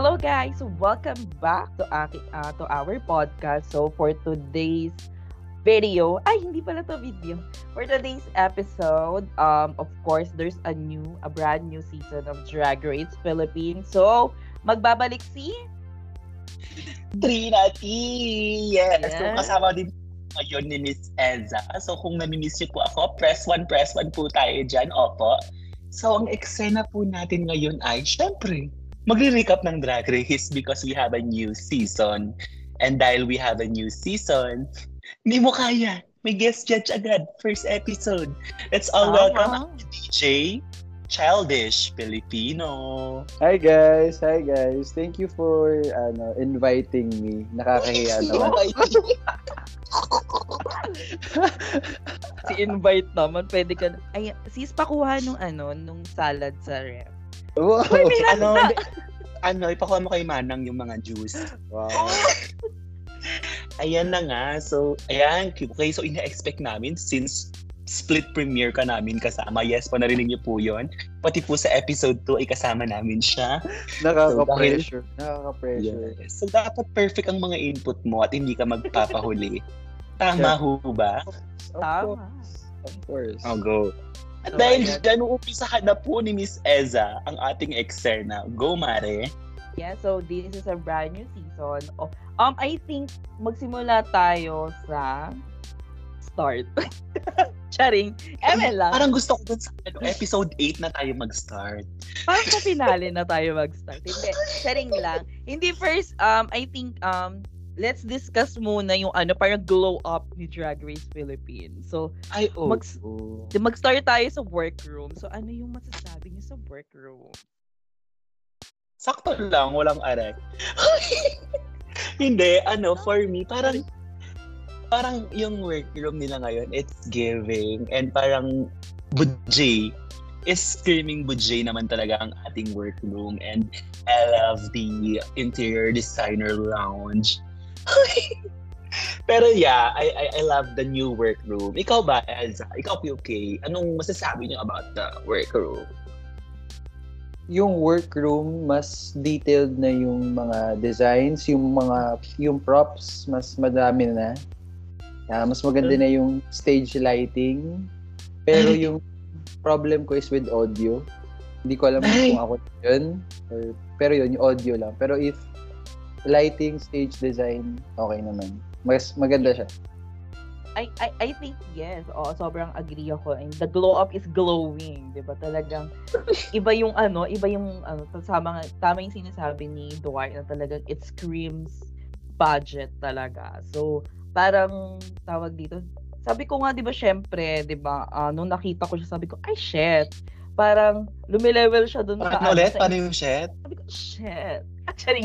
Hello guys, welcome back to aking uh, to our podcast. So for today's video, ay hindi pala to video. For today's episode, um of course there's a new a brand new season of Drag Race Philippines. So magbabalik si Trina T! Yes! Yes. So kasama din ngayon ni Miss Eza. So kung namimiss niyo po ako, press 1, press 1 po tayo dyan. Opo. So ang eksena po natin ngayon ay, syempre, magre-recap ng Drag Race because we have a new season. And dahil we have a new season, hindi mo kaya. May guest judge agad. First episode. Let's all Tama. welcome ang DJ Childish Filipino. Hi guys, hi guys. Thank you for ano inviting me. Nakakahiya naman. si invite naman. Pwede ka na- ay sis pakuha nung ano nung salad sa ref. Wow. Uy, may ano, ano, ipakuha mo kay Manang yung mga juice. wow. Ayan na nga. So, ayan. Okay, so ina-expect namin since split premiere ka namin kasama. Yes po, narinig niyo po yun. Pati po sa episode 2 ay kasama namin siya. Nakaka-pressure. Nakaka-pressure. Yes. So, dapat perfect ang mga input mo at hindi ka magpapahuli. Tama ho ba? Of Tama. course. Of course. Oh, go. At So, dahil ayan. dyan, uumpisahan na po ni Miss Eza ang ating externa. Go, Mare. Yeah, so this is a brand new season. Of, um, I think magsimula tayo sa start. Charing. Eme lang. Parang gusto ko dun sa ano, episode 8 na tayo mag-start. Parang sa finale na tayo mag-start. Hindi, sharing lang. Hindi first, um, I think, um, let's discuss muna yung ano, parang glow up ni Drag Race Philippines. So, Ay, oh. Mag- di- mag-start tayo sa workroom. So, ano yung masasabi niyo sa workroom? Sakto lang, walang aray. Hindi, ano, for me, parang, parang yung workroom nila ngayon, it's giving, and parang budget is screaming budget naman talaga ang ating workroom, and I love the interior designer lounge. Pero yeah, I, I I love the new workroom. Ikaw ba, Elza? Ikaw, POK, anong masasabi niyo about the workroom? Yung workroom, mas detailed na yung mga designs, yung mga, yung props, mas madami na. Ah, mas maganda na yung stage lighting. Pero yung problem ko is with audio. Hindi ko alam kung ako yun. Or, pero yun, yung audio lang. Pero if lighting, stage design, okay naman. Mas maganda siya. I, I, I think yes. Oo, sobrang agree ako. And the glow up is glowing, 'di ba? Talagang iba yung ano, iba yung ano, tama tama yung sinasabi ni Dwight na talagang it screams budget talaga. So, parang tawag dito. Sabi ko nga 'di ba, syempre, 'di ba, ah, nung nakita ko siya, sabi ko, ay shit. Parang lumilevel siya dun sa Paano ulit? sa- Paano yung shit? Sabi ko, shit. Actually.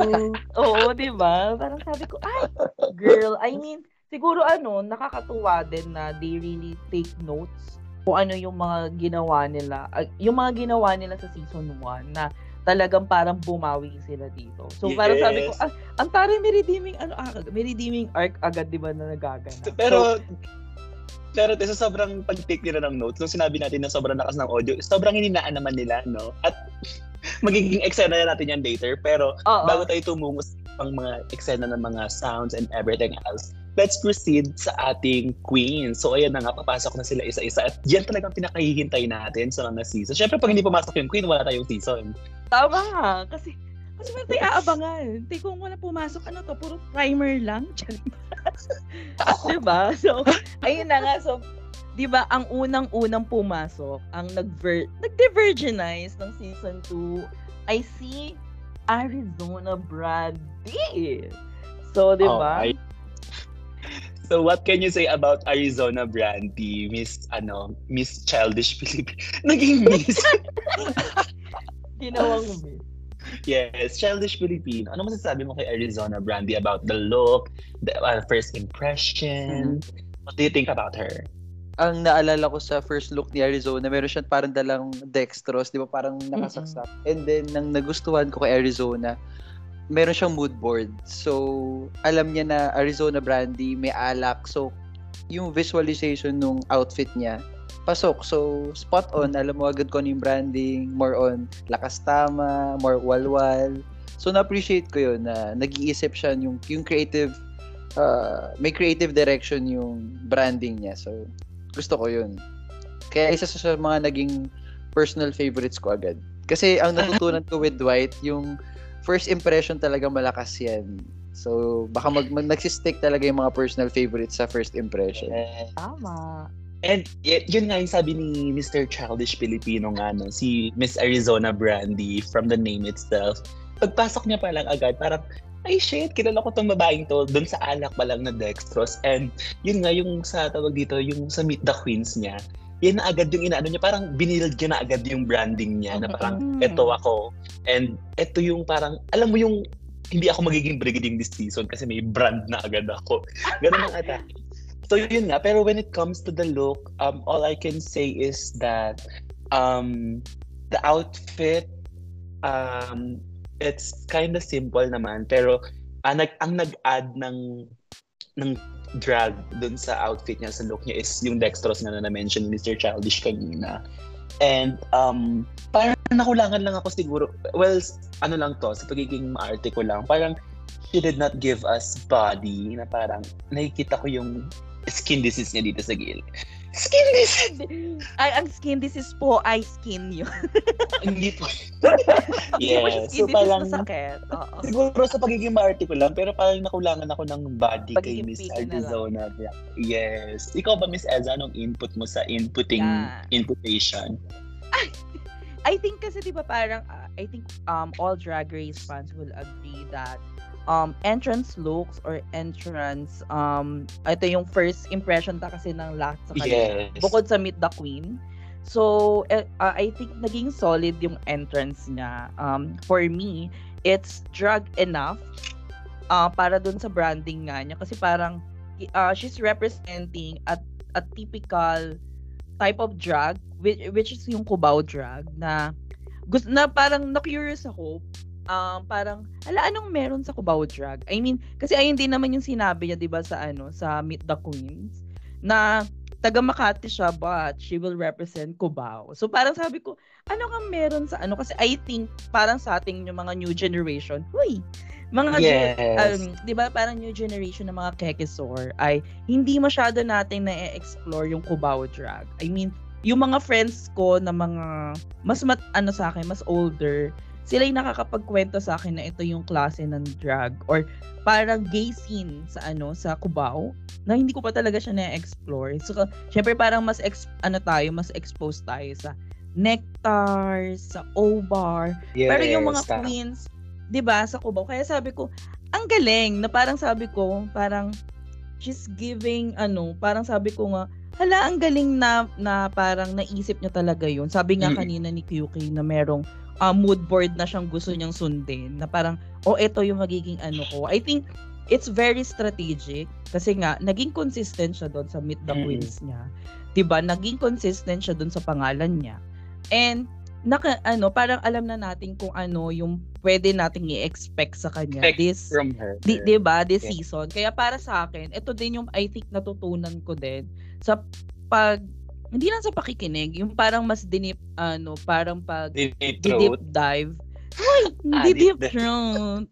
Oo, di ba? Parang sabi ko, ay, girl, I mean, siguro ano, nakakatuwa din na they really take notes kung ano yung mga ginawa nila. ah, yung mga ginawa nila sa season 1 na talagang parang bumawi sila dito. So, parang sabi ko, Yes. ah, ang tari may redeeming, ano, ah, may redeeming arc agad, di ba, na nagaganap. Pero, pero sa sobrang pag-take nila ng notes, nung sinabi natin na sobrang lakas ng audio, sobrang hininaan naman nila, no? At magiging eksena na natin yan later. Pero Oo. bago tayo tumungo sa pang mga eksena ng mga sounds and everything else, let's proceed sa ating queen. So ayan na nga, papasok na sila isa-isa. At yan talagang pinakahihintay natin sa mga season. Siyempre, pag hindi pumasok yung queen, wala tayong season. Tama, kasi kasi meron tayo aabangan. Hindi kung wala pumasok, ano to, puro primer lang. diba? So, ayun na nga. So, diba, ang unang-unang pumasok, ang nag-ver- nag-divergenize ng season 2, ay si Arizona Brandy. So, diba? Okay. So what can you say about Arizona Brandy, Miss ano, Miss Childish Philippine? Naging Miss. Ginawang mo. Yes, Childish Filipino. Ano masasabi mo kay Arizona Brandy about the look, the uh, first impression? What do you think about her? ang naalala ko sa first look ni Arizona, meron siyang parang dalang dextrose, di ba? Parang nakasaksak. And then, nang nagustuhan ko kay Arizona, meron siyang mood board. So, alam niya na Arizona Brandy, may alak. So, yung visualization nung outfit niya, pasok. So, spot on. Alam mo agad ko ano yung branding. More on lakas tama, more walwal. So na-appreciate ko yun na nag-iisip siya yung, yung creative uh, may creative direction yung branding niya. So gusto ko yun. Kaya isa sa mga naging personal favorites ko agad. Kasi ang natutunan ko with Dwight, yung first impression talaga malakas yan. So, baka mag, mag nagsistick talaga yung mga personal favorites sa first impression. Tama. And y- yun nga yung sabi ni Mr. Childish Filipino nga, no, si Miss Arizona Brandy from the name itself. Pagpasok niya pa lang agad, parang, ay shit, kilala ko tong babaeng to, dun sa alak pa lang na dextrose. And yun nga, yung sa tawag dito, yung sa Meet the Queens niya, yan na agad yung inaano niya, parang binild niya na agad yung branding niya, na parang, Mm. eto ako. And eto yung parang, alam mo yung, hindi ako magiging brigading this season kasi may brand na agad ako. Ganun ang atake. So yun nga, pero when it comes to the look, um, all I can say is that um, the outfit, um, it's kind of simple naman, pero ang, nag, ang nag-add ng ng drag dun sa outfit niya, sa look niya is yung dextrose na na-mention ni Mr. Childish kanina. And um, parang nakulangan lang ako siguro, well, ano lang to, sa pagiging maarte ko lang, parang she did not give us body na parang nakikita ko yung skin disease niya dito sa gilid. Skin disease! Ay, ang skin disease po ay skin yun. Hindi po. Hindi yes. skin So parang, masakit. Oo. siguro sa pagiging maarte ko lang, pero parang nakulangan ako ng body kay Pagiging Miss picky na lang. Arizona. Yes. Ikaw ba, Miss Eza, anong input mo sa inputting, Yeah. inputation? I think kasi 'di ba parang uh, I think um all drag race fans will agree that um entrance looks or entrance um ito yung first impression ta kasi ng lahat sa kanila. Yes. Bukod sa Meet the Queen. So eh, uh, I think naging solid yung entrance niya. Um for me, it's drag enough uh, para dun sa branding nga niya kasi parang uh, she's representing a, a typical type of drag which, which is yung Cubao drag na gusto na parang na-curious ako um parang ala anong meron sa Cubao drag I mean kasi ayun din naman yung sinabi niya 'di ba sa ano sa Meet the Queens na taga Makati siya but she will represent Cubao. So parang sabi ko, ano kang meron sa ano kasi I think parang sa ating yung mga new generation, huy, mga Yes. um, 'di ba parang new generation ng mga kekesor ay hindi masyado natin na-explore yung Cubao drag. I mean, yung mga friends ko na mga mas mat, ano sa akin, mas older, sila yung nakakapagkwento sa akin na ito yung klase ng drag or parang gay scene sa ano sa Cubao na hindi ko pa talaga siya na-explore. So, syempre parang mas ex, ano tayo, mas exposed tayo sa Nectar, sa O-Bar, Yes, pero yung mga tama. queens, 'di ba, sa Cubao. Kaya sabi ko, ang galing na parang sabi ko, parang she's giving ano, parang sabi ko nga, hala ang galing na na parang naisip niya talaga 'yun. Sabi nga kanina ni QK na merong ah, mood board na siyang gusto niyang sundin na parang oh ito yung magiging ano ko. I think it's very strategic kasi nga naging consistent siya doon sa Meet the. Queens niya. 'Di ba? Naging consistent siya doon sa pangalan niya. And naka ano, parang alam na natin kung ano yung pwede nating i-expect sa kanya Expect this From her. di, 'di ba this Yeah. season. Kaya para sa akin, ito din yung I think natutunan ko din sa pag hindi lang sa pakikinig, yung parang mas dinip ano, parang pag Deep deep dive. Hoy, Ah, deep deep throat.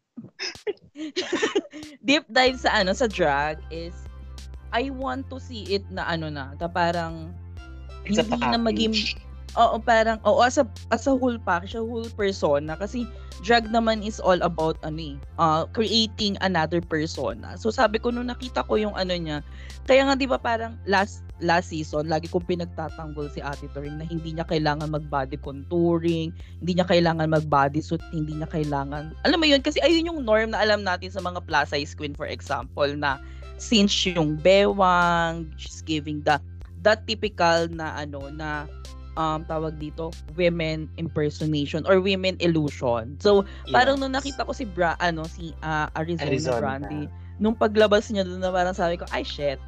deep dive sa ano sa drag is I want to see it na ano na, na parang It's hindi na maging. Oo, parang, oo, as a, as a whole package, a whole persona. Kasi drag naman is all about, ano eh, uh, creating another persona. So sabi ko, nung nakita ko yung ano niya, kaya nga di ba parang last last season, lagi kong pinagtatanggol si Ate Toring na hindi niya kailangan mag-body contouring, hindi niya kailangan mag-bodysuit, hindi niya kailangan, alam mo yun, kasi ayun yung norm na alam natin sa mga plus size queen, for example, na since yung bewang, she's giving the that typical na ano na um tawag dito women impersonation or women illusion. So parang nung nakita ko si Bra ano si ah, Arizona, Arizona. Brandy nung paglabas niya doon na parang sabi ko ay shit.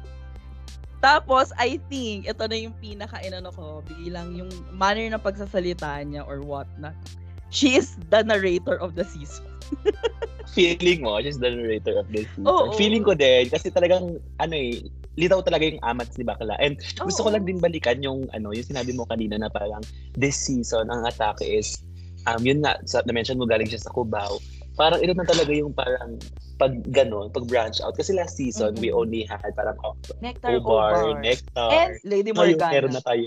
Tapos I think ito na yung pinaka inano ko bilang yung manner ng pagsasalita niya or what na. She is the narrator of the season. feeling mo, she's the narrator of this season. Oo. Feeling ko din, kasi talagang, ano eh, litaw talaga yung amats ni Bakla. And gusto ko lang din balikan yung, ano, yung sinabi mo kanina na parang, this season, ang atake is, um, yun nga, sa, na-mention mo galing siya sa Cubao, parang ito na talaga yung parang pag ganon, pag branch out. Kasi last season, we Mhm. only had parang oh, Nectar Obar, Obar. Nectar. And Lady Ngayon, Morgana. meron na tayo.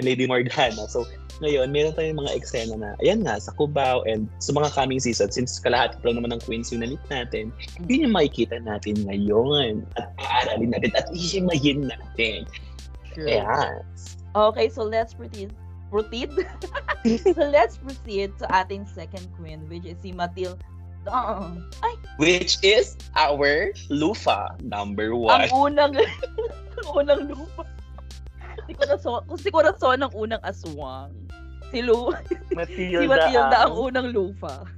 And Lady Morgana. So, ngayon, meron tayong mga eksena na, ayan nga, sa Cubao and sa mga coming season, since kalahati pa lang naman ng Queens yung nalit natin, yun yung makikita natin ngayon. At aaralin natin at ihimayin natin. True. Ayan. Okay, so let's proceed. Proceed? so let's proceed to ating second queen, which is si Matilda. Uh, ay, Which is our Lufa number ang one. unang, ang unang lupa. Si Corazon, si Corazon ang unang aswang. Si Lu, si Matilda ang unang lupa.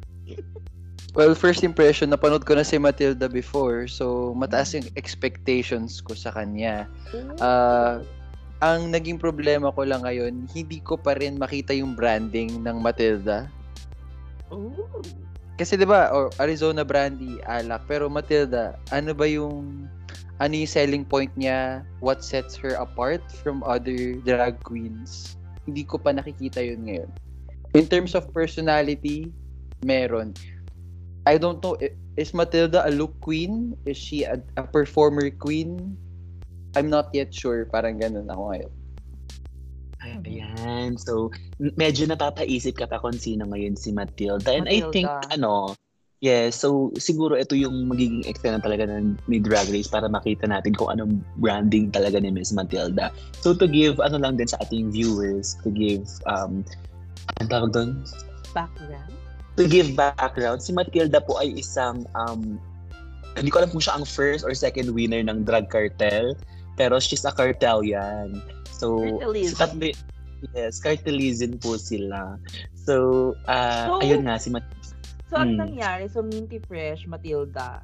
Well, first impression, napanood ko na si Matilda before. So, mataas yung expectations ko sa kanya. Ah, ang naging problema ko lang ngayon, hindi ko pa rin makita yung branding ng Matilda. Ooh. Kasi 'di ba, or Arizona Brandy, alak, pero Matilda, ano ba yung ano yung selling point niya? What sets her apart from other drag queens? Hindi ko pa nakikita yun ngayon. In terms of personality, meron. I don't know, is Matilda a look queen? Is she a, a performer queen? I'm not yet sure. Parang ganun ako ngayon. Ayan. So, medyo napapaisip ka pa kung sino ngayon si Matilda. And I think, Matilda. ano, yes, so siguro ito yung magiging extent talaga ng ni Drag Race para makita natin kung anong branding talaga ni Miss Matilda. So, to give, ano lang din sa ating viewers, to give, um, ang tawag doon? Background. To give background, si Matilda po ay isang, um, hindi ko alam kung siya ang first or second winner ng drag cartel, pero she's a cartelian. So, Cartelism. sa yes, cartelism po sila. So, ah, So, ayun nga, si Mat So, ang Mm. nangyari, so Minty Fresh, Matilda,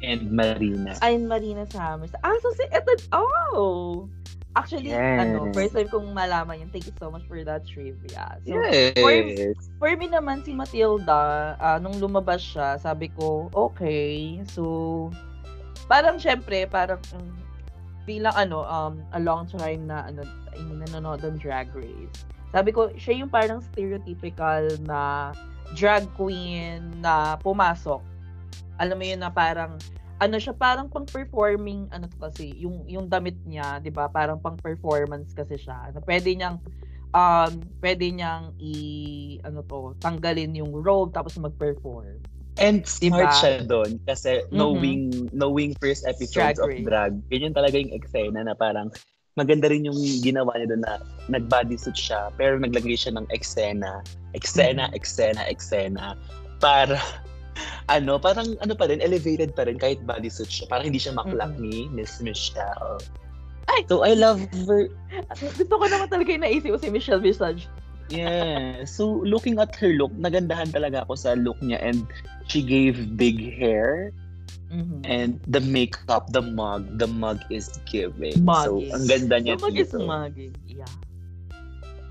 and Marina. ay Marina Summers. Ah, so si, eto, oh! Actually, Yes. ano, first time kong malaman yun. Thank you so much for that trivia. So, Yes. for me naman, si Matilda, ah, nung lumabas siya, sabi ko, okay. So, parang syempre, parang mm, bilang ano, um, a long time na ano, nanonood ng Drag Race. Sabi ko, siya yung parang stereotypical na drag queen na pumasok. Alam mo yun na parang ano siya parang pang-performing ano to kasi yung yung damit niya 'di ba parang pang-performance kasi siya na pwede niyang um pwede niyang i ano to tanggalin yung robe tapos mag-perform And smart Diba? siya doon kasi knowing knowing first episodes Drag of drag, ganyan talaga yung eksena na parang maganda rin yung ginawa niya doon na nag-bodysuit siya pero naglagay siya ng eksena, eksena, Mhm. eksena, eksena para ano, parang ano pa rin, elevated pa rin kahit bodysuit siya. Parang hindi siya maklak Mhm. ni Miss Michelle. Ay! So I love her gusto ko naman talaga yung naisip ko si Michelle Visage Yeah. So, looking at her look, nagandahan talaga ako sa look niya and she gave big hair Mhm. and the makeup, the mug, the mug is giving. So, Muggy. ang ganda niya mag is dito. mugging yeah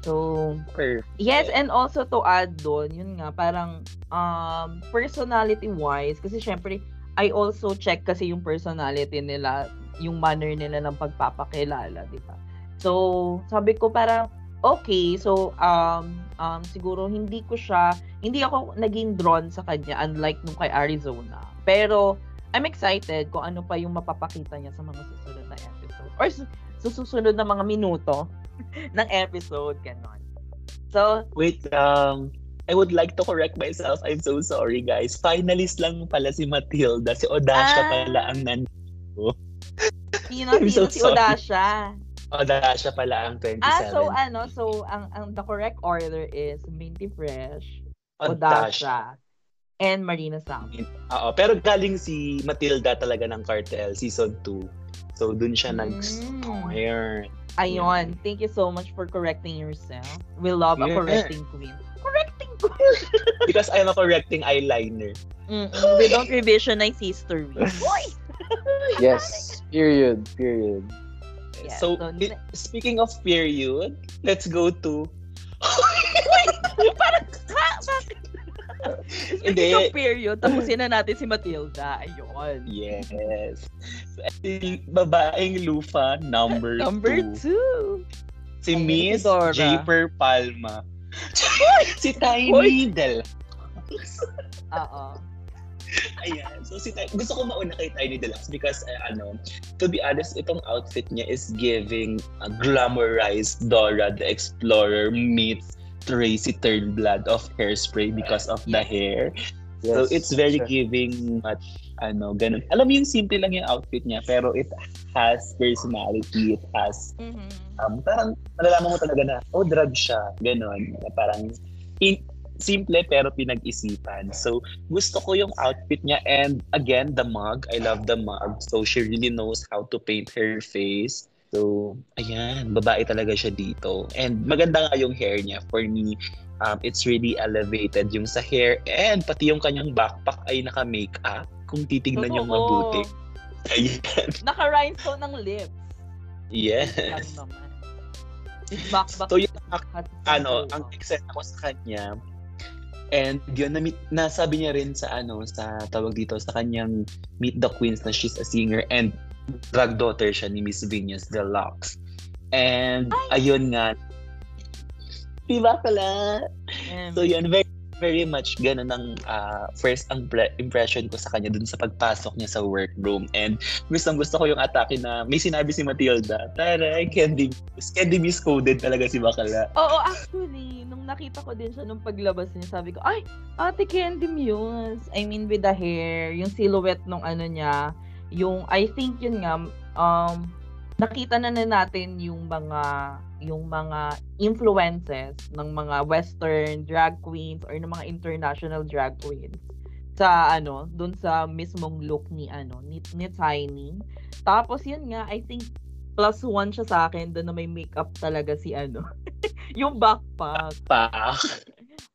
so Perfect. Yes, and also to add doon, yun nga, parang um, personality-wise, kasi syempre, I also check kasi yung personality nila, yung manner nila ng pagpapakilala, di ba? So, sabi ko parang, okay, so, um, um, siguro hindi ko siya, hindi ako naging drawn sa kanya, unlike nung kay Arizona. Pero, I'm excited kung ano pa yung mapapakita niya sa mga susunod na episode. Or su- sa susunod na mga minuto ng episode, ganon. So, Wait, um, I would like to correct myself. I'm so sorry, guys. Finalist lang pala si Matilda. Si Odasha Ah. pala ang nan... sino, I'm sino so si sorry. Odasha? Odasha pala ang 27. Ah, so ano, so ang, ang the correct order is Minty Fresh, Odasha, and Marina Sam. Oo, pero galing si Matilda talaga ng Cartel, season 2. So, dun siya Mm. nag-start. Ayun, thank you so much for correcting yourself. We love a Yeah. correcting queen. Correcting queen! Because I'm a correcting eyeliner. Mm-mm, we don't revisionize history. Uy! Yes. Period. Period. Yeah, so, so, i- speaking of period, let's go to... Parang, ha? Bakit? Hindi. Speaking of period, tapusin na natin si Matilda. Ayun. Yes. Si babaeng lufa, number, Number two. two. Si Ay, Miss Dora. Japer Palma. si! Tiny Del. Oo. Ayan. So, si Ty- gusto ko mauna kay Tiny Deluxe because, uh, ano, to be honest, itong outfit niya is giving a glamorized Dora the Explorer meets Tracy Turnblad of Hairspray because of the hair. so, it's very sure. giving much, ano, ganun. Alam mo yung simple lang yung outfit niya, pero it has personality, it has Mhm. um, parang malalaman mo talaga na, oh, drag siya. Ganon. Na Parang in, simple pero pinag-isipan. So, gusto ko yung outfit niya and again, the mug. I love the mug. So, she really knows how to paint her face. So, ayan, babae talaga siya dito. And maganda nga yung hair niya. For me, um, it's really elevated yung sa hair and pati yung kanyang backpack ay naka-makeup. Kung titignan yung Totoo. mabuti. Ayan. Naka-rhinestone ng lips. Yes. So, yung ano, ang excited ako sa kanya, and yun, na nasabi niya rin sa ano, sa tawag dito, sa kanyang Meet the Queens na she's a singer and drag daughter siya ni Miss Venus Deluxe. And ayun nga, diba pala? Em, So yun, very, very much ganun ang ah, first ang pre- impression ko sa kanya dun sa pagpasok niya sa workroom. And gustong gusto ko yung atake na may sinabi si Matilda, taray, candy, candy miss coded talaga si Bakala. Oo, actually, nung nakita ko din siya nung paglabas niya, sabi ko, ay, ate Candy Muse. I mean, with the hair, yung silhouette nung ano niya, yung, I think yun nga, um, nakita na na natin yung mga yung mga influences ng mga western drag queens or ng mga international drag queens sa ano doon sa mismong look ni ano ni, ni Tiny tapos yun nga I think plus one siya sa akin doon na may makeup talaga si ano yung backpack Pa.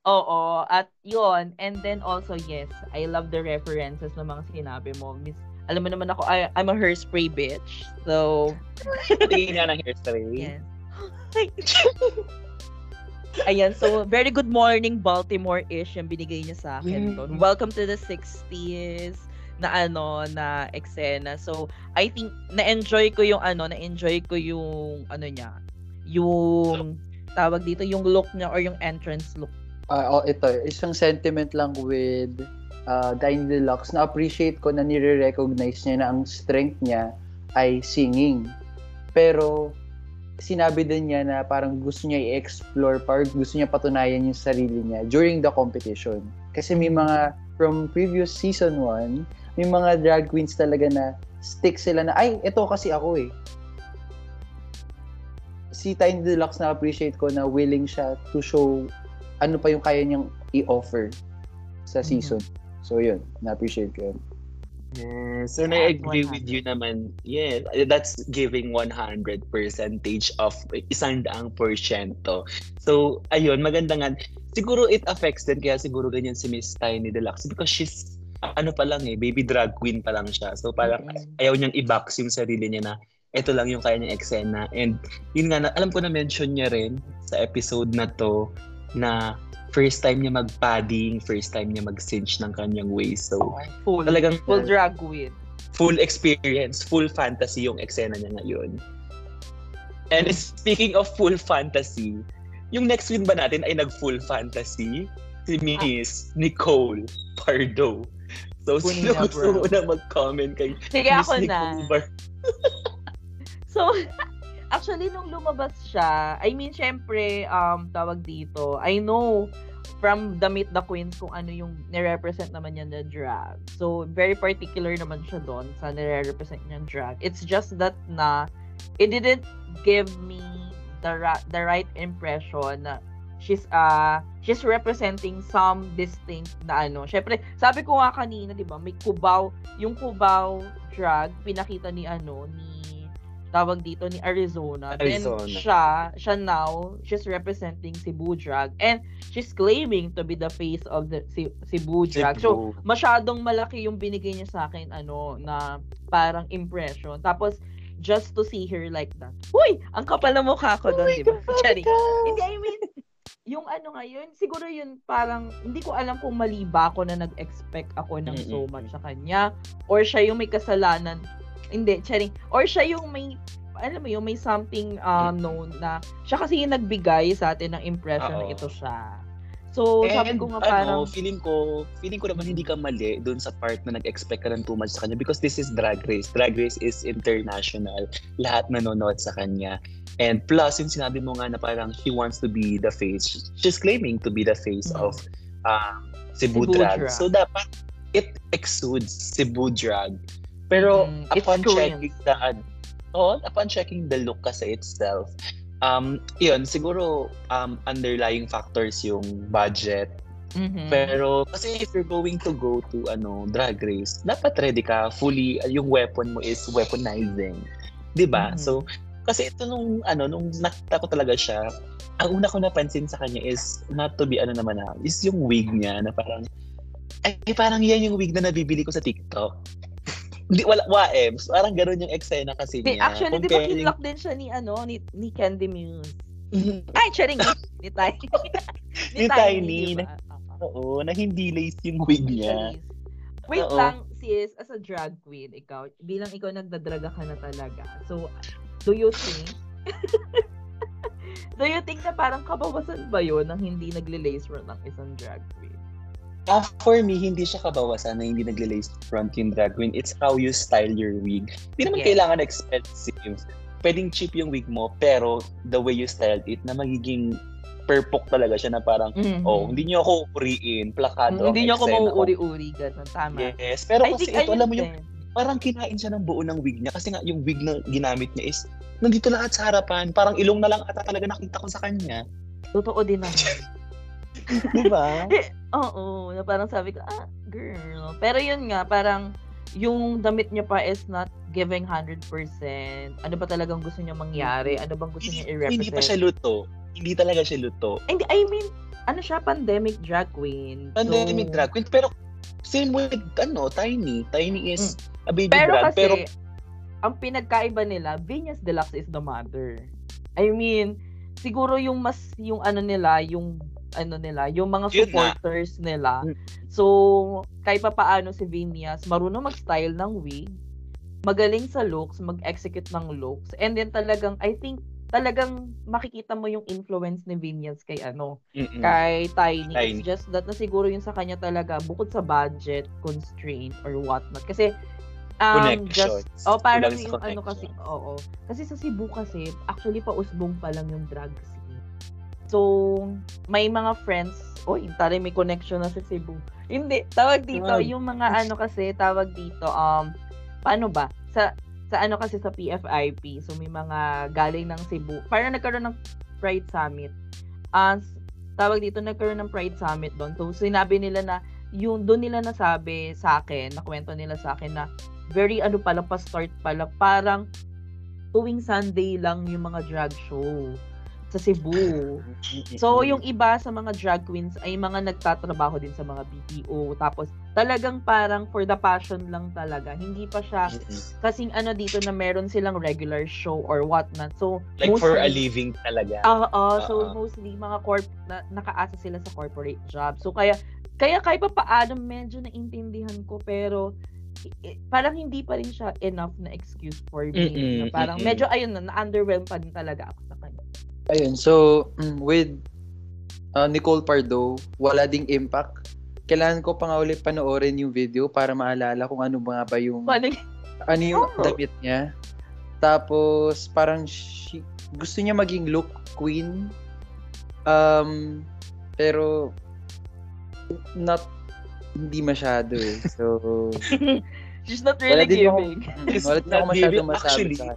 Oo, at yun. And then also, yes, I love the references ng mga sinabi mo. Miss, alam mo naman ako, I, I'm a hairspray bitch. So, Tingin nga ng hairspray. yes. Ayan, so very good morning Baltimore-ish yung binigay niya sa akin doon. Welcome to the 60s na ano na eksena. So, I think na-enjoy ko yung ano, na-enjoy ko yung ano niya, yung tawag dito yung look niya or yung entrance look. Ah, oh, ito, isang sentiment lang with uh, Dine Deluxe na appreciate ko na nire-recognize niya na ang strength niya ay singing. Pero sinabi din niya na parang gusto niya i-explore, parang gusto niya patunayan yung sarili niya during the competition. Kasi may mga, from previous season 1, may mga drag queens talaga na stick sila na, ay, ito kasi ako eh. Si Tiny Deluxe na appreciate ko na willing siya to show ano pa yung kaya niyang i-offer sa Mhm. season. So yun, na-appreciate ko yun. Yes. At na-agree with 100. you naman. Yes. That's giving 100 percentage of isang daang porsyento. So, ayun, maganda nga. Siguro it affects din, kaya siguro ganyan si Miss Tiny Deluxe because she's, ano pa lang eh, baby drag queen pa lang siya. So, parang Mm-mm. ayaw niyang i-box yung sarili niya na ito lang yung kaya niyang eksena. And yun nga, na, alam ko na mention niya rin sa episode na to na first time niya mag-padding, first time niya mag-cinch ng kanyang waist. So, Full. talagang Full drag queen. full experience, full fantasy yung eksena niya ngayon. And speaking of full fantasy, yung next win ba natin ay nag-full fantasy? Si Miss Nicole Pardo. So, sino Kunina, gusto mo na mag-comment kay Sige, Miss ako na. Nicole Pardo? So, actually, nung lumabas siya, I mean, syempre, um, tawag dito, I know from the Meet the Queens kung ano yung nire-represent naman niya na drag. So, very particular naman siya doon sa nire-represent niya drag. It's just that na, it didn't give me the, ra- the right impression na she's uh she's representing some distinct na ano. Syempre, sabi ko nga kanina, 'di ba, may Cubao, yung Cubao drag pinakita ni ano ni tawag dito ni Arizona. Arizona. Then siya, siya now, she's representing Cebu drag and she's claiming to be the face of the Ce- Cebu drag. So, masyadong malaki yung binigay niya sa akin ano na parang impression. Tapos just to see her like that. Uy, ang kapal na mukha ko doon, di ba? Charing. Hindi, I mean, yung ano ngayon, siguro yun parang, hindi ko alam kung mali ba ako na nag-expect ako ng so much sa kanya, or siya yung may kasalanan, hindi, charing, or siya yung may, alam mo yung may something um, known na, siya kasi yung nagbigay sa atin ng impression na Oo. ito siya. So, And, sabi ko nga ano, parang, feeling ko, feeling ko naman hindi ka mali doon sa part na nag-expect ka ng too much sa kanya because this is Drag Race. Drag Race is international. Lahat nanonood sa kanya. And plus, yung sinabi mo nga na parang she wants to be the face. She's claiming to be the face Mm. of um, Cebu, Cebu Drag. Drag. So, dapat it exudes Cebu Drag. Pero Mm, upon checking the, oh, upon checking the look kasi itself, um, yun, siguro um, underlying factors yung budget, mhm. pero kasi if you're going to go to ano drag race, dapat ready ka fully yung weapon mo is weaponizing. 'Di ba? Mhm. So kasi ito nung ano nung nakita ko talaga siya, ang una ko napansin sa kanya is not to be ano naman ha, is yung wig niya na parang ay parang yan yung wig na nabibili ko sa TikTok. Hindi wala waems, parang ganoon yung eksena kasi niya. actually, di ba kinlock din siya ni, ano, ni, ni Candy Muse? Mhm. Ay, charing, ni, ni Tiny. Ni Tiny, di ba? Oo. Oo, na hindi lace yung wig niya. Wait Oo. lang, sis, as a drag queen, ikaw, bilang ikaw nagdadraga ka na talaga. So, do you think, do you think na parang kabawasan ba yun ng hindi nagle-lace front ng isang drag queen? Ah, for me, hindi siya kabawasan na hindi nagle-lace front yung drag queen. It's how you style your wig. Hindi naman Yes. kailangan expensive. Pwedeng cheap yung wig mo, pero the way you styled it, na magiging perpok talaga siya na parang, Mhm. oh, hindi niyo ako uriin, plakado. Mm, hindi niyo ako mauuri-uri, gano'n, tama. Yes, pero I kasi ito, alam mo yung, parang kinain siya ng buo ng wig niya kasi nga yung wig na ginamit niya is nandito lahat sa harapan. Parang ilong na lang ata talaga nakita ko sa kanya. Totoo din naman. Di ba? Oo, na parang sabi ko, ah, girl. Pero yun nga, parang yung damit niya pa is not giving 100%. Ano ba talagang gusto niya mangyari? Ano bang gusto niya i-represent? hindi pa siya luto. Hindi talaga siya luto. Hindi, I mean, ano siya, pandemic drag queen. Pandemic So, drag queen. Pero same with ano, Tiny. Tiny is a baby Mm. Pero drag. kasi, pero ang pinagkaiba nila, Venus Deluxe is the mother. I mean, siguro yung mas, yung ano nila, yung ano nila, yung mga Yun supporters nila. Mm. So, kahit pa paano si Venus, marunong mag-style ng wig, magaling sa looks, mag-execute ng looks, and then talagang, I think, talagang makikita mo yung influence ni Venus kay ano, Mm-mm. kay Tiny. Tiny. It's just that na siguro yun sa kanya talaga, bukod sa budget, constraint, or whatnot. Kasi, um, just, oh, parang yung ano kasi, oo. Kasi sa Cebu kasi, actually pausbong pa lang yung scene. So, may mga friends, oy, tari may connection na sa Cebu. Hindi, tawag dito, Tawag. yung mga ano kasi, tawag dito, um, paano ba? Sa, sa ano kasi sa PFIP, so may mga galing ng Cebu. Parang nagkaroon ng Pride Summit. S- tawag dito, nagkaroon ng Pride Summit doon. So, sinabi nila na, yung doon nila nasabi sa akin, nakwento nila sa akin na very ano pala, pa-start pala, parang tuwing Sunday lang yung mga drag show sa Cebu. So, yung iba sa mga drag queens ay mga nagtatrabaho din sa mga BPO. Tapos, talagang parang for the passion lang talaga. Hindi pa siya kasing ano dito na meron silang regular show or whatnot. So, Like for a mostly- living talaga. Oo, so Oo. mostly mga corp na, nakaasa sila sa corporate job. So kaya kaya kahit pa paano medyo naintindihan ko pero parang hindi pa rin siya enough na excuse for me. Mm-mm, na parang mm-mm. medyo ayun na na-underwhelm pa din talaga ako sa. Ayun, so mm, with uh, Nicole Pardo, wala ding impact. Kailangan ko pa nga ulit panoorin yung video para maalala kung ano nga ba yung Paano ano yung Oo. damit niya. Tapos parang she, gusto niya maging look queen. Um pero not hindi masyado eh. So She's not really ako, giving. She's wala din ako masyado masabi Actually, sa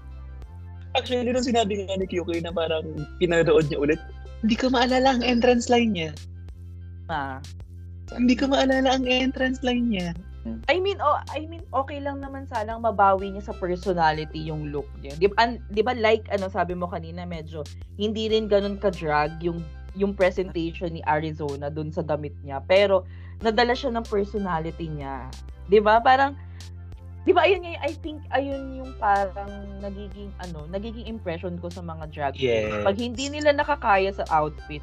Actually, nung sinabi nga ni QK na parang pinanood niya ulit, hindi ko maalala ang entrance line niya. Ah. Hindi ko maalala ang entrance line niya. I mean, oh, I mean, okay lang naman sanang mabawi niya sa personality yung look niya. Di ba, an- di ba like ano sabi mo kanina, medyo hindi rin ganun ka-drag yung yung presentation ni Arizona dun sa damit niya. Pero nadala siya ng personality niya. 'Di ba? Parang 'di ba ayun I think ayun yung parang nagiging ano, nagiging impression ko sa mga drag queens. Yes. Pag hindi nila nakakaya sa outfit,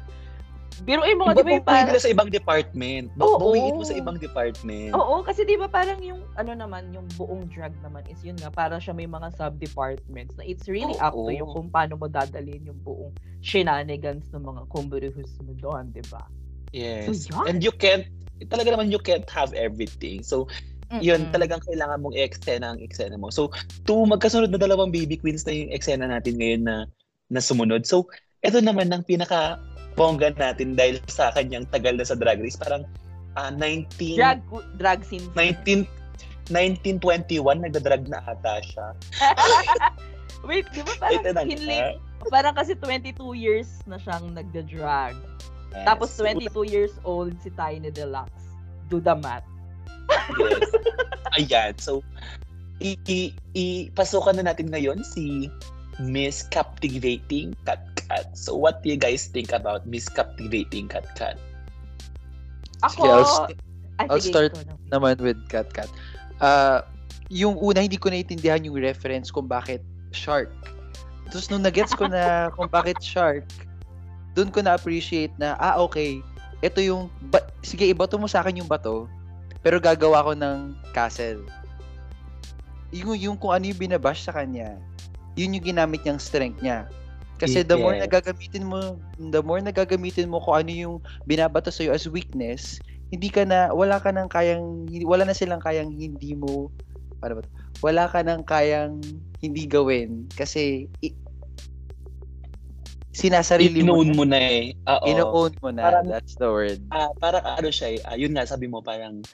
Pero eh mga di ba yung parang, sa ibang department. Oo. Babawiin mo sa ibang department. Oo, kasi di ba parang yung ano naman, yung buong drag naman is yun nga, para siya may mga sub-departments na it's really up to you Oo. kung paano mo dadalhin yung buong shenanigans ng mga kumburuhus mo doon, di ba? Yes. So, yun. And you can't, talaga naman you can't have everything. So, yun, Mm-mm. talagang kailangan mong i-extend ang eksena mo. So, to magkasunod na dalawang baby queens na yung eksena natin ngayon na, na sumunod. So, ito naman ang pinaka bongga natin dahil sa kanyang tagal na sa Drag Race. Parang ah, 19, Drag, drag scene. 19, 1921, nagdadrag na ata siya. Wait, di ba Ito na parang, hinli, parang kasi 22 years na siyang nagda-drag. Yes. Tapos 22 years old si Tiny Deluxe. Do the math. Yes. Ayan. So, i- i- ipasukan na natin ngayon si Miss Captivating Cat Cat. So, what do you guys think about Miss Captivating Cat Cat? Ako, Sige, I'll, st- I'll sige, start naman with Cat Cat. Ah, yung una, hindi ko naiintindihan yung reference kung bakit shark. Tapos nung nagets ko na kung bakit shark, doon ko na-appreciate na, ah, okay, ito yung, ba- sige, ibato mo sa akin yung bato, pero gagawa ko ng castle. Yung, yung kung ano yung binabash sa kanya, yun yung ginamit niyang strength niya. Kasi the more Yes. nagagamitin mo, the more nagagamitin mo kung ano yung binabato sa'yo as weakness, hindi ka na, wala ka nang kayang, wala na silang kayang hindi mo, paano ba to? Wala ka nang kayang hindi gawin. Kasi, i- sinasarili mo, na, mo na eh. Oo. ino-own mo na. Parang- That's the word. Ah, parang ano siya eh, ah, yun nga sabi mo parang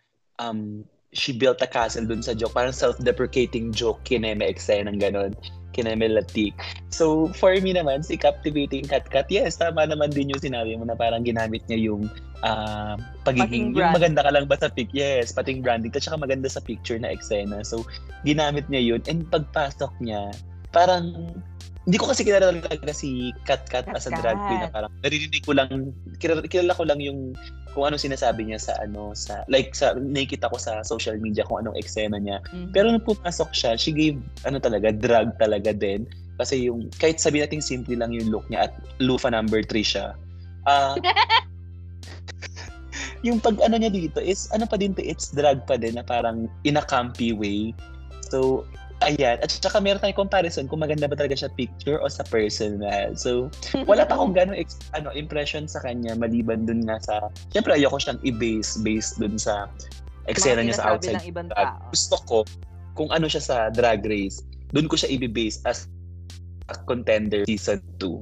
um she built a castle dun sa joke, parang self-deprecating joke kineme eksena ng ganon, kineme latik. So for me naman si captivating cat, yes, tama naman din yung sinabi mo na parang ginamit niya yung ah, pagiging Pating yung maganda ka lang ba sa pic, yes, pating branding at saka maganda sa picture na eksena. So ginamit niya yun. And pagpasok niya, parang hindi ko kasi kilala talaga si Kat Kat as a drag queen na parang naririnig ko lang kilala, kilala ko lang yung kung ano sinasabi niya sa ano sa like sa nakikita ko sa social media kung anong eksena niya. Mhm. Pero nung pumasok siya, she gave ano talaga drag talaga din kasi yung kahit sabi natin simple lang yung look niya at lufa number 3 siya. Ah yung pag ano niya dito is ano pa din to it's drag pa din na parang in a campy way. So ayan at saka meron tayong comparison kung maganda ba talaga siya picture o sa personal. So wala pa akong ganong ex- ano impression sa kanya maliban dun nga sa syempre ayoko siyang i-base based dun sa eksena niya sa outside ng ibang tao. Gusto ko kung ano siya sa drag race, dun ko siya i-base as a contender season 2.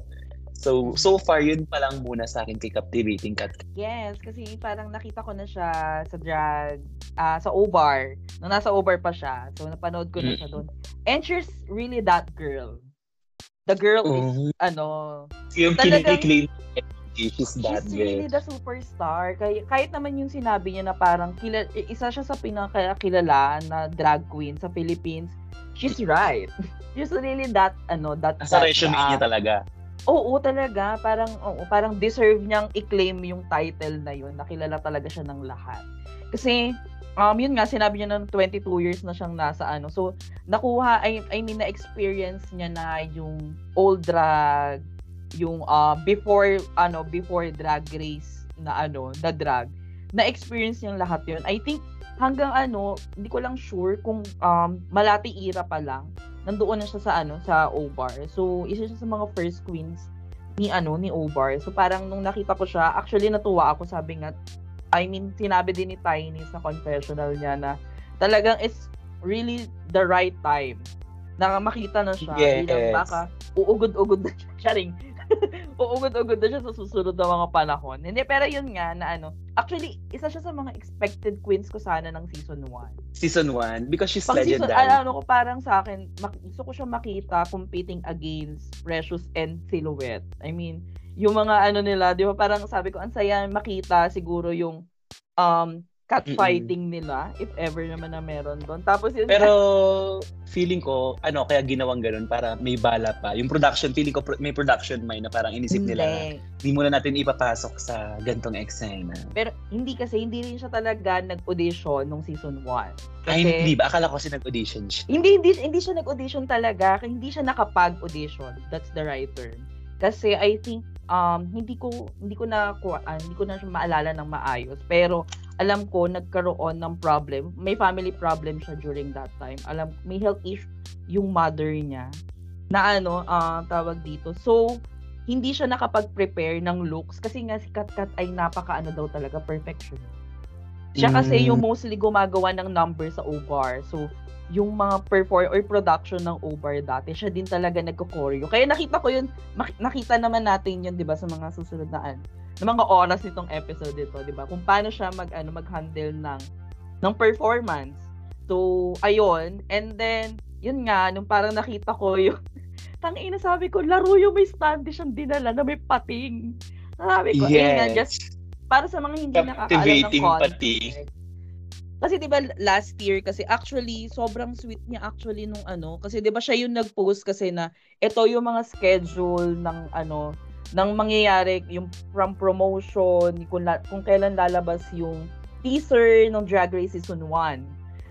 So, so far, yun pa lang muna sa akin kay Captivating Cat. Yes, kasi parang nakita ko na siya sa drag, ah, sa O-Bar. Nung nasa O-Bar pa siya. So, napanood ko na siya doon. And she's really that girl. The girl is, ano, Yung kiniklaim she's that she's girl. really the superstar. Kaya, kahit naman yung sinabi niya na parang kila, isa siya sa pinakakilala na drag queen sa Philippines, she's right. she's really that, ano, that, Sa that, resume niya talaga. Oo, talaga. Parang, oo, parang deserve niyang i-claim yung title na yun. Nakilala talaga siya ng lahat. Kasi, um, yun nga, sinabi niya na 22 years na siyang nasa ano. So, nakuha, I, I mean, na-experience niya na yung old drag, yung uh, before, ano, before drag race na ano, na drag. Na-experience niyang lahat yun. I think, hanggang ano, hindi ko lang sure kung um, malati era pa lang, nandoon na siya sa ano sa O-Bar. So, isa siya sa mga first queens ni ano ni O-Bar. So, parang nung nakita ko siya, actually natuwa ako, sabi nga I mean, sinabi din ni Tiny sa confessional niya na talagang it's really the right time na makita na siya Yes. bilang baka uugod-ugod na siya. Charing. uugod-ugod na siya sa susunod na mga panahon. Hindi, pero yun nga na ano, actually, isa siya sa mga expected queens ko sana ng season 1. Season 1 because she's Pag season, legendary. ah, ano ko parang sa akin, mak- gusto ko siya makita competing against Precious and Silhouette. I mean, yung mga ano nila, di ba parang sabi ko, ang saya makita siguro yung um, catfighting nila, if ever naman na meron doon. Tapos yun, Pero feeling ko, ano, kaya ginawang ganun para may bala pa. Yung production, feeling ko may production mind na parang inisip nila hindi. muna natin ipapasok sa gantong eksena. Pero hindi kasi, hindi rin siya talaga nag-audition nung season 1. Ay, hindi ba? Akala ko kasi nag-audition siya. Hindi, hindi, hindi siya nag-audition talaga. Hindi siya nakapag-audition. That's the right term. Kasi I think um hindi ko hindi ko na ah, hindi ko na siya maalala ng maayos. Pero alam ko nagkaroon ng problem. May family problem siya during that time. Alam may health issue yung mother niya na ano ah, tawag dito. So hindi siya nakapag-prepare ng looks kasi nga si Kat Kat ay napaka ano daw talaga perfection. Siya kasi Mm. yung mostly gumagawa ng number sa O-Bar. So, yung mga perform or production ng O-Bar dati, siya din talaga nagko-choreo. Kaya nakita ko yun, mak- nakita naman natin yun, 'di ba, sa mga susunod na ng mga oras nitong episode dito, 'di ba? Kung paano siya mag ano mag-handle ng ng performance. So, ayun, and then yun nga, nung parang nakita ko yung tangina sabi ko, laro yung may standee siyang dinala na may pating. Sabi ko, ayun nga, just Yes. para sa mga hindi nakakaalam ng concept. pati. Kasi 'di ba last year kasi actually sobrang sweet niya actually nung ano kasi 'di ba siya yung nag-post kasi na ito yung mga schedule ng ano ng mangyayari yung from promotion kung la, kung kailan lalabas yung teaser ng Drag Race season 1.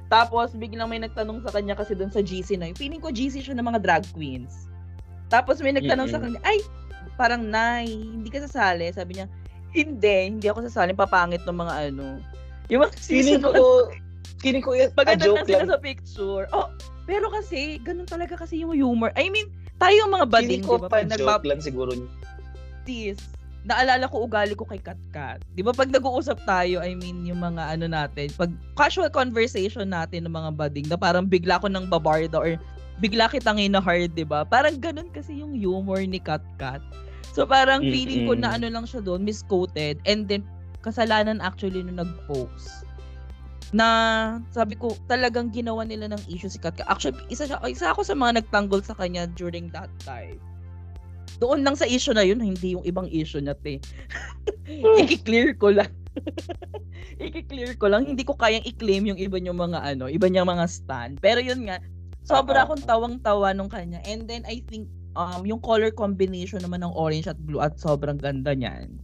Tapos biglang may nagtanong sa kanya kasi doon sa GC na. Feeling ko GC siya ng mga drag queens. Tapos may nagtanong sa Mm-mm. kanya, ay, parang Nay, hindi ka sasali. Sabi niya, hindi, hindi ako sasali. Papangit ng mga ano. Yung mga season ko, feeling ko a Maganda joke sila lang. sa picture. Oh, pero kasi, ganun talaga kasi yung humor. I mean, tayo yung mga bading, di ba? pa joke lang siguro. nagbabaptis, naalala ko ugali ko kay Katkat. Di ba pag nag-uusap tayo, I mean, yung mga ano natin, pag casual conversation natin ng mga bading, na parang bigla ko nang babarda or bigla kitang hard, di ba? Parang ganun kasi yung humor ni Katkat. So parang feeling ko na ano lang siya doon, misquoted, and then kasalanan actually nung nag-post na sabi ko talagang ginawa nila ng issue si Katka. Actually, isa siya isa ako sa mga nagtanggol sa kanya during that time. Doon lang sa issue na yun, hindi yung ibang issue niya, te. I-clear ko lang. I-clear ko lang. Hindi ko kayang i-claim yung iba niyang mga ano, iba niyang mga stand. Pero yun nga, sobra Oo. akong tawang-tawa nung kanya. And then I think um yung color combination naman ng orange at blue at sobrang ganda niyan.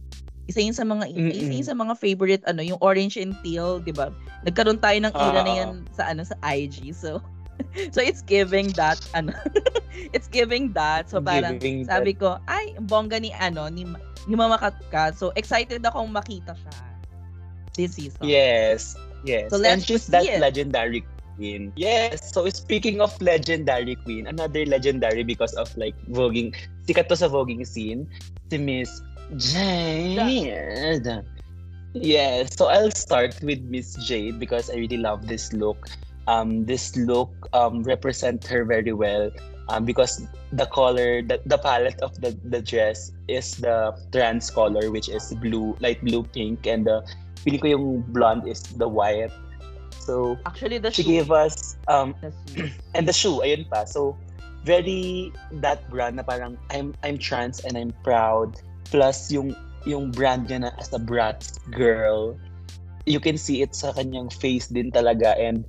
Isa yun sa mga isa Mm-mm. yun sa mga favorite ano, yung orange and teal, 'di ba? Nagkaroon tayo ng era na Oo. yan sa ano sa IG. So so it's giving that ano it's giving that. So parang sabi ko, ay, bongga ni ano ni ni Mama Katka. So excited akong makita siya this season. Yes. Yes. So, and she's see that it. legendary queen. Yes. So speaking of legendary queen, another legendary because of like voguing, sikat to sa voguing scene, si Miss Jade. Yeah, So I'll start with Miss Jade because I really love this look. Um, this look um represent her very well. Um, because the color, the, the palette of the, the dress is the trans color, which is blue, light blue pink, and the feeling ko yung blonde is the white. So, Actually, the she shoe. gave us, um, the and the shoe, ayun pa. So, very that brand na parang I'm I'm trans and I'm proud. Plus yung yung brand niya na as a brat girl, you can see it sa kanyang face din talaga and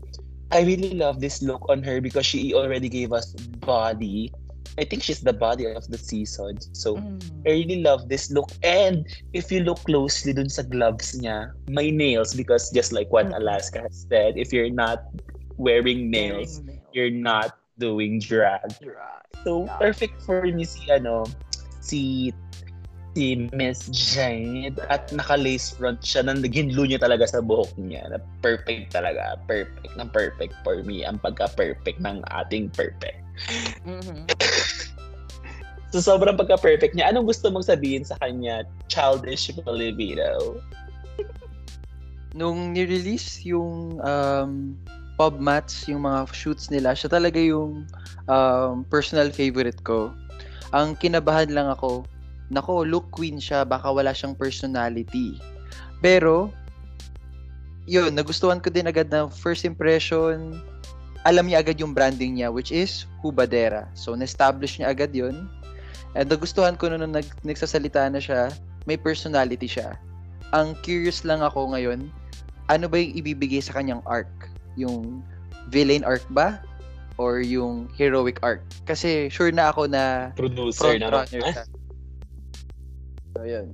I really love this look on her because she already gave us body. I think she's the body of the season. So, Mm. I really love this look. And if you look closely dun sa gloves niya, may nails because just like what Mm. Alaska has said, if you're not wearing nails, Wearing nails. you're not doing drag. Right. So, Yeah. perfect for me si, ano, si si Miss Jade at naka-lace front siya na naging niya talaga sa buhok niya na perfect talaga perfect na perfect for me ang pagka-perfect ng ating perfect Mhm. so sobrang pagka-perfect niya anong gusto mong sabihin sa kanya childish Filipino nung ni-release yung um, pub mats, yung mga shoots nila, siya talaga yung um, personal favorite ko. Ang kinabahan lang ako, nako, look queen siya, baka wala siyang personality. Pero, yun, nagustuhan ko din agad na first impression, alam niya agad yung branding niya, which is Hubadera. So, na-establish niya agad yun. And nagustuhan ko nung nag, nagsasalita na siya, may personality siya. Ang curious lang ako ngayon, ano ba yung ibibigay sa kanyang arc? Yung villain arc ba? Or yung heroic arc? Kasi sure na ako na producer front runner siya. So, yun.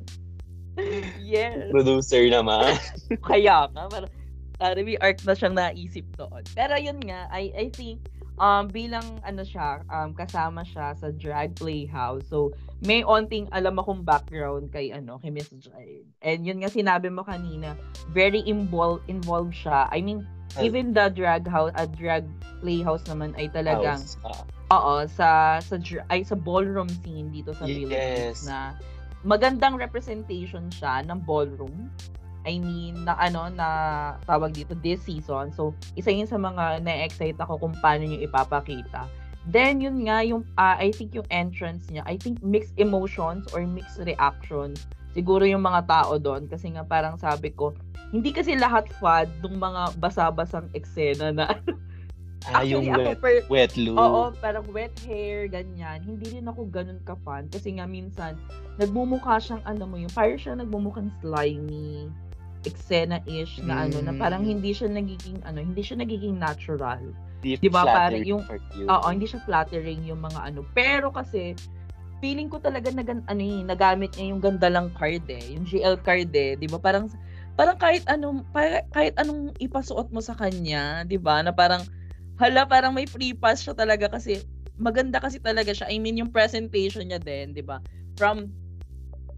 yes. producer naman Kaya nga, parang uh, may arc na siyang naisip doon. Pero yun nga, I, I think, um, bilang ano siya, um, kasama siya sa drag playhouse. So, may onting alam akong background kay ano, kay Miss Jade. And yun nga sinabi mo kanina, very involved involved siya. I mean, even the drag house, a drag playhouse naman ay talagang House. Ah. Oo, sa sa ay sa ballroom scene dito sa Philippines Yes. na magandang representation siya ng ballroom. I mean, na ano, na tawag dito this season. So, isa yun sa mga na-excite ako kung paano niyo ipapakita. Then, yun nga, yung, ah, I think yung entrance niya, I think mixed emotions or mixed reactions. Siguro yung mga tao doon. Kasi nga parang sabi ko, hindi kasi lahat fad ng mga basa-basang eksena na Ah, yung Actually, ako wet, per- wet loo. Oo, parang wet hair, ganyan. Hindi rin ako ganun ka-fan. Kasi nga minsan, nagmumukha siyang, ano mo yung, parang siya nagmumukhang slimy, eksena-ish na ano, na parang Mm. hindi siya nagiging, ano, hindi siya nagiging natural. Di ba, parang yung-. Oo, hindi siya flattering yung mga ano. Pero kasi, feeling ko talaga na, ano eh, nagamit niya yung ganda lang card eh. Yung GL card eh. Di ba? Parang, parang kahit anong, pa- kahit anong ipasuot mo sa kanya, di ba? Na parang, hala, parang may free pass siya talaga kasi, maganda kasi talaga siya. I mean, yung presentation niya din, di ba? From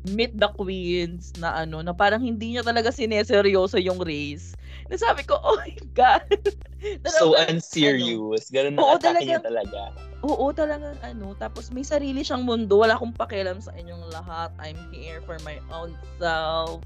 Meet the Queens na ano, na parang hindi niya talaga sineseryoso yung race. Na sabi ko, oh my God. So parang- unserious. Ganun Oo, na atake niya talagang- talaga. Oo, talagang ano. Tapos may sarili siyang mundo. Wala akong pakialam sa inyong lahat. I'm here for my own self.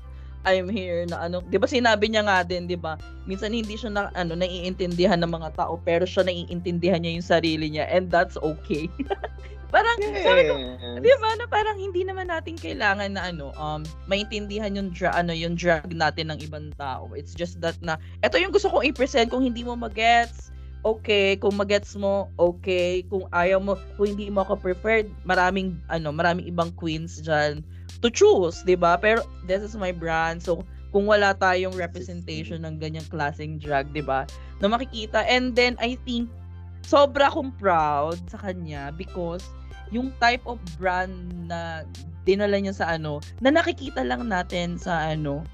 I'm here na ano. 'Di ba sinabi niya nga din, 'di ba? Minsan hindi siya na ano naiintindihan ng mga tao, pero siya naiintindihan niya yung sarili niya and that's okay. parang sabi ko, Yes. 'di ba na parang hindi naman natin kailangan na ano um maintindihan yung dra- ano yung drag natin ng ibang tao. It's just that na ito yung gusto kong i-present kung hindi mo magets okay, kung magets mo, okay, kung ayaw mo, kung hindi mo ako preferred, maraming ano, maraming ibang queens diyan to choose, 'di ba? Pero this is my brand. So kung wala tayong representation ng ganyang klaseng drag, 'di ba? Na makikita and then I think sobra akong proud sa kanya because yung type of brand na dinala niya sa ano, na nakikita lang natin sa ano,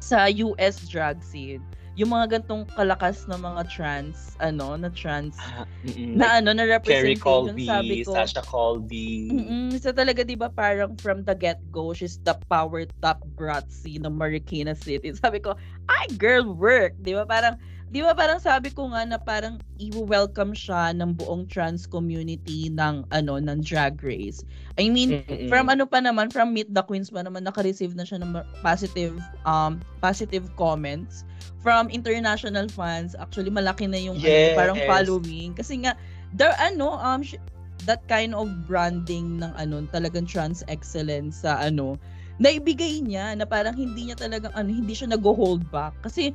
sa US drag scene. Yung mga gantong kalakas na mga trans, ano, na trans, Ah, mm-mm. na ano, na Carrie representation, Colby, sabi ko. Sasha Colby. Mm-mm, sa talaga 'di ba parang from the get-go she's the power top bratzy ng Marikina City. Sabi ko, ay girl work, 'di ba? Parang 'di ba parang sabi ko nga na parang i-welcome siya ng buong trans community ng ano ng drag race. I mean, Mm-mm. from ano pa naman from Meet the Queens pa naman naka-receive na siya ng positive um positive comments from international fans. Actually malaki na yung ano, Yes. parang following kasi nga there ano um sh- that kind of branding ng ano talagang trans excellence sa ano naibigay niya na parang hindi niya talagang ano hindi siya nag-hold back kasi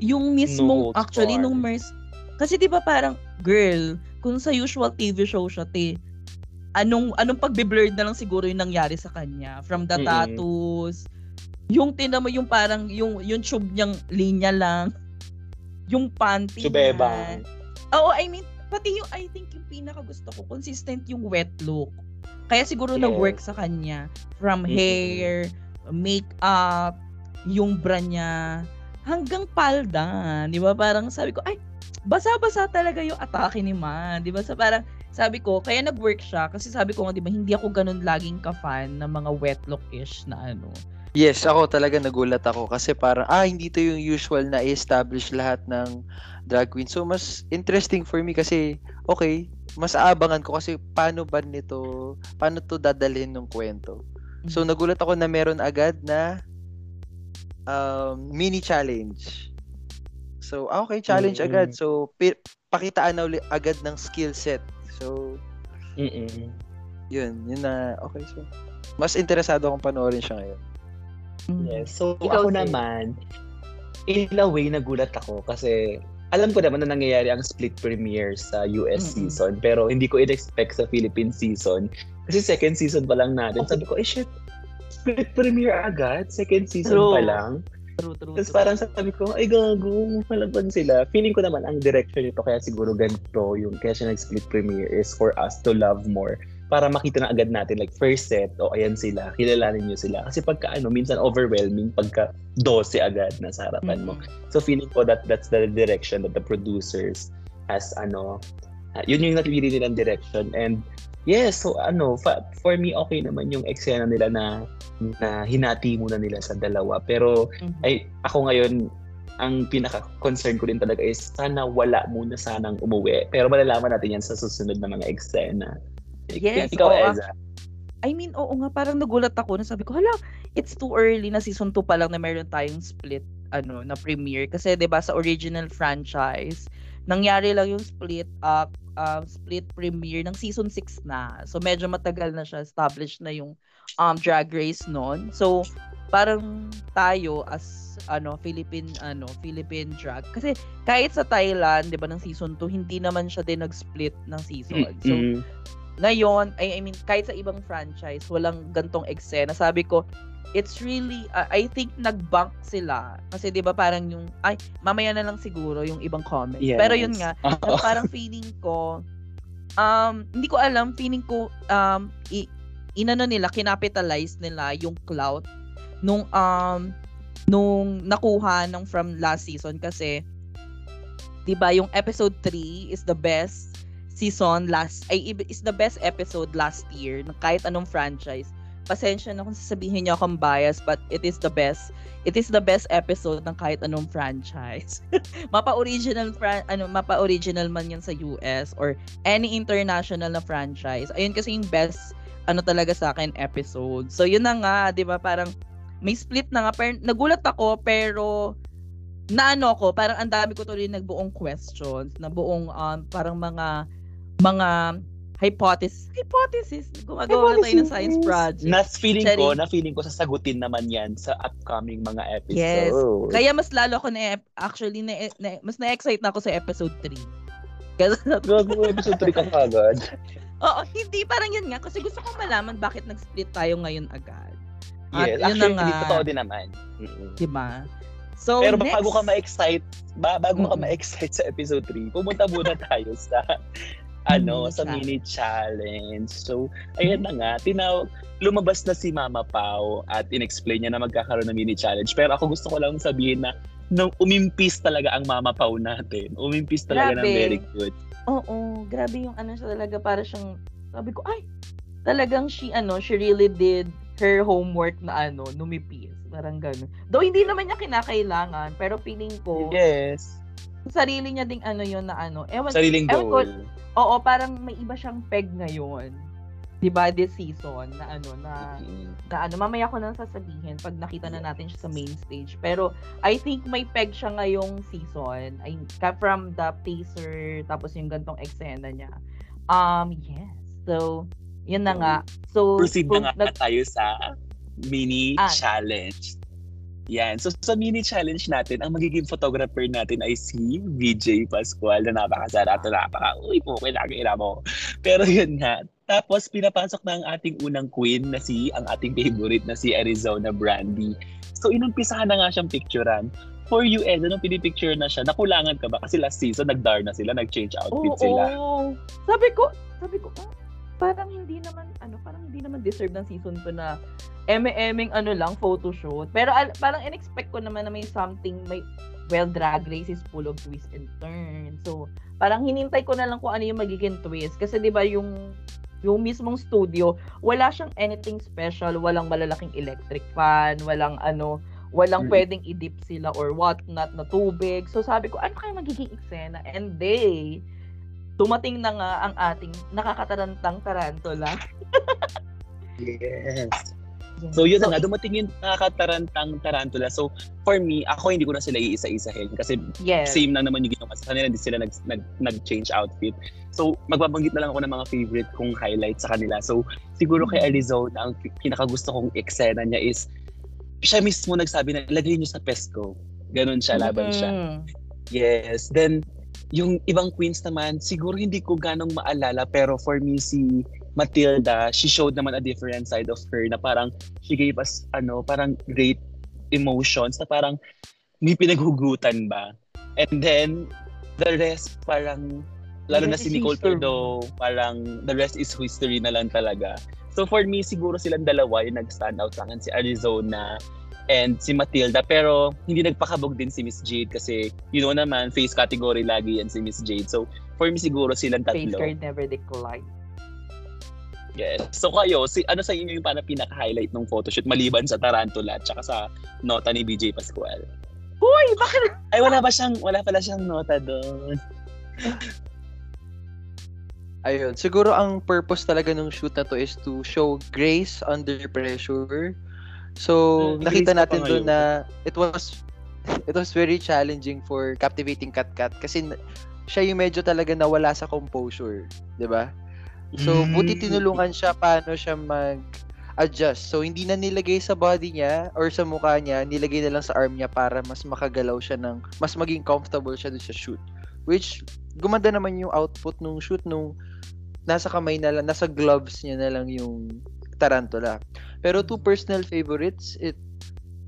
yung mismong holds actually nung mers kasi 'di ba parang girl kung sa usual TV show siya te anong anong pagbe-blurred na lang siguro yung nangyari sa kanya from the Mm-mm. tattoos yung tina mo yung parang yung yung tube niyang linya lang yung panty Subebang. niya. Oo, I mean, pati yung, I think yung pinaka gusto ko, consistent yung wet look. Kaya siguro Yes. nag-work sa kanya. From Mm-mm. hair, makeup, yung bra niya, hanggang palda. Di ba? Parang sabi ko, ay, basa-basa talaga yung atake ni Man. Di ba? Sa parang, sabi ko, kaya nag-work siya. Kasi sabi ko nga, di ba, hindi ako ganun laging ka-fan ng mga wet look-ish na ano. Yes, ako talaga nagulat ako kasi parang ah hindi to yung usual na i-establish lahat ng drag queen. So mas interesting for me kasi okay, mas aabangan ko kasi paano ba nito, paano to dadalhin ng kwento. So Mhm. nagulat ako na meron agad na um, mini challenge. So ah, okay, challenge Mm. agad. So pi- pakitaan na uli agad ng skill set. So Mm-mm. yun, yun na okay so. Mas interesado akong panoorin siya ngayon. Mhm. Yes. So, Ikaw, ako Sid. naman, in a way, nagulat ako kasi alam ko naman na nangyayari ang split premiere sa US Mm-mm. season pero hindi ko in-expect sa Philippine season kasi second season pa lang natin. Sabi ko, eh shit, split premiere agad? Second season True. pa lang? True, true, Tapos true. parang sabi ko, ay gago, malaban sila. Feeling ko naman ang direction nito kaya siguro ganito yung kaya siya nag-split premiere is for us to love more para makita na agad natin like first set o ayan sila kilalanin niyo sila kasi pagka ano minsan overwhelming pagka 12 agad na sa harapan mo Mhm. so feeling ko that that's the direction that the producers has ano uh, yun yung napili nilang direction and yes so ano fa- for me okay naman yung eksena nila na na hinati muna nila sa dalawa pero Mhm. ay ako ngayon ang pinaka-concern ko din talaga is sana wala muna sanang umuwi. Pero malalaman natin yan sa susunod na mga eksena. Yes, Ikaw, oo. Eza. I mean, oo nga, parang nagulat ako na sabi ko, hala, it's too early na season 2 pa lang na meron tayong split ano na premiere kasi 'di ba sa original franchise nangyari lang yung split up uh, split premiere ng season 6 na. So medyo matagal na siya, established na yung um drag race noon. So parang tayo as ano Philippine ano Philippine drag kasi kahit sa Thailand 'di ba ng season 2 hindi naman siya din nag-split ng season. So Mm-mm. Ngayon, I, I mean, kahit sa ibang franchise, walang gantong eksena. Sabi ko, it's really, uh, I think nag-bank sila. Kasi di ba parang yung, ay, mamaya na lang siguro yung ibang comments. Yes. Pero yun nga, parang feeling ko, um, hindi ko alam, feeling ko, um, i- inano nila, kinapitalize nila yung clout nung, um, nung nakuha ng from last season kasi, di ba yung episode 3 is the best season last, ay, is the best episode last year ng kahit anong franchise. Pasensya na kung sasabihin niyo akong bias, but it is the best. It is the best episode ng kahit anong franchise. mapa-original fran- ano mapa-original man 'yan sa US or any international na franchise. Ayun kasi yung best ano talaga sa akin episode. So yun na nga, 'di ba? Parang may split na nga pero nagulat ako pero naano ko, parang ang dami ko tuloy nagbuong questions, na buong um, parang mga mga hypothesis, hypothesis, gumagawa na tayo ng science project. Nas feeling ko, Charing. na feeling ko sasagutin naman yan sa upcoming mga episodes. Yes. Kaya mas lalo ako na actually na, na mas na-excite na ako sa episode 3. Kasi Gago episode 3 ka kagad. Oo, hindi parang yun nga kasi gusto ko malaman bakit nag-split tayo ngayon agad. At Yes, yun na actually, nga. totoo din naman. Mm-mm. 'Di ba? So Pero next, bago ka ma-excite, ba, bago ka Mm-mm. ma-excite sa episode 3, pumunta muna tayo sa ano, Mini sa mini challenge. So, ayan na nga, tinawag, lumabas na si Mama Pau at inexplain niya na magkakaroon ng mini challenge. Pero ako gusto ko lang sabihin na nung umimpis talaga ang Mama Pau natin. Umimpis talaga ng Grabe. very good. Oo, grabe yung ano siya talaga para siyang sabi ko ay talagang she ano, she really did her homework na ano, numipis. Parang gano'n. Though hindi naman niya kinakailangan, pero feeling ko Yes. Sarili niya ding ano yun na ano. Ewan, Sariling ewan ko, goal. oo, parang may iba siyang peg ngayon. 'Di ba this season na ano na Mm. na ano, mamaya ko nang sasabihin pag nakita na natin siya sa main stage. Pero I think may peg siya ngayong season. Ka- from the pacer, tapos yung gantong eksena niya. Um, yes. So, yun na nga. So, Proceed kung na nga nag- tayo sa mini Ah. challenge. Yan. So sa mini challenge natin, ang magiging photographer natin ay si VJ Pascual na napakasarato, napaka, uy po, kailangan mo. Pero yun nga. Tapos pinapasok na ang ating unang queen na si, ang ating favorite na si Arizona Brandy. So inumpisahan na nga siyang picturean. For you, Ed, nung pinipicture na siya, nakulangan ka ba? Kasi last season, nag-dar na sila, nag-change outfit Oo, sila. oo. Sabi ko, sabi ko, ah, parang hindi naman, ano, parang hindi naman deserve ng season 2 na eme-eming ano lang, photoshoot. Pero al- parang in-expect ko naman na may something, may, well, Drag Race is full of twists and turns. So, parang hinintay ko na lang kung ano yung magiging twist. Kasi di ba yung yung mismong studio, wala siyang anything special, walang malalaking electric fan, walang ano, walang Mm. pwedeng idip sila or what not na tubig. So sabi ko, ano kaya magiging eksena? And they, dumating na nga ang ating nakakatarantang tarantula. Yes. So yun na nga, dumating yung nakakatarantang tarantula. So for me, ako hindi ko na sila iisa-isahin kasi yes. same lang naman yung ginawa sa kanila, hindi sila nag, nag, nag-change outfit. So magbabanggit na lang ako ng mga favorite kong highlights sa kanila. So siguro kay Mhm. Arizona, ang pinakagusto kong eksena niya is siya mismo nagsabi na ilagay niyo sa Pesco. Ganon siya, laban siya. Mhm. Yes. Then, yung ibang queens naman, siguro hindi ko ganong maalala, pero for me, si Matilda, she showed naman a different side of her na parang she gave us, ano, parang great emotions na parang may pinaghugutan ba. And then, the rest parang, lalo na si Nicole. Tordo, parang the rest is history na lang talaga. So for me, siguro silang dalawa yung nag-stand out sa akin, si Arizona and si Matilda. Pero hindi nagpakabog din si Miss Jade kasi you know naman, face category lagi yan si Miss Jade. So for me siguro silang Face tatlo. card never decline. Yes. So kayo, si, ano sa inyo yung parang pinaka-highlight ng photoshoot maliban sa Tarantula at saka sa nota ni BJ Pascual? Hoy, bakit? Ay, wala pa siyang, wala pala siyang nota doon. Ayun. Siguro ang purpose talaga ng shoot na to is to show grace under pressure. So, nakita natin doon na it was it was very challenging for captivating Kat Kat kasi siya yung medyo talaga nawala sa composure, 'di ba? So, buti Mm. tinulungan siya paano siya mag adjust. So, hindi na nilagay sa body niya or sa mukha niya, nilagay na lang sa arm niya para mas makagalaw siya ng, mas maging comfortable siya dun sa shoot. Which, gumanda naman yung output nung shoot nung nasa kamay na lang, nasa gloves niya na lang yung tarantula. Pero two personal favorites, it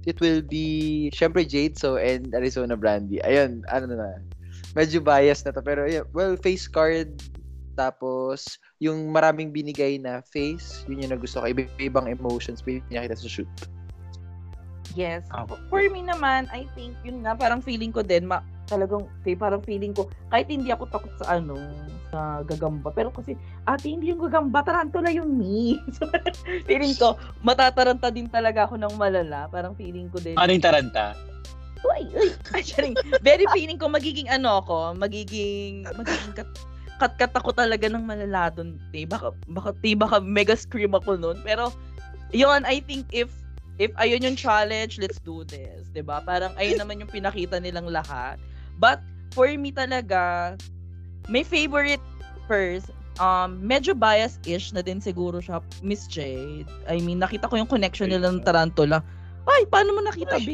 it will be, syempre Jade So and Arizona Brandy. Ayun, ano na, medyo biased na to. Pero yeah, well, face card, tapos yung maraming binigay na face, yun yung nagusto ko. Iba- Ibang emotions pinakita sa shoot. Yes. Ako. For me naman, I think, yun nga, parang feeling ko din, ma, talagang, okay, parang feeling ko, kahit hindi ako takot sa ano, sa gagamba, pero kasi, ate, hindi yung gagamba, tarantula yung me. Feeling ko, matataranta din talaga ako ng malala. Parang feeling ko din, Ano yung taranta? uy, uy, charing. very feeling ko, magiging ano ako, magiging, magiging kat, kat-kat ako talaga ng malala dun. Te. Baka, baka, te, baka mega scream ako nun. Pero, yun, I think if if ayun yung challenge, let's do this. 'di ba Parang ayun naman yung pinakita nilang lahat. But, for me talaga, may favorite first, um, medyo bias-ish na din siguro siya, Miss Jade. I mean, nakita ko yung connection nila ng Tarantula. Ay, paano mo nakita, Ay. B?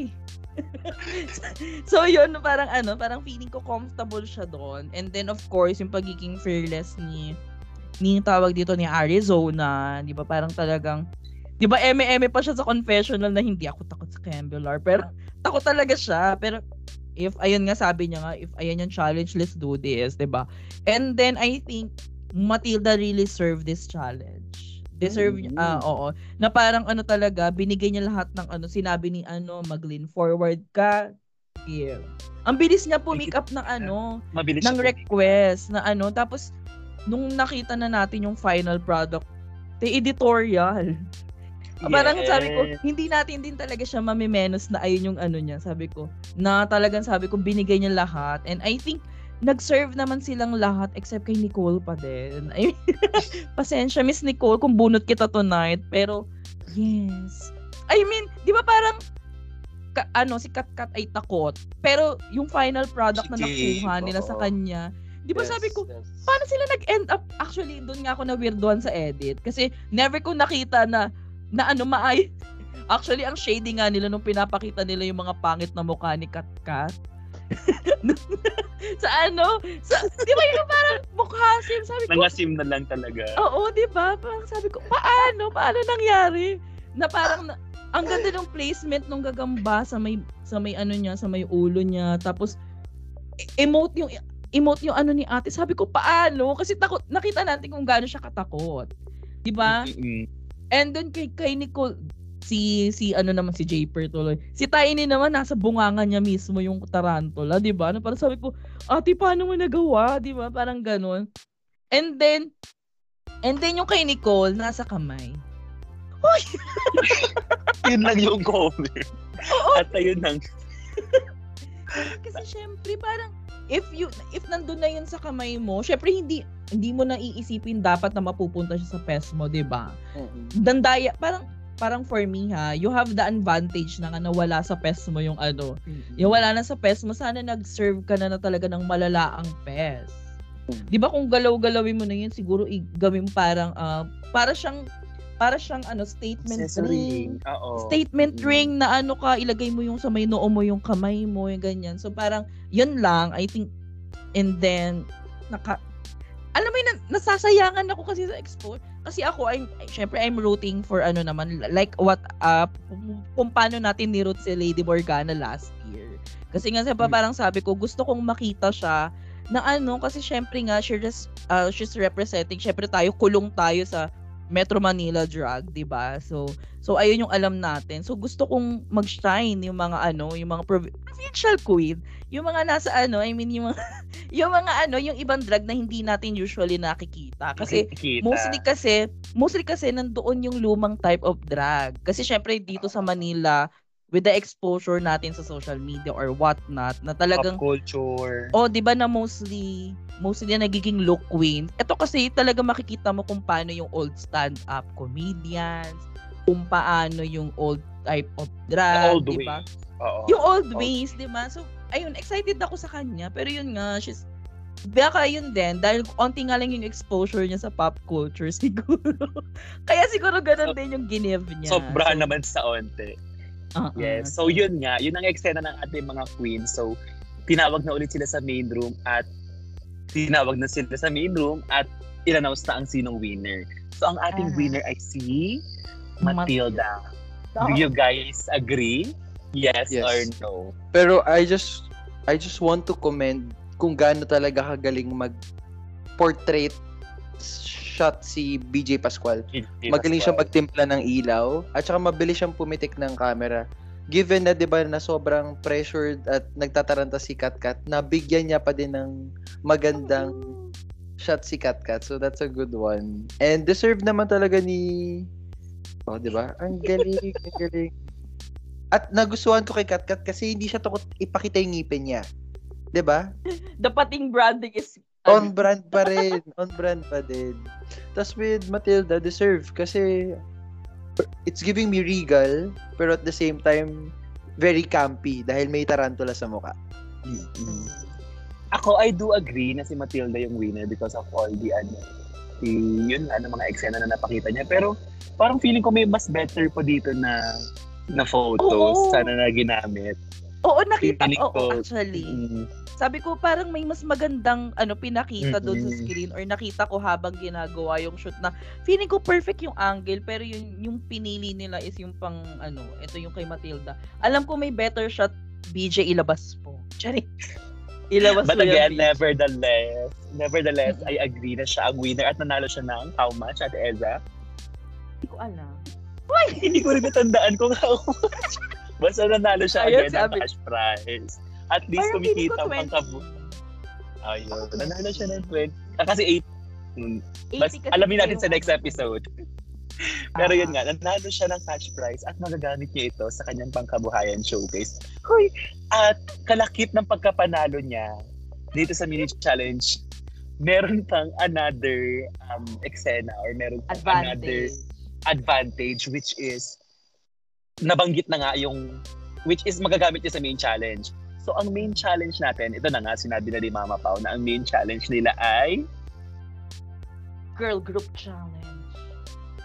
so, yun, parang ano, parang feeling ko comfortable siya doon. And then, of course, yung pagiging fearless ni ni tawag dito ni Arizona, 'di ba? Parang talagang 'di ba eme-eme pa siya sa confessional na hindi ako takot sa Cambular, pero takot talaga siya. Pero if ayun nga sabi niya nga, if ayan yung challenge, let's do this, 'di ba? And then I think Matilda really served this challenge. Deserve Mm. ah oo, na parang ano talaga, binigay niya lahat ng ano, sinabi ni ano, mag-lean forward ka, give. Ang bilis niya pumick up ng ano, Mabilis ng request na ano tapos nung nakita na natin yung final product the editorial pumick. parang sabi ko Yes. hindi natin din talaga siya mamimenos na ayun yung ano niya sabi ko na talagang sabi ko binigay niya lahat and I think nag-serve naman silang lahat except kay Nicole pa din. Ay, pasensya, Miss Nicole, kung bunot kita tonight. Pero, yes. I mean, di ba parang, ka, ano, si Kat Kat ay takot. Pero, yung final product na nakuha nila sa kanya, di ba Yes, sabi ko, yes. paano sila nag-end up? Actually, doon nga ako na weirdoan sa edit. Kasi, never ko nakita na, na ano, maay. Actually, ang shady nga nila nung pinapakita nila yung mga pangit na mukha ni Kat Kat. sa ano? Sa, di ba yung parang mukha sim? Sabi ko, Nangasim na lang talaga. oo, di ba? Parang sabi ko, paano? Paano nangyari? Na parang, na, ang ganda ng placement ng gagamba sa may, sa may ano niya, sa may ulo niya. Tapos, e- emote yung, emote yung ano ni ate. Sabi ko, paano? Kasi takot, nakita natin kung gaano siya katakot. Di ba? Mm-mm. And then kay, kay Nicole, si si ano naman si Japer tuloy. Si Tiny naman nasa bunganga niya mismo yung tarantula, 'di ba? Ano parang sabi ko, "Ate, paano mo nagawa?" 'di ba? Parang ganun. And then and then yung kay Nicole nasa kamay. Yun lang yung comment. Oo, At ayun lang. kasi syempre parang if you if nandun na yun sa kamay mo, syempre hindi hindi mo na iisipin dapat na mapupunta siya sa pes mo, 'di ba? Mhm. Dandaya, parang parang for me ha, you have the advantage na nga nawala sa pes mo yung ano, Yung wala na sa PES mo, sana nag-serve ka na na talaga ng malalaang PES. Hmm. 'Di ba kung galaw-galawin mo na yun, siguro i- gawin parang ah, para siyang para siyang ano statement ring. Oo. Statement Mm. ring na ano ka, ilagay mo yung sa may noo mo, yung kamay mo, yung ganyan. So parang yun lang, I think and then naka alam mo yun, na- nasasayangan ako kasi sa expo. Kasi ako, I'm, syempre, I'm rooting for ano naman, like what, uh, kung paano natin ni-root si Lady Morgana last year. Kasi nga, Hmm. sabi, parang sabi ko, gusto kong makita siya na ano, kasi syempre nga, she's, uh, she's representing, syempre tayo, kulong tayo sa Metro Manila drug, 'di ba? So so ayun yung alam natin. So gusto kong mag-shine yung mga ano, yung mga prov- provincial queen, yung mga nasa ano, I mean yung mga yung mga ano, yung ibang drug na hindi natin usually nakikita. Kasi Nakikita. mostly kasi mostly kasi nandoon yung lumang type of drug. Kasi syempre dito sa Manila, with the exposure natin sa social media or whatnot na talagang Pop culture. oh, 'di ba na mostly mostly na nagiging look queen. Ito kasi talaga makikita mo kung paano yung old stand-up comedians, kung paano yung old type of drag, old 'di ba? Yung old ways, 'di ba? So, ayun, excited ako sa kanya. Pero yun nga, she's Baka yun din, dahil onti nga lang yung exposure niya sa pop culture siguro. Kaya siguro ganun So- din yung give niya. Sobrahan So, naman sa onte. uh-uh. Yes. So yun nga, yun ang eksena ng ating mga queens. So tinawag na ulit sila sa main room at tinawag na sila sa main room at in-announce na ang sinong winner. So ang ating Ah. winner ay si Mat- Matilda. Oo. Do you guys agree? Yes, Yes. or no? Pero I just I just want to commend kung gaano talaga kagaling mag portrait shot si BJ Pascual. Magaling siya magtimpla ng ilaw at saka mabilis siyang pumitik ng camera. Given na 'di ba na sobrang pressured at nagtataranta si Katkat, nabigyan niya pa din ng magandang shot si Katkat. So that's a good one. And deserve naman talaga ni Oh, 'di ba? Ang galing, ang galing. At nagustuhan ko kay Katkat kasi hindi siya takot ipakita yung ngipin niya. 'Di ba? The pating branding is On brand pa rin. On brand pa din. Tapos with Matilda, deserve. Kasi it's giving me regal, pero at the same time, very campy dahil may tarantula sa mukha. Ako, I do agree na si Matilda yung winner because of all the ano, the, yun ng mga eksena na napakita niya. Pero parang feeling ko may mas better pa dito na na photos Oo. sana na ginamit. Oo, nakita ko. actually. Mm, Sabi ko parang may mas magandang ano pinakita doon sa screen or nakita ko habang ginagawa yung shoot na feeling ko perfect yung angle pero yung yung pinili nila is yung pang ano, ito yung kay Matilda. Alam ko may better shot BJ ilabas po. Charing. Ilabas But again, nevertheless, nevertheless. I agree na siya ang winner at nanalo siya ng how much at Eza? Hindi ko alam. Hindi ko rin natandaan kung how much. Basta nanalo siya Ayun, again ng sabi- cash prize. At least Parang kumikita ang 20. kabu. Ayun, nanalo siya ng 20. Ah, kasi 8. Hmm. 80 Bas, alamin natin sa next ano. episode. Pero Ah. yun nga, nanalo siya ng cash prize at magagamit niya ito sa kanyang pangkabuhayan showcase. Hoy! At kalakip ng pagkapanalo niya dito sa mini challenge, meron pang another um, eksena or meron pang another Advantage. advantage which is nabanggit na nga yung which is magagamit niya sa main challenge. So ang main challenge natin, ito na nga sinabi na ni Mama Pao na ang main challenge nila ay Girl group challenge.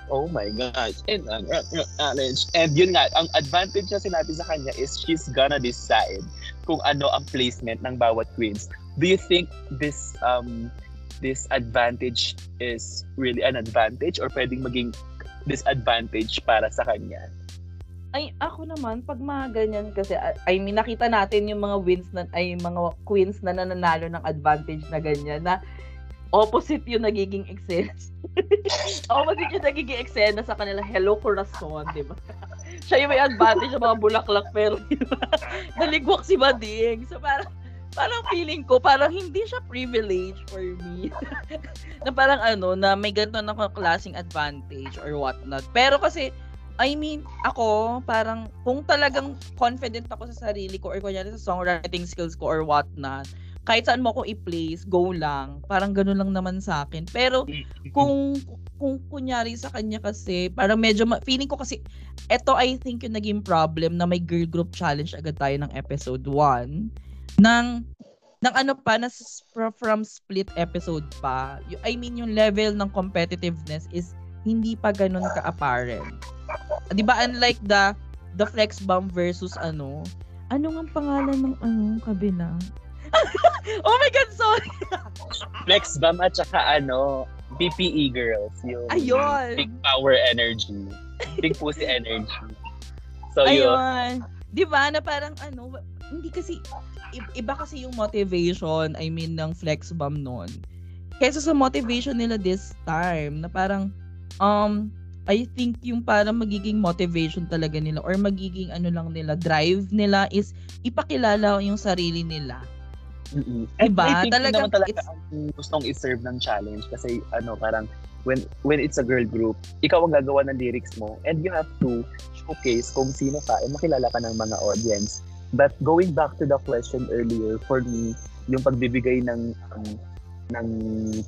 Oh my gosh. And uh, uh, challenge. And yun nga, ang advantage na sinabi sa kanya is she's gonna decide kung ano ang placement ng bawat queens. Do you think this um this advantage is really an advantage or pwedeng maging disadvantage para sa kanya? Ay, ako naman, pag mga ganyan kasi, I mean, nakita natin yung mga wins na, ay, mga queens na nananalo ng advantage na ganyan, na opposite yung nagiging eksena. opposite yung nagiging eksena sa kanila, hello corazon, di ba? Siya yung may advantage sa mga bulaklak, pero di ba? Naligwak si Bading. So, parang, parang feeling ko, parang hindi siya privilege for me. na parang ano, na may ganito na klaseng advantage or whatnot. Pero kasi, I mean, ako, parang, kung talagang confident ako sa sarili ko or kunyari sa songwriting skills ko or whatnot, kahit saan mo ako i-place, go lang. Parang ganun lang naman sa akin. Pero, kung, kung kunyari sa kanya kasi, parang medyo, ma- feeling ko kasi, eto I think yung naging problem na may girl group challenge agad tayo ng episode 1, ng, ng ano pa, na from split episode pa. I mean, yung level ng competitiveness is hindi pa ganun ka-apparent. 'Di ba unlike the the flex bomb versus ano? Ano nga ang pangalan ng ano kabila? oh my god, sorry. Flex Bam at saka ano, BPE girls. Yung Ayun. Big Power Energy. Big Pussy Energy. So yun. Ayun. 'Di ba na parang ano, hindi kasi iba kasi yung motivation, I mean ng flex bomb noon. Kaysa sa motivation nila this time na parang um I think yung parang magiging motivation talaga nila or magiging ano lang nila, drive nila is ipakilala yung sarili nila And Diba? I think yun Talagang naman talaga it's- ang gustong i-serve ng challenge kasi ano parang when when it's a girl group, ikaw ang gagawa ng lyrics mo and you have to showcase kung sino ka and makilala ka ng mga audience. But going back to the question earlier, for me, yung pagbibigay ng um, ng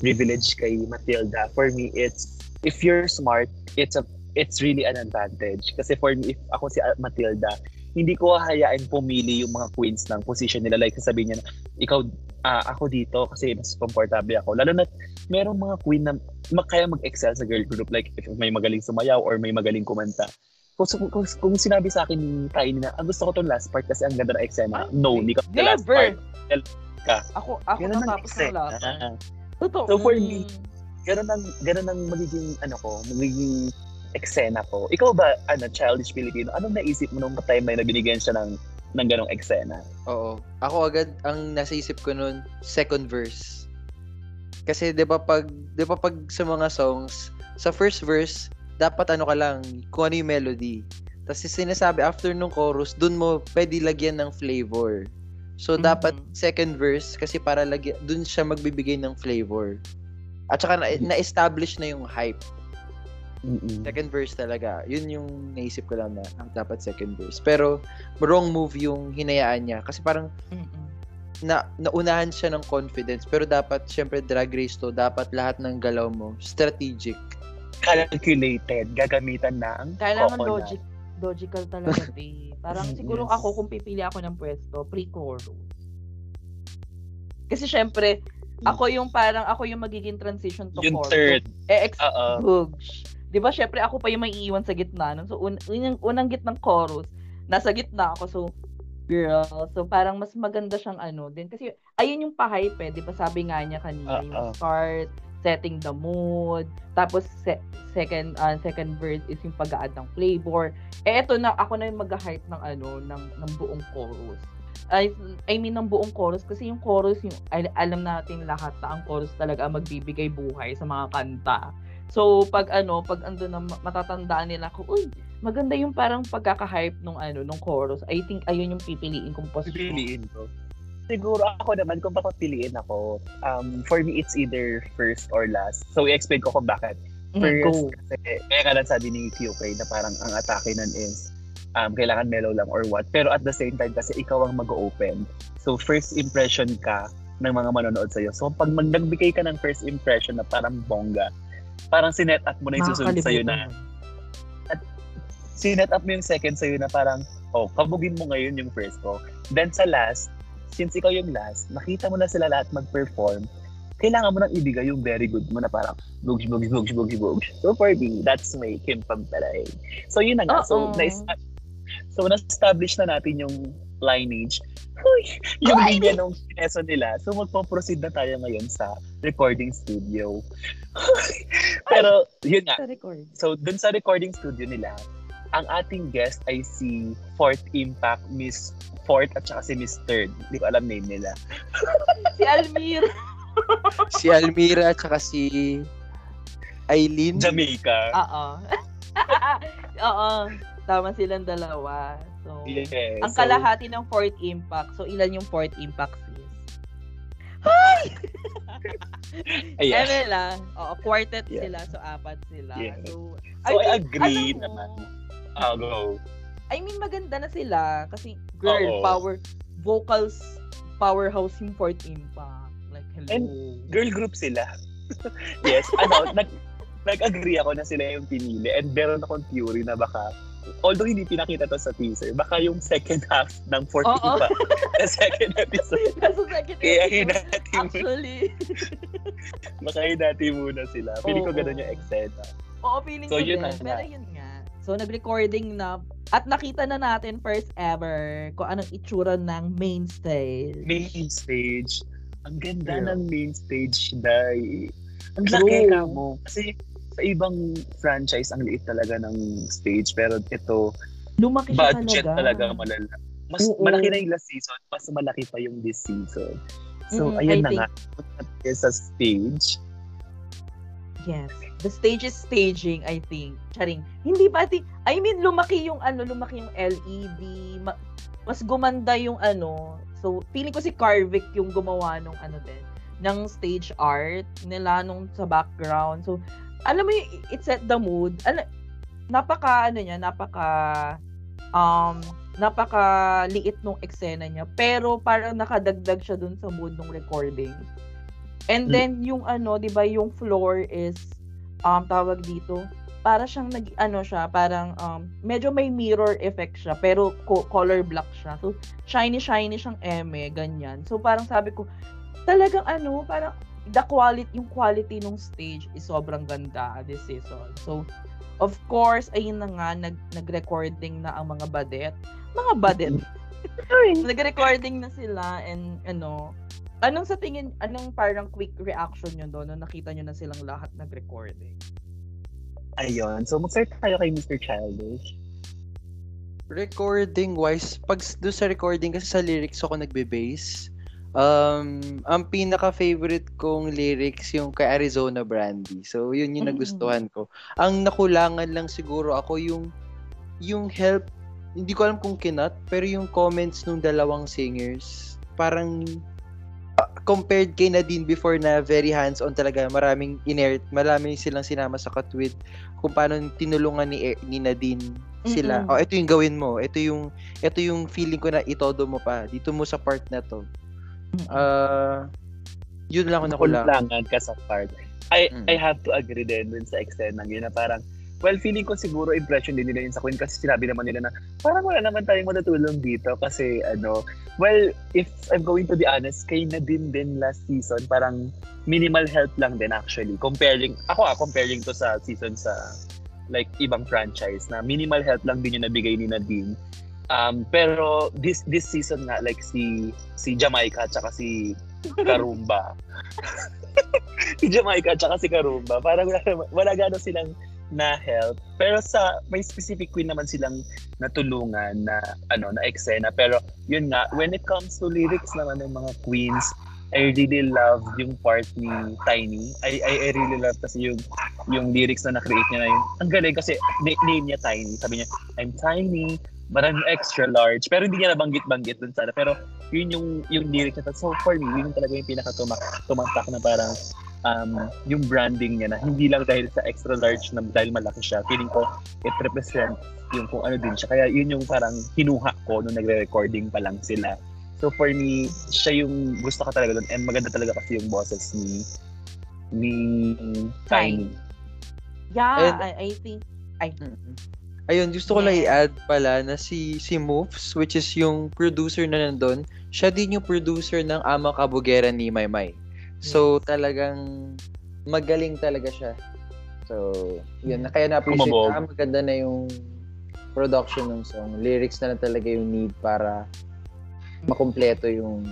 privilege kay Matilda, for me it's if you're smart, it's a it's really an advantage. Kasi for me, if ako si Matilda, hindi ko hahayaan pumili yung mga queens ng position nila. Like, sasabihin niya na, ikaw, ah, ako dito kasi mas comfortable ako. Lalo na, merong mga queen na kaya mag-excel sa girl group. Like, if may magaling sumayaw or may magaling kumanta. Kung, kung, kung, kung sinabi sa akin ni Kaini na, ah, gusto ko tong last part kasi ang ganda ng eksena. No, hindi ka the last part. Ka. Ako, ako Ganun ang natapos ng last. Totoo. So, for me, ganun ang ganun ang magiging ano ko, magiging eksena ko. Ikaw ba ano childish Filipino? Anong naisip mo nung time na binigyan siya ng ng ganong eksena? Oo. Ako agad ang nasa isip ko noon, second verse. Kasi 'di ba pag 'di ba pag sa mga songs, sa first verse dapat ano ka lang, kung ano yung melody. Tapos sinasabi after nung chorus, dun mo pwede lagyan ng flavor. So Mhm. dapat second verse kasi para lagyan dun siya magbibigay ng flavor. At saka na, na-establish na yung hype. Mm-mm. Second verse talaga. Yun yung naisip ko lang na ah, dapat second verse. Pero wrong move yung hinayaan niya kasi parang Mm-mm. na naunahan siya ng confidence pero dapat syempre drag race to dapat lahat ng galaw mo strategic Calculated, gagamitan ng Kailangan coconut. logic, logical talaga, babe. Parang siguro Yes. ako, kung pipili ako ng pwesto, pre-chorus. Kasi syempre, ako yung parang, ako yung magiging transition to Yung chorus. third. Eh, ex-. Bugs. Di ba, syempre, ako pa yung may iiwan sa gitna. nun. So, un- unang, unang gitnang chorus, nasa gitna ako. So, girl. So, parang mas maganda siyang ano din. Kasi, ayun yung pa-hype eh. Di ba, sabi nga niya kanina, yung Oo. start, setting the mood. Tapos, se- second uh, second verse is yung pag-add ng flavor. Eh, eto na, ako na yung mag-hype ng ano, ng, ng buong chorus. I, I mean, ng buong chorus. Kasi yung chorus, yung, al- alam natin lahat na ang chorus talaga ang magbibigay buhay sa mga kanta. So, pag ano, pag ando na ma- matatandaan nila ko, uy, maganda yung parang pagkaka-hype nung ano, nung chorus. I think ayun yung pipiliin kong posisyon. Pipiliin ko. Siguro ako naman, kung papapiliin ako, um, for me, it's either first or last. So, i-explain ko kung bakit. Mm, First, go. kasi, kaya nga lang sabi ni QK na parang ang atake nun is um, kailangan mellow lang or what. Pero at the same time, kasi ikaw ang mag-open. So, first impression ka ng mga manonood sa'yo. So, pag nagbigay ka ng first impression na parang bongga, parang sinet up mo na yung susunod sa'yo na sinet up mo yung second sa'yo na parang, oh, kabugin mo ngayon yung first ko. Then sa last, since ikaw yung last, nakita mo na sila lahat mag-perform, kailangan mo nang ibigay yung very good mo na parang bugs, bugs, bugs, bugs, bugs. So for me, that's my Kim Pagpalay. So yun na nga. So, Oo. Na so na-establish na natin yung lineage. Uy, yung linya nung sineso nila. So magpo-proceed na tayo ngayon sa recording studio. Pero yun nga. So, dun sa recording studio nila, ang ating guest ay si Fourth Impact, Miss Fourth at saka si Miss Third. Hindi ko alam name nila. Si Almir. si Almira at saka si Eileen Jamaica. Oo. Oo. Tama silang dalawa. So, Yes. ang So, kalahati ng fourth impact. So, ilan yung fourth impact sis? Ayan. Eme lang. Oo, quartet Yeah. sila. So, apat sila. Yeah. So, So, I think, agree mo, naman. Ah, go. I mean, maganda na sila. Kasi, girl, Oo. power, vocals, powerhouse yung fourth impact. Like, hello. And Girl group sila. yes. Ano, nag, nag-agree ako na sila yung pinili. And meron akong theory na baka although hindi pinakita to sa teaser, baka yung second half ng fourth Oo. impact na second episode. Nasa second Kaya episode. hinati mo, Actually. baka hinati muna sila. Feeling ko ganun yung eksena. Oo, feeling So, ko yun din. Pero yun nga. So, nag-recording na. At nakita na natin first ever kung anong itsura ng main stage. main stage. Ang ganda Yeah. ng main stage, Day. Ang laki ka mo. Kasi sa ibang franchise, ang liit talaga ng stage. Pero ito, Lumaki budget talaga. talaga malala. Mas Oo. malaki na yung last season, mas malaki pa yung this season. So, Mm, ayun I na think- nga. Sa stage. Yes. The stage is staging, I think. Charing. Hindi ba, I think, I mean, lumaki yung ano, lumaki yung LED. Ma- mas gumanda yung ano, So, feeling ko si Carvick yung gumawa nung ano din, ng stage art nila nung sa background. So, alam mo, y- it set the mood. Al- napaka, ano niya, napaka, um, napaka liit nung eksena niya. Pero parang nakadagdag siya dun sa mood ng recording. And Mm. then, yung ano, di ba, yung floor is, um, tawag dito, para siyang nag, ano siya, parang, um, medyo may mirror effect siya, pero co- color black siya. So, shiny-shiny siyang eme, ganyan. So, parang sabi ko, talagang ano, parang, the quality, yung quality ng stage is sobrang ganda this season. So, of course, ayun na nga, nag, nag-recording na ang mga badet. Mga badet. nag-recording na sila and ano, anong sa tingin, anong parang quick reaction nyo doon nung nakita nyo na silang lahat nag-recording? Ayun. So, mag-start tayo kay Mr. Childish. Recording wise, pag doon sa recording kasi sa lyrics ako nagbe-base. Um, ang pinaka favorite kong lyrics yung kay Arizona Brandy. So, yun yung Mm. nagustuhan ko. Ang nakulangan lang siguro ako yung yung help hindi ko alam kung kinat, pero yung comments nung dalawang singers, parang uh, compared kay Nadine before na very hands-on talaga, maraming inert, marami silang sinama sa katwid kung paano tinulungan ni, ni Nadine sila. Mm-mm. Oh, ito yung gawin mo. Ito yung ito yung feeling ko na itodo mo pa. Dito mo sa part na to. Ah, yun lang ako nakulang. Kulangan ka sa part. I, Mm. I have to agree din dun sa extent yun na parang Well, feeling ko siguro impression din nila yun sa Queen kasi sinabi naman nila na parang wala naman tayong matutulong dito kasi ano, well, if I'm going to be honest, kay na din din last season, parang minimal help lang din actually. Comparing, ako ah, comparing to sa season sa like ibang franchise na minimal help lang din yung nabigay ni Nadine. Um, pero this this season nga like si si Jamaica at saka si Karumba. si Jamaica at saka si Karumba, parang wala, wala gano'n silang na help. Pero sa may specific queen naman silang natulungan na ano na eksena. Pero yun nga, when it comes to lyrics naman ng mga queens, I really love yung part ni Tiny. I I, I really love kasi yung yung lyrics na na-create niya na yung ang galing kasi na- name niya Tiny. Sabi niya, I'm tiny, but I'm extra large. Pero hindi niya nabanggit-banggit dun sana. Pero yun yung yung lyrics niya. So for me, yun yung talaga yung pinaka tumatak na parang um, yung branding niya na hindi lang dahil sa extra large na dahil malaki siya. Feeling ko it represents yung kung ano din siya. Kaya yun yung parang kinuha ko nung nagre-recording pa lang sila. So for me, siya yung gusto ko talaga doon and maganda talaga kasi yung boses ni ni Tiny. Yeah, And- I, I think, ay, Mhm. Ayun, gusto ko lang i-add pala na si si Moves, which is yung producer na nandun, siya din yung producer ng Ama Kabugera ni Maymay. So, talagang magaling talaga siya. So, yun, kaya na-appreciate na, ah, maganda na yung production ng song. Lyrics na lang talaga yung need para makumpleto yung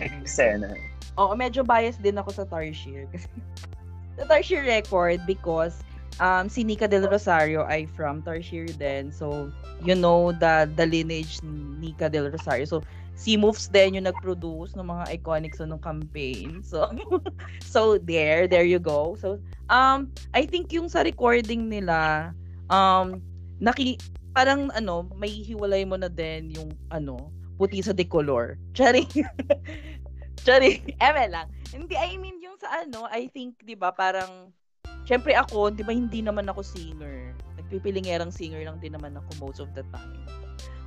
Eksena. Oo, medyo biased din ako sa Tarsier. Kasi sa Tarsier record because um, si Nika Del Rosario ay from Tarsier din. So, you know the, the lineage ni Nika Del Rosario. So, si Moves din yung nag-produce ng mga iconic so ng campaign. So, so there, there you go. So, um, I think yung sa recording nila, um, naki, parang ano, may hiwalay mo na din yung ano, puti sa decolor. Charing. Charing. Eme lang. Hindi, I mean, yung sa ano, I think, di ba, parang, syempre ako, di ba, hindi naman ako singer. Nagpipilingerang singer lang din naman ako most of the time.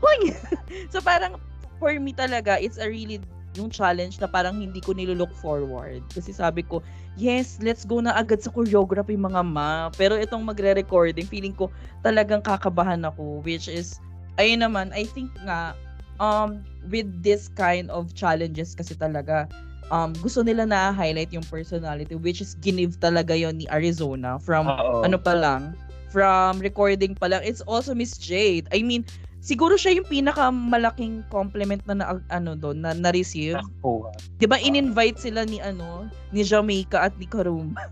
Hoy! so, parang, for me talaga, it's a really yung challenge na parang hindi ko nilook forward. Kasi sabi ko, yes, let's go na agad sa choreography mga ma. Pero itong magre-recording, feeling ko talagang kakabahan ako. Which is, ayun naman, I think nga, um, with this kind of challenges kasi talaga, um, gusto nila na highlight yung personality which is ginive talaga yon ni Arizona from Oo. ano pa lang, from recording pa lang. It's also Miss Jade. I mean, siguro siya yung pinakamalaking compliment na, na ano doon na na-receive. 'Di ba in-invite sila ni ano, ni Jamaica at ni Karumba.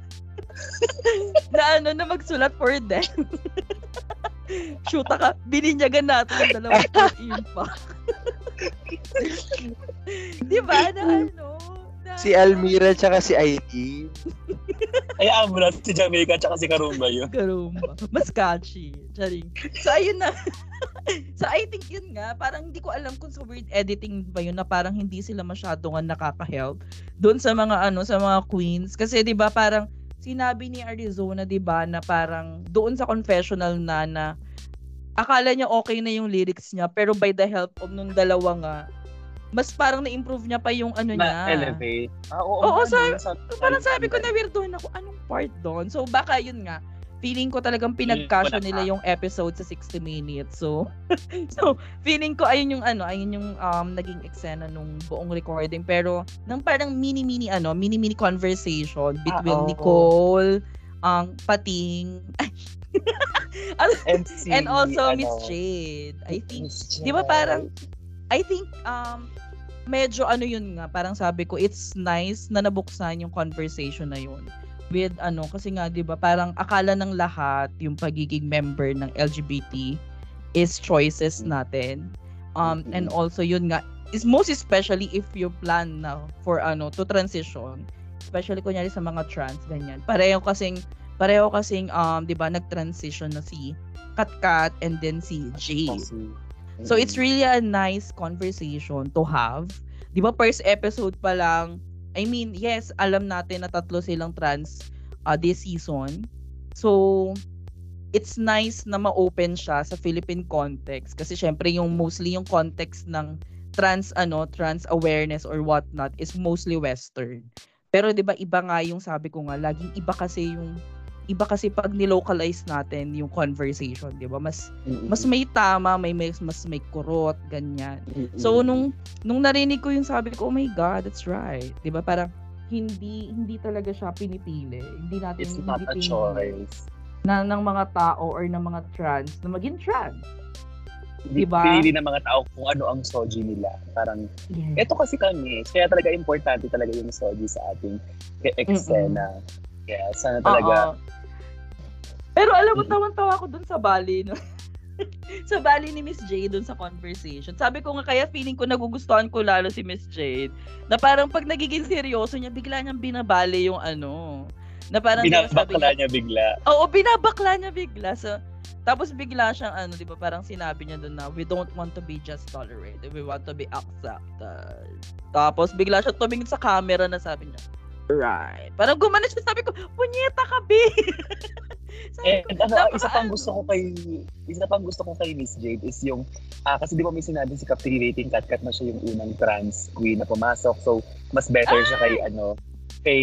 na ano na magsulat for them. Shoot ka, bininyagan natin yung dalawang impact. 'Di ba na ano? Si Almira tsaka si Aileen. Ay, mo na si Jamaica at si Karumba yun. Karumba. Mas catchy. Charing. So, ayun na. so, I think yun nga, parang hindi ko alam kung sa word editing ba yun na parang hindi sila masyado nga nakaka-help doon sa mga ano, sa mga queens. Kasi 'di ba parang sinabi ni Arizona 'di ba na parang doon sa confessional na na akala niya okay na yung lyrics niya pero by the help of nung dalawa nga mas parang na-improve niya pa yung ano niya. Na-elevate. Ah, oo, Oo, nga, sabi- no, Parang sabi ko na weirdohan ako, anong part doon? So baka yun nga, feeling ko talagang pinagkasya nila yung episode sa 60 minutes. So, so feeling ko ayun yung ano, ayun yung um, naging eksena nung buong recording. Pero, nang parang mini-mini ano, mini-mini conversation between Ah, oo. Nicole, ang pating, And, si, and also ano, Miss Jade. I think Di ba parang, I think, um, medyo ano yun nga, parang sabi ko, it's nice na nabuksan yung conversation na yun. With ano, kasi nga, di ba, parang akala ng lahat yung pagiging member ng LGBT is choices natin. Um, and also yun nga, is most especially if you plan na for ano, to transition, especially kunyari sa mga trans, ganyan. Pareho kasing, pareho kasing, um, di ba, nag-transition na si Katkat and then si Jade. So it's really a nice conversation to have. 'Di ba first episode pa lang, I mean, yes, alam natin na tatlo silang trans uh, this season. So it's nice na ma-open siya sa Philippine context kasi syempre yung mostly yung context ng trans ano, trans awareness or whatnot is mostly western. Pero 'di ba iba nga yung sabi ko nga, laging iba kasi yung iba kasi pag nilocalize natin yung conversation, 'di ba? Mas Mm-mm. mas may tama, may, may mas may kurot, ganyan. Mm-mm. So nung nung narinig ko yung sabi ko, oh my god, that's right. 'Di ba? Parang hindi hindi talaga siya pinipili. Hindi natin It's hindi not a choice. na ng mga tao or ng mga trans na maging trans. Hindi Diba? Pinili ng mga tao kung ano ang soji nila. Parang, Yes. eto kasi kami. Kaya talaga importante talaga yung soji sa ating e- eksena. Kaya sana talaga. Oo. Pero alam mo, Mm. tawan-tawa ako dun sa Bali. No? sa Bali ni Miss Jade dun sa conversation. Sabi ko nga, kaya feeling ko nagugustuhan ko lalo si Miss Jade. Na parang pag nagiging seryoso niya, bigla niyang binabali yung ano. Na parang Binabakla niya bigla. Oo, binabakla niya bigla. So, tapos bigla siyang ano, di ba, parang sinabi niya doon na, we don't want to be just tolerated, we want to be accepted. Tapos bigla siya tumingin sa camera na sabi niya, right. Parang gumana siya, sabi ko, punyeta ka, B! sabi ko, And ano, napaka- isa pang gusto ko kay isa pang gusto ko kay Miss Jade is yung ah, kasi di ba may sinabi si captivating cat na siya yung unang trans queen na pumasok. So mas better siya kay ano kay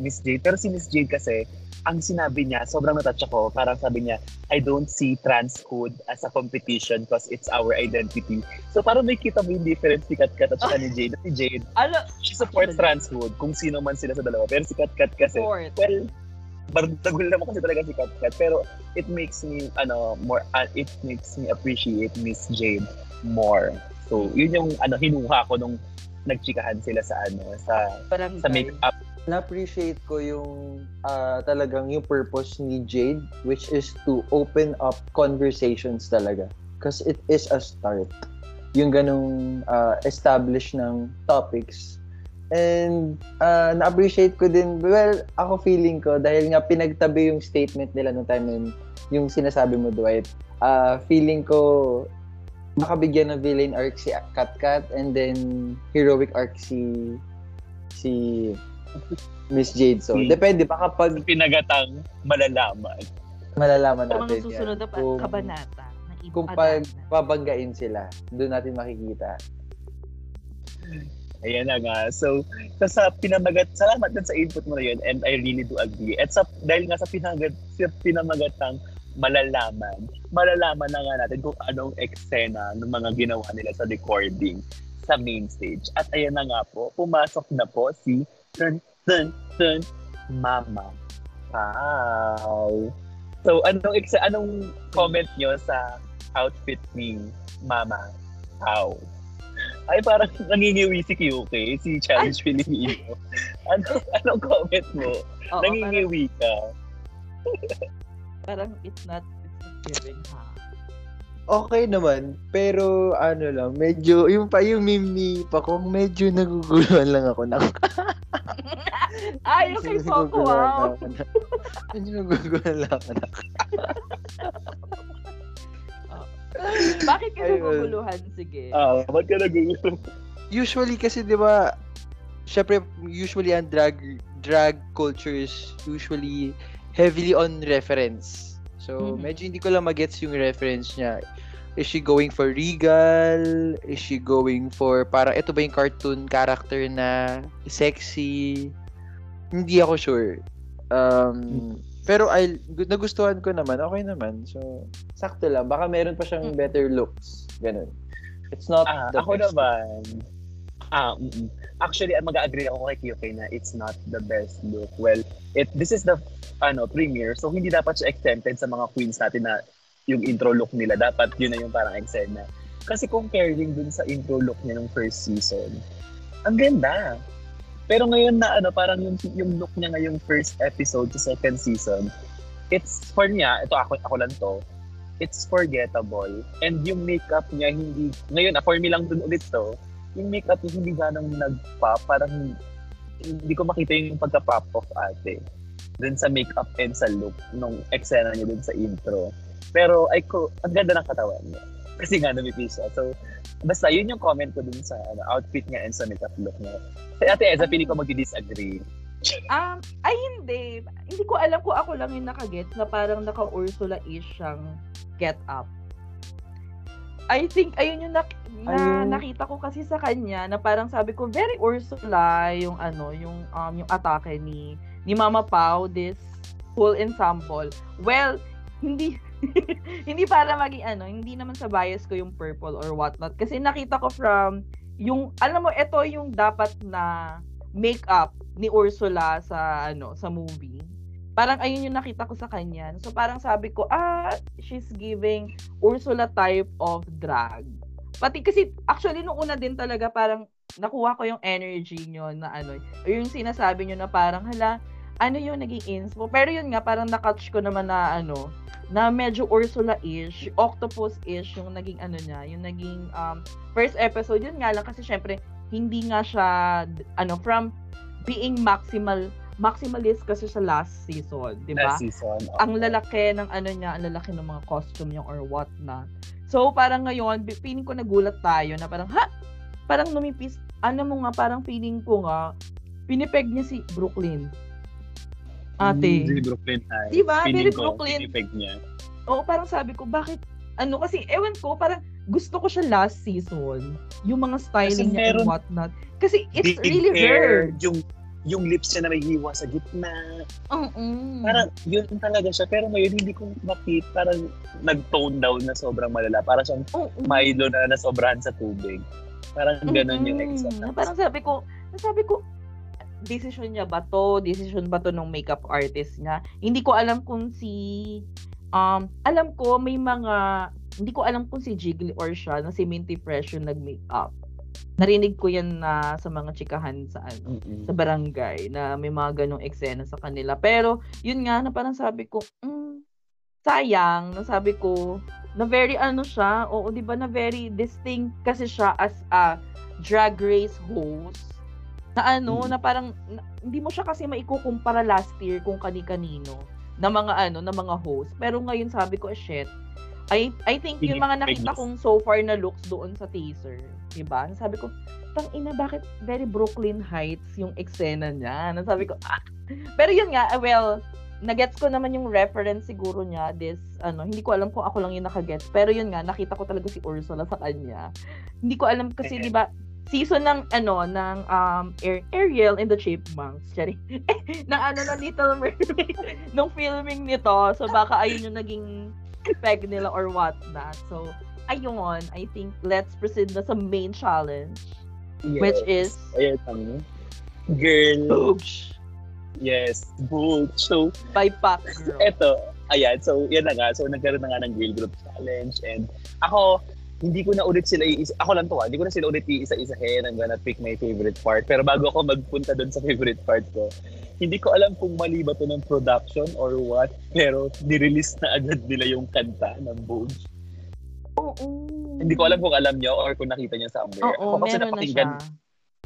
Miss Jade. Pero si Miss Jade kasi ang sinabi niya, sobrang natouch ako. Parang sabi niya, I don't see transhood as a competition because it's our identity. So parang may kita mo yung difference ni Kat Kat at saka ni Jade. Si Jade, Ala, she supports transhood kung sino man sila sa dalawa. Pero si Kat Kat kasi, support. well, bardagul naman kasi talaga si Kat Kat. Pero it makes me, ano, more, uh, it makes me appreciate Miss Jade more. So, yun yung, ano, hinuha ko nung nagchikahan sila sa, ano, sa, Parang sa make-up. Na-appreciate ko yung ah, talagang yung purpose ni Jade which is to open up conversations talaga. Because it is a start. Yung ganong ah, establish ng topics. And ah, na-appreciate ko din well ako feeling ko dahil nga pinagtabi yung statement nila nung time yun, yung sinasabi mo Dwight ah, feeling ko makabigyan ng villain arc si Kat Kat and then heroic arc si si Miss Jade. So, Si- depende. Baka pag Pinagatang malalaman. malalaman Sa natin mga susunod na Kung, kabanata. ng kung ipadaan. pag babanggain sila, doon natin makikita. Ayan na nga. So, sa, sa pinamagat, salamat din sa input mo na yun and I really do agree. At sa, dahil nga sa, pinagat, sa pinamagatang malalaman, malalaman na nga natin kung anong eksena ng mga ginawa nila sa recording sa main stage. At ayan na nga po, pumasok na po si Tun Tun Tun Mama Pao. So, anong, ekse- anong comment nyo sa outfit ni Mama Pao? Ay, parang nangingiwi si QK, si Challenge Filipino. Ano, anong comment mo? Oo, parang, nangingiwi ka. parang it's not, it's not giving, ha? Okay naman, pero ano lang, medyo, yung pa yung meme ni Pakong, medyo naguguluhan lang ako. Ng, Ay, okay, Poco, wow. Medyo naguguluhan lang ako. ng- Bakit ka naguguluhan? Sige. Ah, ba't ka nagugulo? Usually kasi 'di ba, syempre usually ang drag drag culture is usually heavily on reference. So, Mhm. medyo hindi ko lang magets yung reference niya. Is she going for regal? Is she going for para ito ba yung cartoon character na sexy? Hindi ako sure. Um, pero I nagustuhan ko naman. Okay naman. So, sakto lang. Baka meron pa siyang Mm. better looks. Ganun. It's not Ah, the ako best. naman. Ah, mm-mm. actually, mag-agree ako kay QK na it's not the best look. Well, it this is the ano premiere, so hindi dapat siya exempted sa mga queens natin na yung intro look nila. Dapat yun na yung parang eksena. Kasi comparing dun sa intro look niya nung first season, ang ganda. Pero ngayon na ano, parang yung, yung look niya ngayong first episode sa second season, it's for niya, ito ako, ako lang to, it's forgettable. And yung makeup niya hindi, ngayon, for me lang dun ulit to, yung makeup niya hindi ganong nag-pop, parang hindi ko makita yung pagka-pop of ate dun sa makeup and sa look nung eksena niya dun sa intro. Pero ay ko, ang ganda ng katawan niya. Kasi nga namipis siya. So, basta yun yung comment ko dun sa ano, outfit niya and sa makeup look niya. Sa ate Eza, pili ko magdi-disagree. Um, ay hindi. Hindi ko alam kung ako lang yung nakagets na parang naka-Ursula-ish siyang get up. I think ayun yung nak- na nakita ko kasi sa kanya na parang sabi ko very Ursula yung ano yung um yung atake ni ni Mama Pau this whole ensemble. Well, hindi hindi para maging ano, hindi naman sa bias ko yung purple or whatnot kasi nakita ko from yung alam mo ito yung dapat na makeup ni Ursula sa ano sa movie. Parang ayun yung nakita ko sa kanya. So parang sabi ko, ah, she's giving Ursula type of drag. Pati kasi actually nung una din talaga parang nakuha ko yung energy nyo na ano, yung sinasabi nyo na parang hala, ano yung naging inspo. Pero yun nga, parang nakatch ko naman na ano, na medyo Ursula-ish, octopus-ish yung naging ano niya, yung naging um, first episode. Yun nga lang kasi syempre, hindi nga siya, ano, from being maximal, maximalist kasi sa last season, di ba? Last season. ang lalaki ng ano niya, ang lalaki ng mga costume niya or what not. So, parang ngayon, feeling ko nagulat tayo na parang, ha? Parang numipis, ano mo nga, parang feeling ko nga, pinipeg niya si Brooklyn. Ate. Hindi Brooklyn High. Diba? Feeling Very ko, Brooklyn. pinipeg niya. Oo, parang sabi ko, bakit, ano, kasi, ewan ko, parang gusto ko siya last season. Yung mga styling Kasi niya and meron- what not. Kasi it's really hair, her. Yung yung lips niya na may hiwa sa gitna. Mm-mm. Parang yun talaga siya. Pero ngayon hindi ko makita. Parang nag-tone down na sobrang malala. Parang siyang Oo. Milo na nasobrahan sa tubig. Parang ganun yung Mm-mm. exam. Na Parang sabi ko, sabi ko, decision niya ba to? Decision ba to ng makeup artist niya? Hindi ko alam kung si, um, alam ko may mga, hindi ko alam kung si Jiggly or siya, na si Minty Fresh yung nag-makeup. Narinig ko yan na sa mga chikahan sa ano, Mm-mm. sa barangay na may mga ganong eksena sa kanila. Pero, yun nga, na parang sabi ko, mm, sayang, na sabi ko, na very ano siya, oo, di ba, na very distinct kasi siya as a drag race host. Na ano, Mm. na parang, na- hindi mo siya kasi maikukumpara last year kung kani-kanino na mga ano, na mga host. Pero ngayon sabi ko, shit, I, I think yung mga nakita kong so far na looks doon sa teaser, di ba? Sabi ko, tang ina, bakit very Brooklyn Heights yung eksena niya? Nasabi ko, ah. Pero yun nga, ah, well, nagets ko naman yung reference siguro niya this ano hindi ko alam kung ako lang yung nakagets pero yun nga nakita ko talaga si Ursula sa kanya hindi ko alam kasi Eh. di ba season ng ano ng um Ar- Ariel and the Chipmunks sorry ng ano ng Little Mermaid nung filming nito so baka ayun yung naging peg nila or what not so ayun I think let's proceed na sa main challenge which is Ayan, ano? Girl. Boobs Yes, book. So, by Pac Girl eto, ayan, so yan na nga. So, nagkaroon na nga ng girl group challenge. And ako, hindi ko na ulit sila iisa. Ako lang to ah. Hindi ko na sila ulit iisa-isahin. I'm gonna pick my favorite part. Pero bago ako magpunta doon sa favorite part ko, hindi ko alam kung mali ba to ng production or what. Pero nirelease na agad nila yung kanta ng Vogue. Oo Hindi ko alam kung alam nyo or kung nakita nyo somewhere. oo ako kasi meron na siya napakinggan,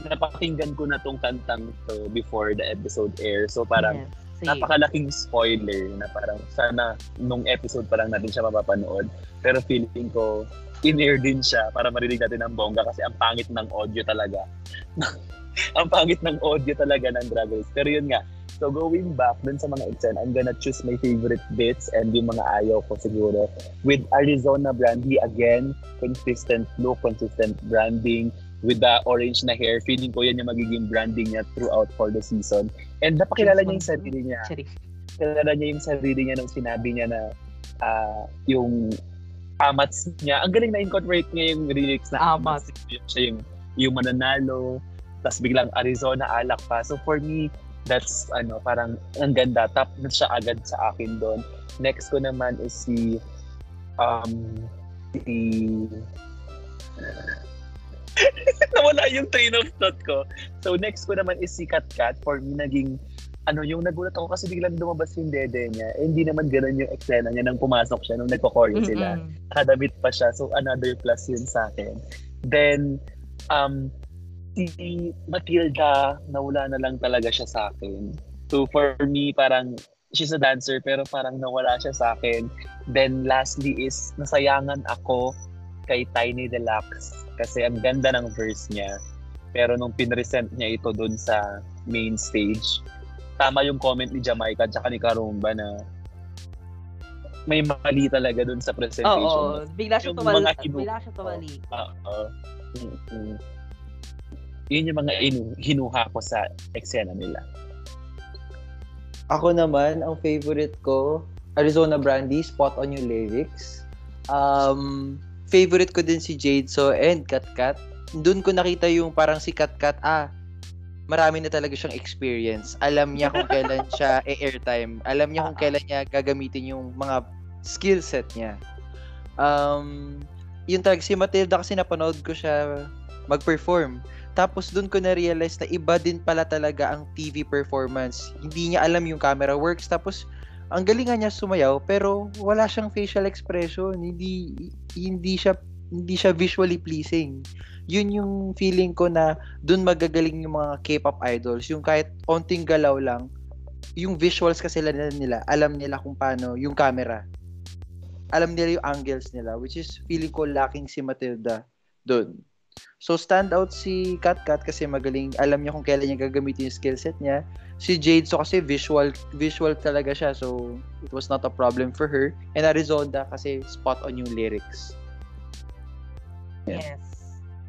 napakinggan ko na tong kantang to before the episode air. So parang Yes. Same. napakalaking spoiler na parang sana nung episode pa lang natin siya mapapanood. Pero feeling ko, in-air din siya para marinig natin ang bongga kasi ang pangit ng audio talaga. ang pangit ng audio talaga ng Drag Race. Pero yun nga, so going back dun sa mga eksena, I'm gonna choose my favorite bits and yung mga ayaw ko siguro. With Arizona Brandy, again, consistent look, consistent branding, with the orange na hair, feeling ko yan yung magiging branding niya throughout for the season. And napakilala niya yung sarili niya. Kilala niya yung sarili niya nung sinabi niya na ah, yung amats niya. Ang galing na incorporate niya yung lyrics na Amats. Siya yung, yung mananalo, tapos biglang Arizona alak pa. So for me, that's ano, parang ang ganda. Top na siya agad sa akin doon. Next ko naman is si um si Nawala yung train of thought ko. So next ko naman is si Kat Kat. For me, naging ano, yung nagulat ako kasi biglang lumabas yung dede niya. Eh, hindi naman ganun yung eksena niya nang pumasok siya nung nagko-choreo sila. Mm-mm. Kadabit pa siya. So another plus yun sa akin. Then, um, si Matilda, nawala na lang talaga siya sa akin. So for me, parang she's a dancer pero parang nawala siya sa akin. Then lastly is nasayangan ako kay Tiny Deluxe kasi ang ganda ng verse niya. Pero nung pinresent niya ito dun sa main stage, tama yung comment ni Jamaica at ni Karumba na may mali talaga dun sa presentation. Oo, bigla siya tumali. Bigla siya tumali. Oo. Mm-mm. Yun yung mga inu- hinuha ko sa eksena nila. Ako naman, ang favorite ko, Arizona Brandy, spot on yung lyrics. Um, favorite ko din si Jade So and Kat Kat. Doon ko nakita yung parang si Kat Kat, ah, marami na talaga siyang experience. Alam niya kung kailan siya e-airtime. Alam niya kung kailan niya gagamitin yung mga skill set niya. Um, yung tag si Matilda kasi napanood ko siya mag-perform. Tapos doon ko na-realize na iba din pala talaga ang TV performance. Hindi niya alam yung camera works. Tapos ang galing nga niya sumayaw pero wala siyang facial expression. Hindi hindi siya hindi siya visually pleasing. Yun yung feeling ko na doon magagaling yung mga K-pop idols. Yung kahit onting galaw lang, yung visuals kasi nila, nila alam nila kung paano yung camera. Alam nila yung angles nila which is feeling ko lacking si Matilda doon. So stand out si Kat Kat kasi magaling, alam niya kung kailan niya gagamitin yung skill set niya. Si Jade so kasi visual visual talaga siya so it was not a problem for her. And Arizona kasi spot on yung lyrics. Yeah. Yes.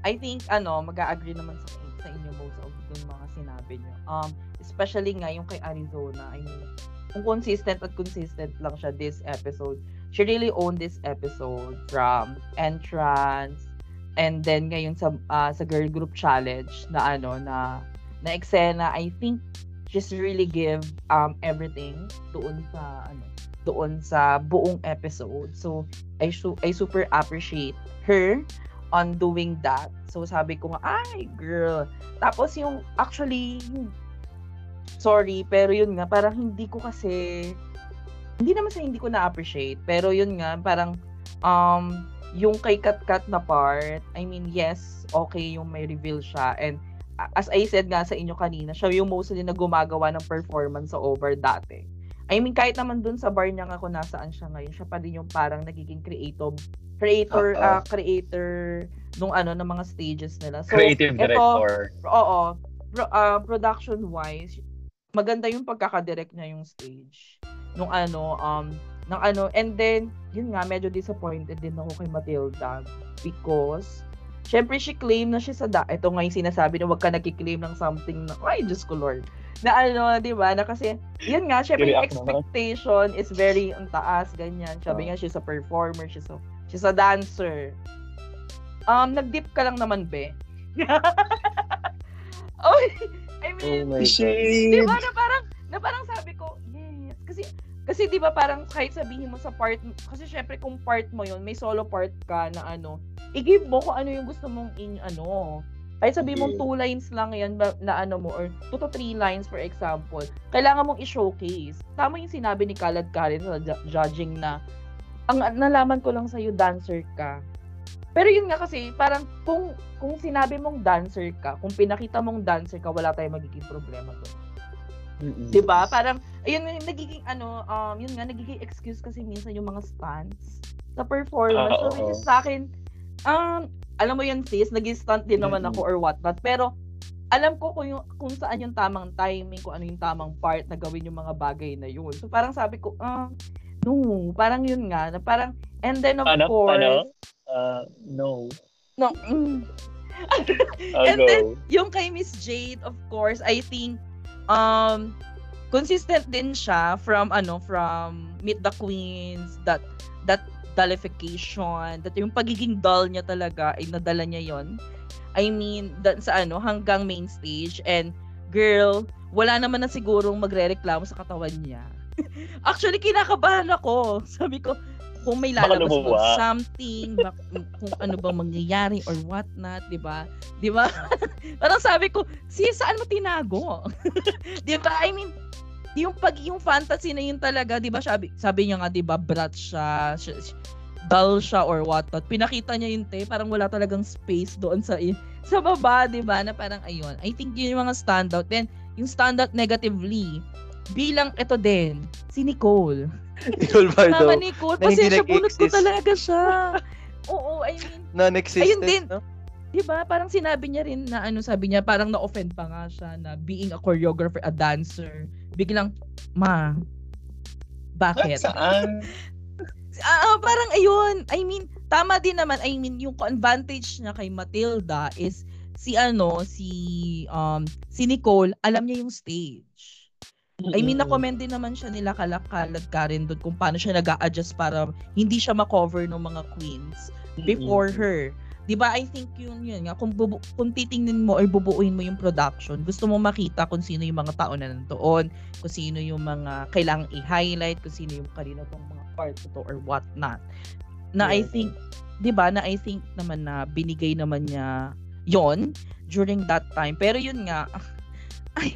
I think ano, mag-agree naman sa sa inyo most of yung mga sinabi niyo. Um especially nga yung kay Arizona, I mean, kung consistent at consistent lang siya this episode. She really owned this episode from entrance and then ngayon sa ah, sa girl group challenge na ano na na eksena, I think just really give um everything doon sa ano doon sa buong episode. So I su- I super appreciate her on doing that. So sabi ko nga, ay girl. Tapos yung actually yung- sorry, pero yun nga parang hindi ko kasi hindi naman sa hindi ko na-appreciate, pero yun nga parang um yung kay Kat Kat na part, I mean, yes, okay yung may reveal siya and as I said nga sa inyo kanina, siya yung mostly na gumagawa ng performance sa over dati. I mean, kahit naman dun sa bar niya nga kung nasaan siya ngayon, siya pa din yung parang nagiging creative, creator, ah, creator nung ano, ng mga stages nila. So, Creative eto, director. oo, pro, ah, production-wise, maganda yung pagkakadirect niya yung stage. Nung ano, um, ng ano, and then, yun nga, medyo disappointed din ako kay Matilda because, syempre, she claim na siya sa da, ito nga yung sinasabi na wag ka nagkiklaim ng something na, ay, Diyos ko Lord, na ano, di ba, na kasi, yun nga, syempre, yung expectation is very ang taas, ganyan. Sabi nga, she's a performer, she's a, she's a dancer. Um, nag-dip ka lang naman, be. oh, I mean, my Di ba na parang na parang sabi ko, yes. Kasi kasi 'di ba parang kahit sabihin mo sa part kasi syempre kung part mo 'yon, may solo part ka na ano, i-give mo kung ano yung gusto mong in ano. Kahit sabihin mong Okay. two lines lang yan na ano mo or two to three lines for example, kailangan mong i-showcase. Tama yung sinabi ni Kalad Karen sa ju- judging na ang nalaman ko lang sa dancer ka. Pero yun nga kasi, parang kung kung sinabi mong dancer ka, kung pinakita mong dancer ka, wala tayong magiging problema doon. Mm-mm. 'Di ba? Parang ayun yung nagiging ano, um yun nga nagiging excuse kasi minsan yung mga stunts sa performance. Ah, so, which is sa akin um alam mo yun sis, naging stunt din naman Mm-mm. ako or what not. Pero alam ko kung, yung, kung saan yung tamang timing, kung ano yung tamang part na gawin yung mga bagay na yun. So parang sabi ko, ah, no, parang yun nga, na parang, and then of Ano? course, Ano? Uh, no. no, mm, And go. then- yung kay Miss Jade, of course, I think um consistent din siya from ano from Meet the Queens that that dullification that yung pagiging dull niya talaga ay nadala niya yon I mean that sa ano hanggang main stage. And girl wala naman na sigurong magrereklamo sa katawan niya. Actually kinakabahan ako. Sabi ko kung may lalabas bang something bak- kung ano bang mangyayari or what not 'di ba? 'di ba? Parang sabi ko si saan mo tinago? 'di ba? I mean yung pag yung fantasy na yun talaga 'di ba? Sabi sabi niya nga 'di ba brat siya, siya siya- dull siya or what not pinakita niya yun te parang wala talagang space doon sa sa baba 'di ba? Na parang ayun. I think yun yung mga standout. Then yung standout negatively bilang ito din si Nicole Nicole Bardo. Tama Nicole na hindi pasensya bunot ko talaga siya oo I mean Non-existent, Ayun din. no? 'di ba parang sinabi niya rin na ano sabi niya parang na-offend pa nga siya na being a choreographer a dancer biglang ma bakit Saan? ah ah, parang ayun I mean tama din naman I mean yung advantage niya kay Matilda is si ano si um si Nicole alam niya yung stage I mean, na-comment din naman siya nila kalakalag ka rin doon kung paano siya nag adjust para hindi siya ma-cover ng mga queens before her. 'Di ba? I think yun yun nga kung bubu- kung titingnan mo or bubuuin mo yung production, gusto mo makita kung sino yung mga tao na nandoon, kung sino yung mga kailangang i-highlight, kung sino yung kanina tong mga parts to or what not. Na I think 'di ba na I think naman na binigay naman niya yon during that time. Pero yun nga ay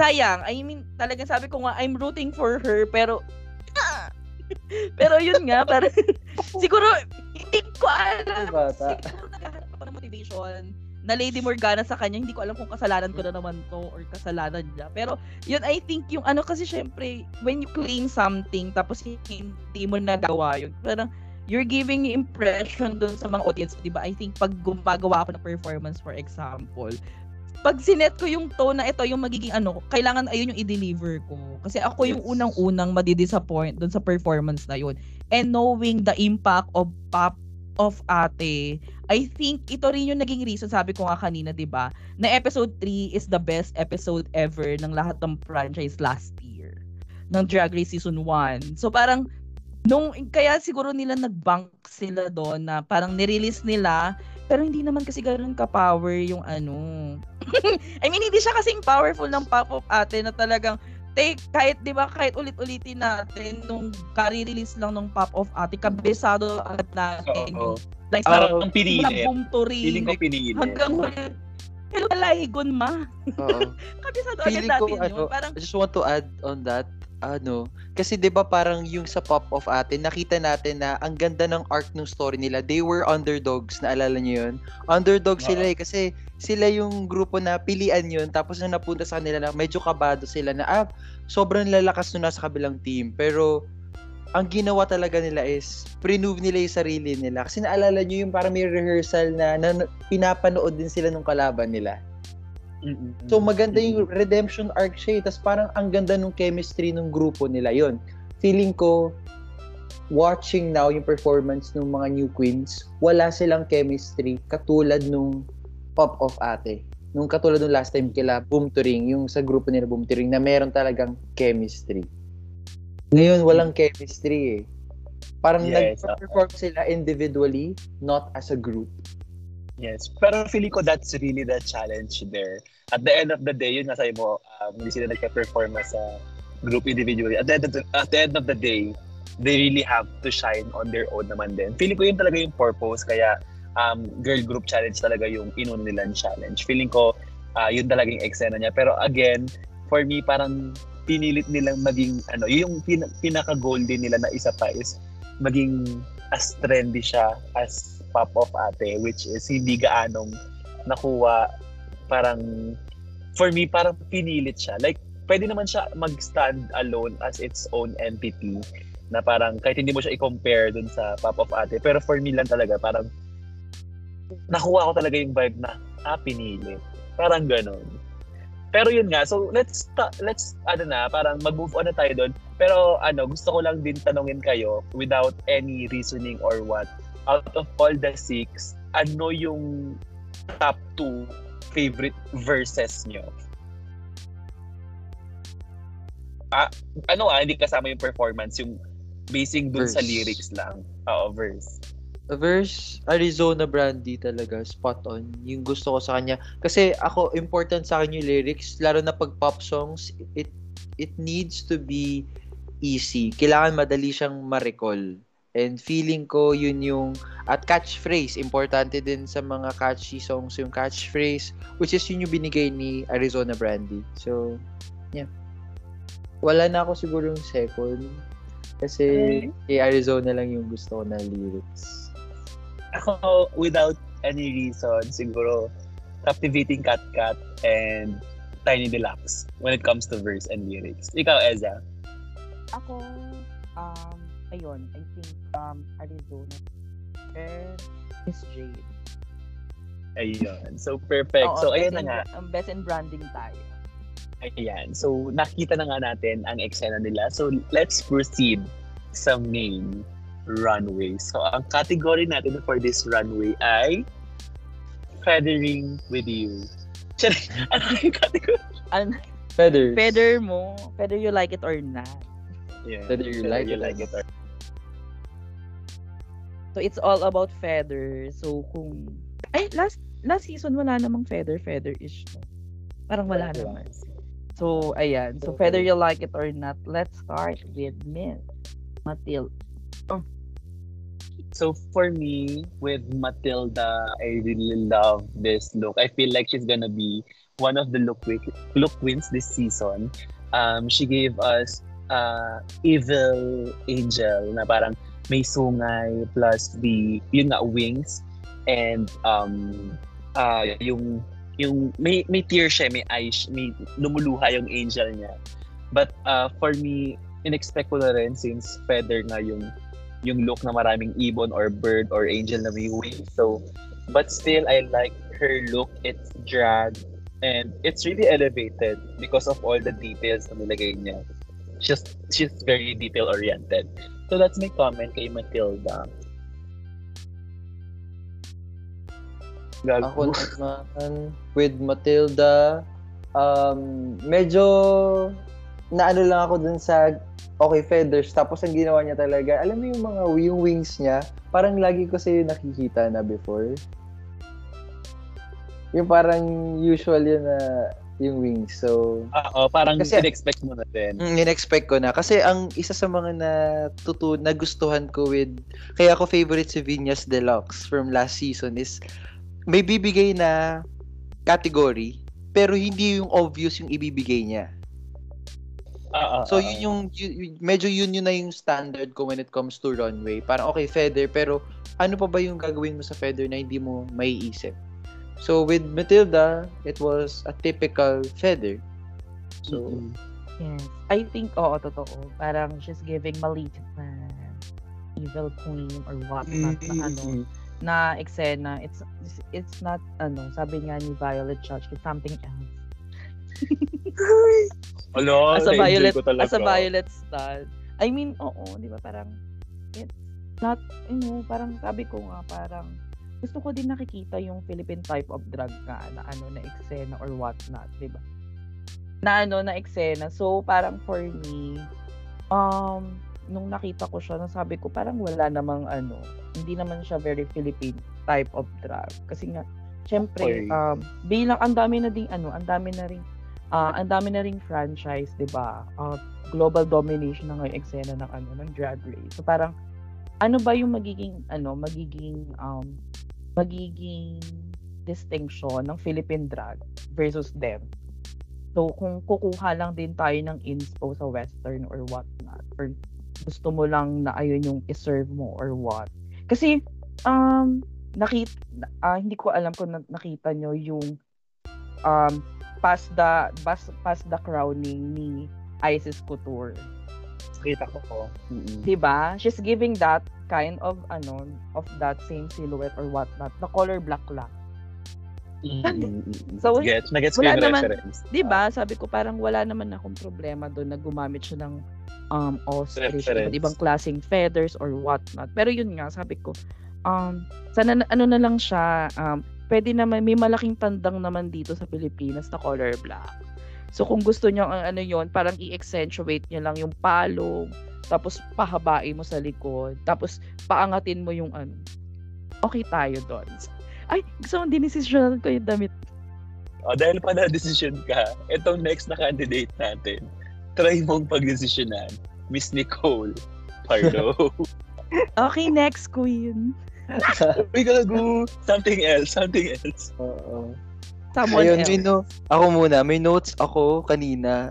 sayang. I mean, talaga sabi ko nga I'm rooting for her pero ah! pero yun nga, parang siguro hindi ko alam. Bata. Siguro naghahanap ako ng motivation na Lady Morgana sa kanya. Hindi ko alam kung kasalanan ko na naman to or kasalanan niya. Pero yun, I think yung ano kasi syempre, when you claim something tapos hindi mo nagawa yun, parang you're giving impression dun sa mga audience, di ba? I think pag gumagawa ako ng performance, for example, pag sinet ko yung tone na ito, yung magiging ano, kailangan ayun yung i-deliver ko. Kasi ako yung unang-unang madidisappoint dun sa performance na yun. And knowing the impact of pop of ate, I think ito rin yung naging reason, sabi ko nga kanina, di ba, na episode 3 is the best episode ever ng lahat ng franchise last year. Ng Drag Race Season 1. So parang, nung, kaya siguro nila nag-bank sila doon na parang nirelease nila pero hindi naman kasi ganoon ka-power yung ano. I mean, hindi siya kasing powerful ng pop-up ate na talagang take kahit 'di ba kahit ulit-ulitin natin nung kari-release lang ng pop of ate kabisado agad natin. Oo. Like Parang sa pinilit. Feeling ko pinilit. hanggang huli. Hello, Laygon ma. Oo. Kabisado agad Feeling ko, natin yun. ano, Parang, I just want to add on that, ano, kasi 'di ba parang yung sa Pop of Ate, nakita natin na ang ganda ng arc ng story nila. They were underdogs, naalala niyo 'yun? Underdogs sila eh kasi sila yung grupo na pilian yun. Tapos nung napunta sa kanila na medyo kabado sila na ah, sobrang lalakas nung nasa kabilang team. Pero ang ginawa talaga nila is prove nila yung sarili nila. Kasi naalala niyo yung parang may rehearsal na, na pinapanood din sila nung kalaban nila Mm-mm. So maganda yung redemption arc siya eh. Tapos parang ang ganda nung chemistry ng grupo nila. Yun. Feeling ko, watching now yung performance ng mga new queens, wala silang chemistry katulad nung Pop of Ate. Nung katulad nung last time kila Boom to Ring, yung sa grupo nila Boom to Ring, na meron talagang chemistry. Ngayon, walang chemistry eh. Parang Yes, nag-perform sila individually, not as a group. Yes. Pero feeling ko that's really the challenge there. At the end of the day, yun nga sabi mo, um, hindi sila nagka-perform as a group individually. At the, end of the, at the end of the day, they really have to shine on their own naman din. Feeling ko yun talaga yung purpose. Kaya um, girl group challenge talaga yung inuna nilang challenge. Feeling ko uh, yun talaga yung eksena niya. Pero again, for me, parang pinilit nilang maging, ano, yung pin- pinaka-goal din nila na isa pa is maging as trendy siya as pop of ate which is hindi gaanong nakuha parang for me parang pinilit siya like pwede naman siya mag-stand alone as its own entity na parang kahit hindi mo siya i-compare dun sa Pop of Ate. Pero for me lang talaga, parang nakuha ko talaga yung vibe na, ah, pinili. Parang ganon. Pero yun nga, so let's, ta- let's, ano na, parang mag-move on na tayo doon. Pero ano, gusto ko lang din tanungin kayo without any reasoning or what. Out of all the six, ano yung top two favorite verses nyo? Ah, ano ah, hindi kasama yung performance, yung basing dun sa Verse. lyrics lang. Oo, verse. verse Arizona Brandy talaga spot on yung gusto ko sa kanya kasi ako important sa akin yung lyrics lalo na pag pop songs it it needs to be easy kailangan madali siyang ma-recall and feeling ko yun yung at catchphrase importante din sa mga catchy songs yung catchphrase which is yun yung binigay ni Arizona Brandy so yeah wala na ako siguro yung second kasi kay Arizona lang yung gusto ko na lyrics Ako, without any reason, siguro, captivating Cat Cat and Tiny Deluxe when it comes to verse and lyrics. Ikaw, Eza. Ako, um, ayun, I think, um, Arizona and Miss Jade. Ayun. So, perfect. Oo, so, ayun na nga. um, best in branding tayo. Ayan. So, nakita na nga natin ang eksena nila. So, let's proceed sa main runway. So, ang category natin for this runway ay Feathering with You. Tiyan, ano yung category? Ano, feathers feather mo, whether you like it or not. Yeah. Whether you like you it like it or So, it's all about feather. So, kung... Ay, last last season, wala namang feather, feather-ish. Parang wala naman. So, ayan. So, whether you like it or not, let's start with Miss Matilda. So for me, with Matilda, I really love this look. I feel like she's gonna be one of the look look queens this season. Um, she gave us uh, evil angel na parang may sungay plus the yun nga wings and um uh, yung yung may may tear siya, may eyes, may lumuluha yung angel niya. But uh, for me, inexpect ko na rin since feather nga yung yung look na maraming ibon or bird or angel na may wings. So, but still, I like her look. It's drag and it's really elevated because of all the details na nilagay niya. She's, she's very detail-oriented. So, that's my comment kay Matilda. Gag- Ako naman, with Matilda, um, medyo naano lang ako dun sa okay, feathers. Tapos ang ginawa niya talaga, alam mo yung mga yung wings niya, parang lagi ko sa'yo nakikita na before. Yung parang usual yun na yung wings. So, Oo, parang Kasi- in-expect mo na din. Mm, in-expect ko na. Kasi ang isa sa mga natutu nagustuhan ko with, kaya ako favorite si Vinyas Deluxe from last season is, may bibigay na category, pero hindi yung obvious yung ibibigay niya. Oo, So oo. yun yung, yun- medyo yun yun na yung standard ko when it comes to runway. Parang okay, feather, pero ano pa ba yung gagawin mo sa feather na hindi mo maiisip? So with Matilda, it was a typical feather. So, Mm-mm. Yes. I think, oo, totoo. Parang she's giving maliit na evil queen or whatnot na ano, Mm-mm. na eksena. It's, it's not, ano, sabi nga ni Violet Church, it's something else. Alo, as a violet, as a violet stud. I mean, oo, di ba, parang, it's not, you know, parang sabi ko nga, parang, gusto ko din nakikita yung Philippine type of drug nga na ano na eksena or whatnot, di ba? Na ano na eksena. So parang for me, um nung nakita ko siya, nasabi ko parang wala namang ano, hindi naman siya very Philippine type of drug. Kasi nga, syempre, Okay. um, bilang ang dami na ding ano, ang dami na ring ah ang dami na ring franchise, 'di ba? Ah, global domination na ngayon eksena ng ano ng drag race. So parang ano ba yung magiging ano, magiging um magiging distinction ng Philippine drag versus them. So kung kukuha lang din tayo ng inspo sa western or what not or gusto mo lang na ayun yung iserve mo or what. Kasi um nakita hindi ko alam kung na- nakita nyo yung um past the past, past the crowning ni Isis Couture. Kita ko po. Mm-mm. 'Di ba? She's giving that kind of ano of that same silhouette or whatnot. The color black lang. Mm-mm. So, Gets, nagets ko wala naman- reference. 'Di ba? Sabi ko parang wala naman akong problema doon na gumamit siya ng um ostrich, iba't ibang klaseng feathers or whatnot. Pero yun nga, sabi ko um sana na- ano na lang siya um pwede naman may malaking tandang naman dito sa Pilipinas na color black. So kung gusto niyo ang ano yon, parang i-accentuate niyo lang yung palong, tapos pahabain mo sa likod, tapos paangatin mo yung ano. Okay tayo doon. Ay, gusto mo dinesisyonan ko yung damit. O, dahil pa na decision ka, itong next na candidate natin, try mong pagdesisyonan, Miss Nicole Pardo. Okay, next queen. Uy, gago! Something else, something else. Oo. Someone Ayun, else. may no, ako muna, may notes ako kanina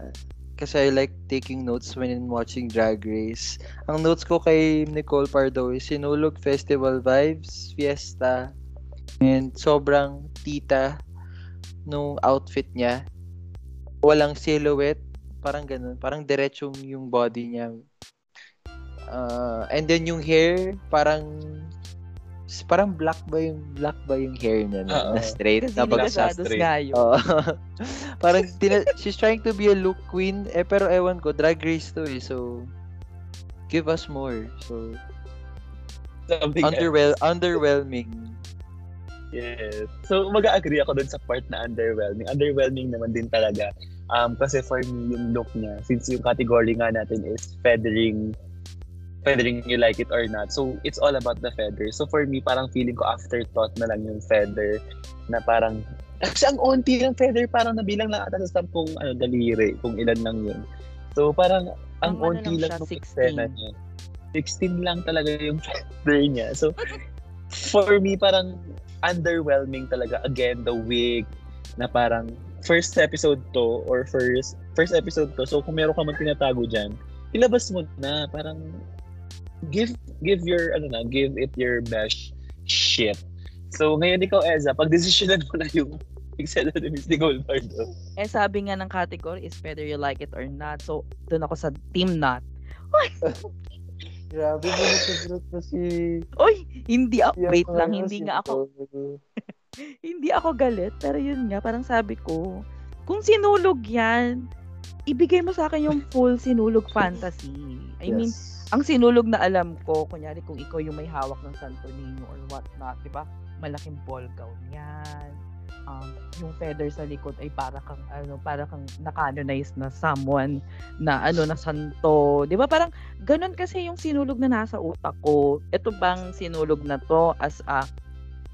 kasi I like taking notes when watching Drag Race. Ang notes ko kay Nicole Pardo is Sinulog Festival vibes, fiesta, and sobrang tita nung outfit niya. Walang silhouette, parang ganun, parang diretsong yung body niya. Uh, and then yung hair, parang parang black ba yung black ba yung hair niya na, Oo. na straight Kasi na straight. ngayon. Oo. Parang tina- she's trying to be a look queen eh pero ewan ko drag race to eh so give us more. So Something underwhel else. underwhelming. Yes. So, mag-agree ako dun sa part na underwhelming. Underwhelming naman din talaga. Um, kasi for me, yung look niya, since yung category nga natin is feathering, feathering you like it or not. So, it's all about the feather. So, for me, parang feeling ko afterthought na lang yung feather na parang, kasi ang onti ng feather, parang nabilang lang ata sa sampung ano, daliri, kung ilan lang yun. So, parang, ang ano onti lang lang siya, ng 16. eksena niya. 16 lang talaga yung feather niya. So, for me, parang underwhelming talaga. Again, the wig na parang first episode to or first first episode to. So, kung meron ka man tinatago dyan, ilabas mo na. Parang give give your, ano na, give it your best shit. So, ngayon ikaw, Eza, pag-desisyonan mo na yung Excel ni Miss Nicole Pardo. Eh, sabi nga ng category is whether you like it or not. So, doon ako sa team not. Grabe mo nagsasagot na si Oy, hindi ako, si wait lang, si hindi nga ako, hindi ako galit. Pero yun nga, parang sabi ko, kung sinulog yan, ibigay mo sa akin yung full sinulog fantasy. I mean, Yes. Ang sinulog na alam ko, kunyari kung ikaw yung may hawak ng Santo Niño or what not, di ba? Malaking ball gown yan. Um, yung feather sa likod ay para kang ano, para kang na-canonize na someone na ano na santo. 'Di ba? Parang ganun kasi yung sinulog na nasa utak ko. Ito bang sinulog na to as a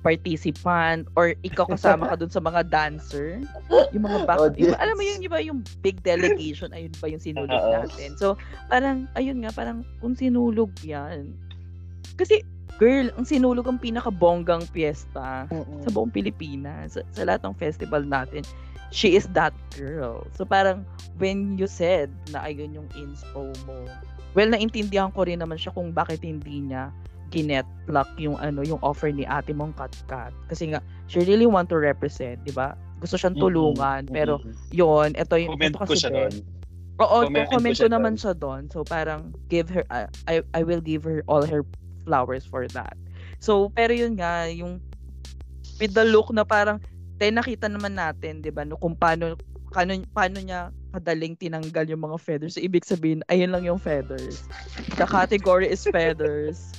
participant or ikaw kasama ka dun sa mga dancer? Yung mga back, yung, Audience. alam mo yun, yung, yung big delegation, ayun ba yung sinulog natin. So, parang, ayun nga, parang kung sinulog yan. Kasi, girl, ang sinulog ang pinakabonggang piyesta Mm-mm. sa buong Pilipinas, sa, sa lahat ng festival natin. She is that girl. So parang when you said na ayun yung inspo mo, well, naintindihan ko rin naman siya kung bakit hindi niya ginet pluck yung ano yung offer ni ate mong Katkat kasi nga she really want to represent di ba gusto siyang tulungan pero yon ito yung Comment ito ko kasi siya be- doon. Oo, Comment comment, ko siya ko naman siya doon. So parang give her uh, I I will give her all her flowers for that. So pero yun nga yung with the look na parang tayo nakita naman natin, 'di ba, no kung paano paano, paano niya kadaling tinanggal yung mga feathers. So, ibig sabihin, ayun lang yung feathers. The category is feathers.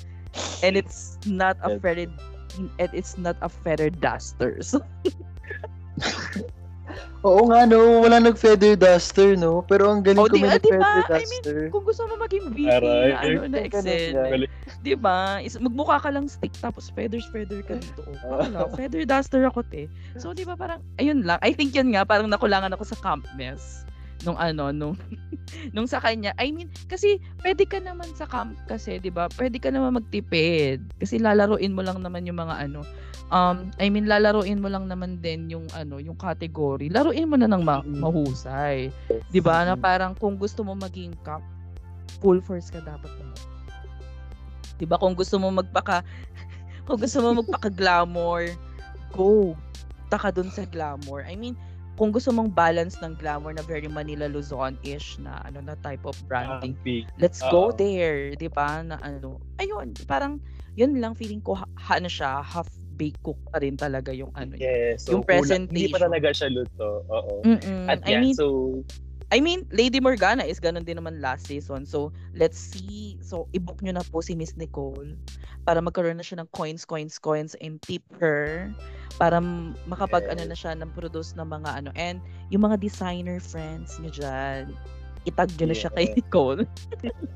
And it's not a feather and it's not a feather duster. So, Oo nga no, wala nag-feather duster no, pero ang galing Oh, ko may ah, di ba? feather I mean, duster. kung gusto mo maging VP Aray. na, ano, na Excel. Galing. Di ba? Is, magmukha ka lang stick tapos feathers, feather ka dito. Oh, wala, feather duster ako, te. So, di ba parang, ayun lang. I think yun nga, parang nakulangan ako sa campness nung ano, nung, nung sa kanya. I mean, kasi pwede ka naman sa camp kasi, di ba? Pwede ka naman magtipid. Kasi lalaruin mo lang naman yung mga ano, um, I mean, lalaruin mo lang naman din yung ano, yung category. Laruin mo na ng ma- Mm. mahusay. 'Di ba? Na parang kung gusto mo maging camp, full force ka dapat naman. 'Di ba? Kung gusto mo magpaka kung gusto mo magpaka-glamour, go. Taka dun sa glamour. I mean, kung gusto mong balance ng glamour na very Manila Luzon-ish na ano na type of branding, Camping. let's go Oo. there, 'di ba? Na ano, ayun, parang yun lang feeling ko ha, ano siya, half baked cook pa rin talaga yung ano. Yes. So, Yung una- hindi presentation. pa talaga siya luto. Oo. Mm-mm. At I yeah, mean, so, I mean, Lady Morgana is ganun din naman last season. So, let's see. So, i-book nyo na po si Miss Nicole para magkaroon na siya ng coins, coins, coins and tip her para makapag Yes. ano na siya ng produce ng mga ano. And yung mga designer friends nyo dyan, itag nyo na siya kay. Nicole.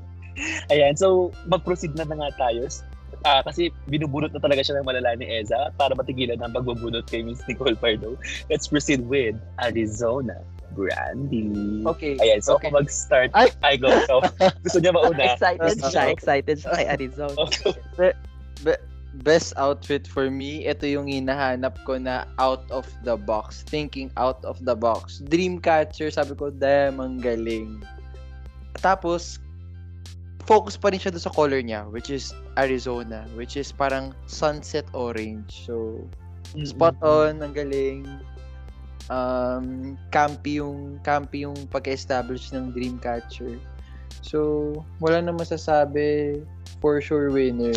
ayan. So, mag-proceed na, na nga tayo. Ah, kasi binubunot na talaga siya ng malala ni Eza para matigilan ang pagbubunot kay Miss Nicole Pardo. Let's proceed with Arizona Brandy. Okay. Ayan, so okay. ako mag-start. Ay! I go. So, gusto niya mauna. excited siya, Oo. excited siya kay Arizona. Okay. Be- best outfit for me, ito yung hinahanap ko na out of the box. Thinking out of the box. Dreamcatcher, sabi ko, damn, ang galing. Tapos, focus pa rin siya doon sa color niya, which is Arizona, which is parang sunset orange. So, spot on, ang galing. Um, campy yung, campy yung pag-establish ng Dreamcatcher. So, wala na masasabi. For sure winner.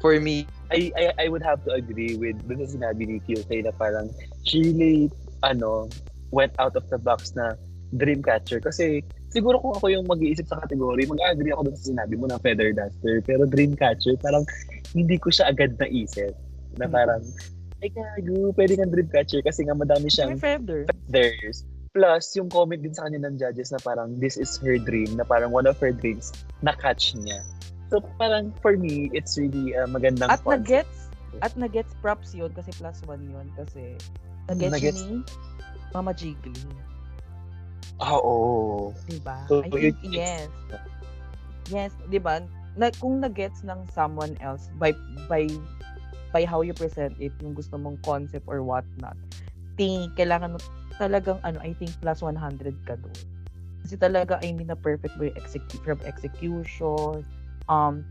For me, I, I I would have to agree with dun sa sinabi ni QK na parang she really ano went out of the box na Dreamcatcher kasi siguro kung ako yung mag-iisip sa category, mag-agree ako dun sa sinabi mo na Feather Duster pero Dreamcatcher parang hindi ko siya agad naisip na Mm. parang ay gago, pwede kang Dreamcatcher kasi nga madami siyang feather. feathers. Plus, yung comment din sa kanya ng judges na parang this is her dream, na parang one of her dreams, na-catch niya. So parang for me, it's really uh, magandang At concept. na-gets, at na-gets props yun kasi plus one yun kasi na-gets Nagets- ni Mama Jiggly. Ah, Oo. Diba? So, I think, yes. Yes, di ba? Na, kung na-gets ng someone else by by by how you present it, yung gusto mong concept or what not, think, kailangan mo talagang, ano, I think plus 100 ka doon. Kasi talaga, I mean, na perfect mo yung execu- from execution, um,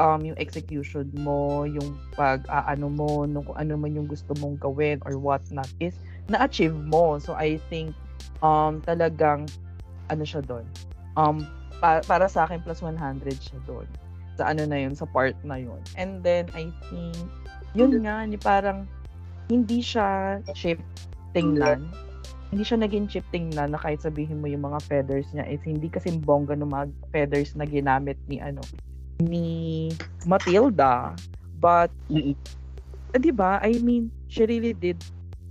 um, yung execution mo, yung pag, ano mo, nung kung ano man yung gusto mong gawin or what not is, na-achieve mo. So, I think, um, talagang, ano siya doon, um, pa- para sa akin, plus 100 siya doon. Sa ano na yun, sa part na yun. And then, I think, yun nga, ni parang, hindi siya cheap tingnan. Hindi siya naging cheap tingnan na kahit sabihin mo yung mga feathers niya is hindi kasi bongga ng mga feathers na ginamit ni ano ni Matilda. But, eh, di ba? I mean, she really did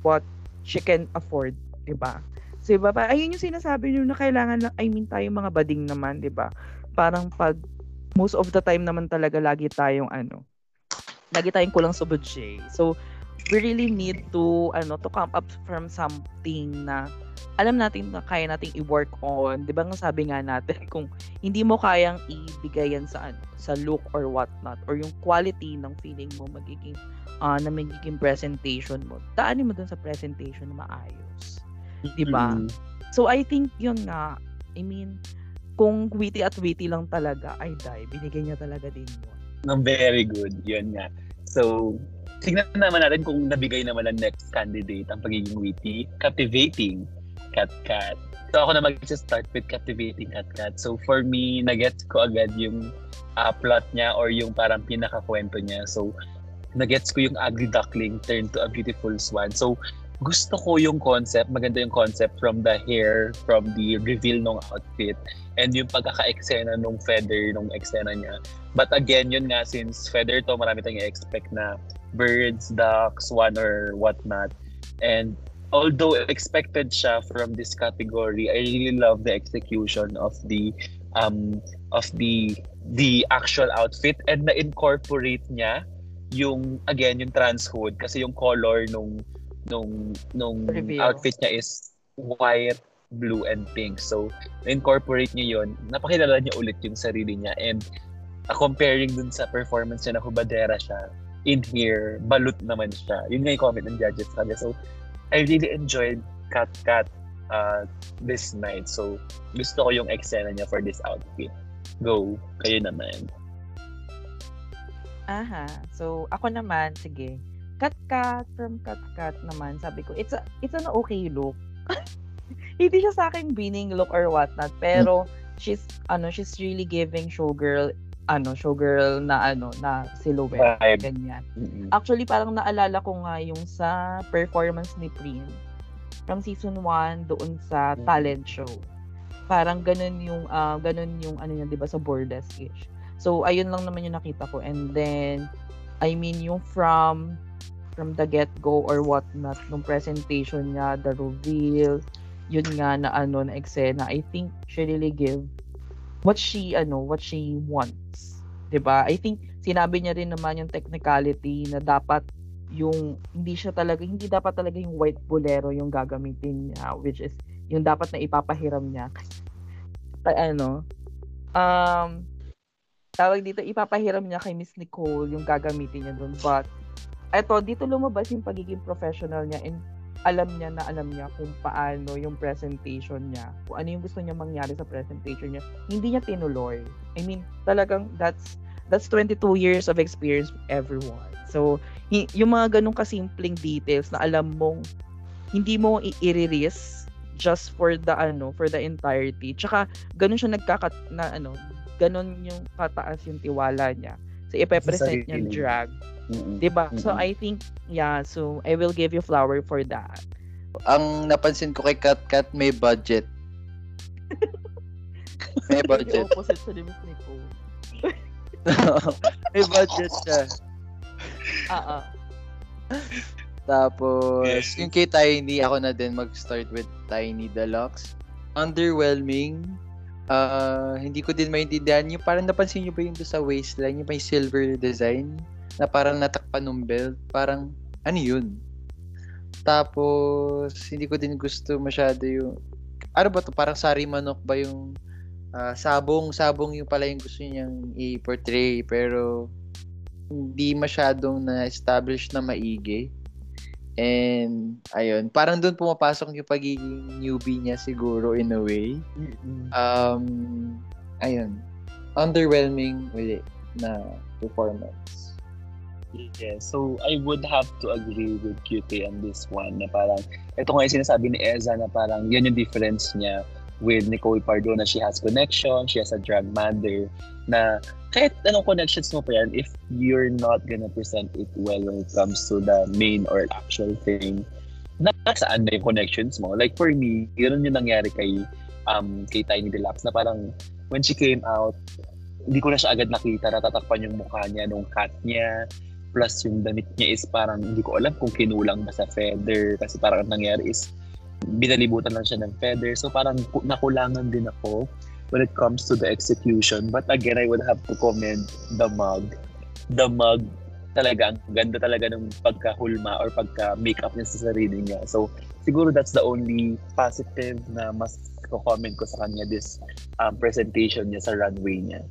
what she can afford, di ba? So, diba, pa, ayun yung sinasabi nyo na kailangan lang, I mean, tayo mga bading naman, di ba? Parang pag, most of the time naman talaga, lagi tayong ano, lagi tayong kulang sa budget. So, we really need to, ano, to come up from something na alam natin na kaya nating i-work on. Di ba nga sabi nga natin, kung hindi mo kayang ibigay yan sa, ano, sa look or what not, or yung quality ng feeling mo magiging, ah na magiging presentation mo, daanin mo dun sa presentation na maayos. Diba? Mm. So, I think yun nga, I mean, kung witty at witty lang talaga, ay die, binigay niya talaga din yun. No, very good. Yun nga. So, tignan naman natin kung nabigay naman ang next candidate ang pagiging witty. Captivating. Cat Cat. So, ako na mag-start with captivating Cat Cat. So, for me, nagets ko agad yung uh, plot niya or yung parang pinakakwento niya. So, nagets ko yung ugly duckling turned to a beautiful swan. So, gusto ko yung concept, maganda yung concept from the hair, from the reveal ng outfit, and yung pagkaka-eksena nung feather nung eksena niya. But again, yun nga, since feather to, marami tayong expect na birds, ducks, swan, or whatnot. And although expected siya from this category, I really love the execution of the um of the the actual outfit and na-incorporate niya yung again yung trans hood kasi yung color nung nung nung Reveal. outfit niya is white, blue and pink. So incorporate niya yun. Napakilala niya ulit yung sarili niya and uh, comparing dun sa performance niya na hubadera siya in here, balut naman siya. Yun nga yung comment ng judges kanya. So, I really enjoyed Cat Cat uh, this night. So, gusto ko yung eksena niya for this outfit. Go. Kayo naman. Aha. So, ako naman, sige. Kat Kat from Kat Kat naman, sabi ko, it's a, it's an okay look. Hindi siya sa akin bining look or whatnot, pero she's, ano, she's really giving showgirl, ano, showgirl na, ano, na silhouette. Vibe. Ganyan. Mm-mm. Actually, parang naalala ko nga yung sa performance ni Prin from season 1 doon sa Mm. talent show. Parang ganun yung ah, ganun yung ano niya, 'di ba, sa Bordas-ish. So ayun lang naman yung nakita ko and then I mean yung from from the get-go or what not nung presentation niya, the reveal, yun nga na ano na eksena, I think she really give what she ano, what she wants. 'Di ba? I think sinabi niya rin naman yung technicality na dapat yung hindi siya talaga hindi dapat talaga yung white bolero yung gagamitin niya which is yung dapat na ipapahiram niya Pa- ano um tawag dito ipapahiram niya kay Miss Nicole yung gagamitin niya doon but eto dito lumabas yung pagiging professional niya and alam niya na alam niya kung paano yung presentation niya kung ano yung gusto niya mangyari sa presentation niya. Hindi niya tinuloy. I mean talagang that's that's 22 years of experience with everyone. So hi- yung mga ganong kasimpleng details na alam mong hindi mo i-release just for the ano for the entirety. Tsaka ganun siya nagkakat na ano ganun yung kataas yung tiwala niya. So ipepresent niya sarili. drag Mm-mm. 'di ba so Mm-mm. I think yeah so I will give you flower for that Ang napansin ko kay Kat Kat may budget. may budget. opposite sa ni Nicole may budget siya. ah ah Tapos, yung kay Tiny, ako na din mag-start with Tiny Deluxe. Underwhelming. Ah, hindi ko din maintindihan. Yung parang napansin nyo ba yung sa waistline, yung may silver design, na parang natakpan ng belt. Parang, ano yun? Tapos, hindi ko din gusto masyado yung, ano ba to Parang sari manok ba yung ah, sabong, sabong yung pala yung gusto niyang i-portray. Pero, hindi masyadong na-establish na maigi. And, ayun, parang doon pumapasok yung pagiging newbie niya siguro in a way. Um, ayun, underwhelming ulit na performance. Yeah, so I would have to agree with QT on this one na parang, ito nga yung sinasabi ni Eza na parang yun yung difference niya with Nicole Pardo na she has connection, she has a drag mother, na kahit anong connections mo pa yan, if you're not gonna present it well when it comes to the main or actual thing, nasaan na yung connections mo? Like for me, yun yung nangyari kay um kay Tiny Deluxe na parang when she came out, hindi ko na siya agad nakita, natatakpan yung mukha niya nung cat niya, plus yung damit niya is parang hindi ko alam kung kinulang ba sa feather kasi parang ang nangyari is binalibutan lang siya ng feather. So parang ku- nakulangan din ako when it comes to the execution. But again I would have to commend the mug. The mug talaga ang ganda talaga ng pagkahulma or pagka-makeup niya sa sarili niya. So siguro that's the only positive na mas ko-comment ko sa kanya this um, presentation niya sa runway niya.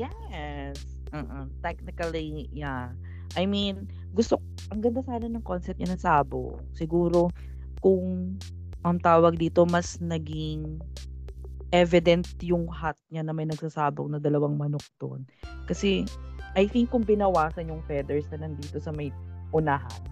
Yes. Uh Technically, yeah. I mean, gusto, ang ganda sana ng concept niya ng sabo. Siguro, kung ang tawag dito, mas naging evident yung hat niya na may nagsasabog na dalawang manok doon. Kasi, I think kung binawasan yung feathers na nandito sa may unahan,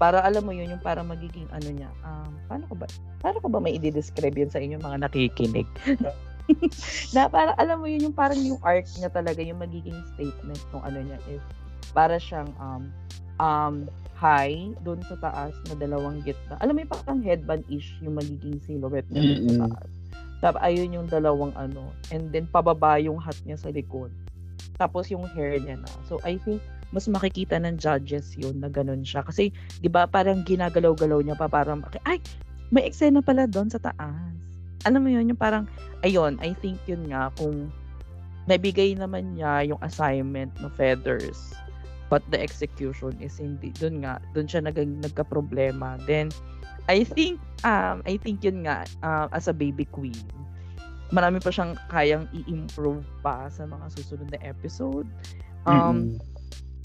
para alam mo yun, yung para magiging ano niya, um, paano ko ba, paano ko ba may i-describe yun sa inyo mga nakikinig? na para alam mo yun yung parang yung arc niya talaga yung magiging statement ng ano niya is para siyang um um high doon sa taas na dalawang gitna. Alam mo yung parang headband ish yung magiging silhouette niya doon sa taas. Tapos ayun yung dalawang ano and then pababa yung hat niya sa likod. Tapos yung hair niya na. So I think mas makikita ng judges yun na ganun siya. Kasi, di ba, parang ginagalaw-galaw niya pa parang, ay, may eksena pala doon sa taas. Alam mo yun, yung parang, ayun, I think yun nga, kung nabigay naman niya yung assignment no feathers, but the execution is hindi, doon nga, doon siya nag, nagka-problema. Then, I think, um, I think yun nga, uh, as a baby queen, marami pa siyang kayang i-improve pa sa mga susunod na episode. Um, Mm-mm.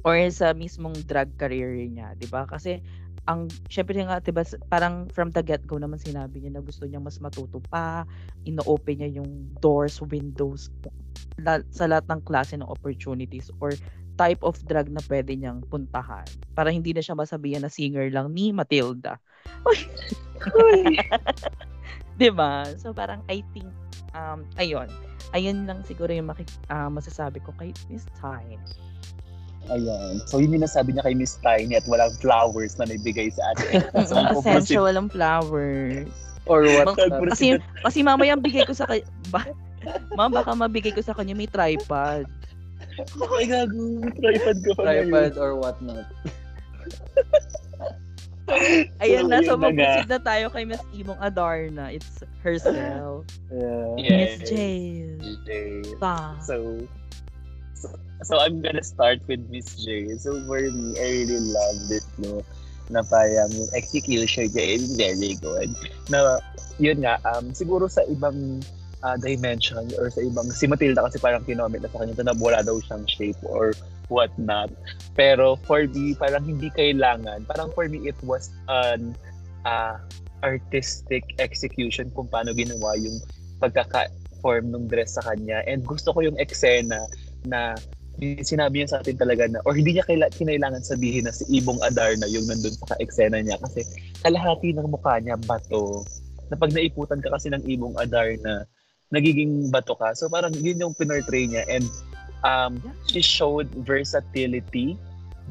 or sa mismong drag career niya, 'di ba? Kasi ang syempre nga 'di ba parang from the get go naman sinabi niya na gusto niya mas matuto pa, ino-open niya yung doors, windows sa lahat ng klase ng opportunities or type of drag na pwede niyang puntahan. Para hindi na siya masabihan na singer lang ni Matilda. Uy! 'Di ba? So parang I think um ayun. Ayun lang siguro yung maki- uh, masasabi ko kay Miss Time. Ayan. So, yun yung nasabi niya kay Miss Tiny at walang flowers na naibigay sa atin. So, Pasensya, walang flowers. Or what? Ma- kasi, kasi mamaya bigay ko sa kanya, ba- Ma, baka mabigay ko sa kanya may tripod. Ay, gago. Tripod ko pa Tripod or what not. Ayun So, na, so mag-proceed na tayo kay Miss Imong Adarna. It's herself. Yeah. Miss. Jail. Jay. Pa. So, so, so I'm gonna start with Miss J. So for me, I really love this, no? Na parang yung execution niya is very good. Na, yun nga, um, siguro sa ibang uh, dimension or sa ibang, si Matilda kasi parang kinomit na sa kanya na wala daw siyang shape or what not. Pero for me, parang hindi kailangan. Parang for me, it was an uh, artistic execution kung paano ginawa yung pagkaka-form ng dress sa kanya. And gusto ko yung eksena na sinabi niya sa atin talaga na or hindi niya kaila, kinailangan sabihin na si Ibong Adarna yung nandun sa eksena niya. Kasi kalahati ng mukha niya bato. Na pag naiputan ka kasi ng Ibong Adarna nagiging bato ka. So parang yun yung pinortray niya. And um, she showed versatility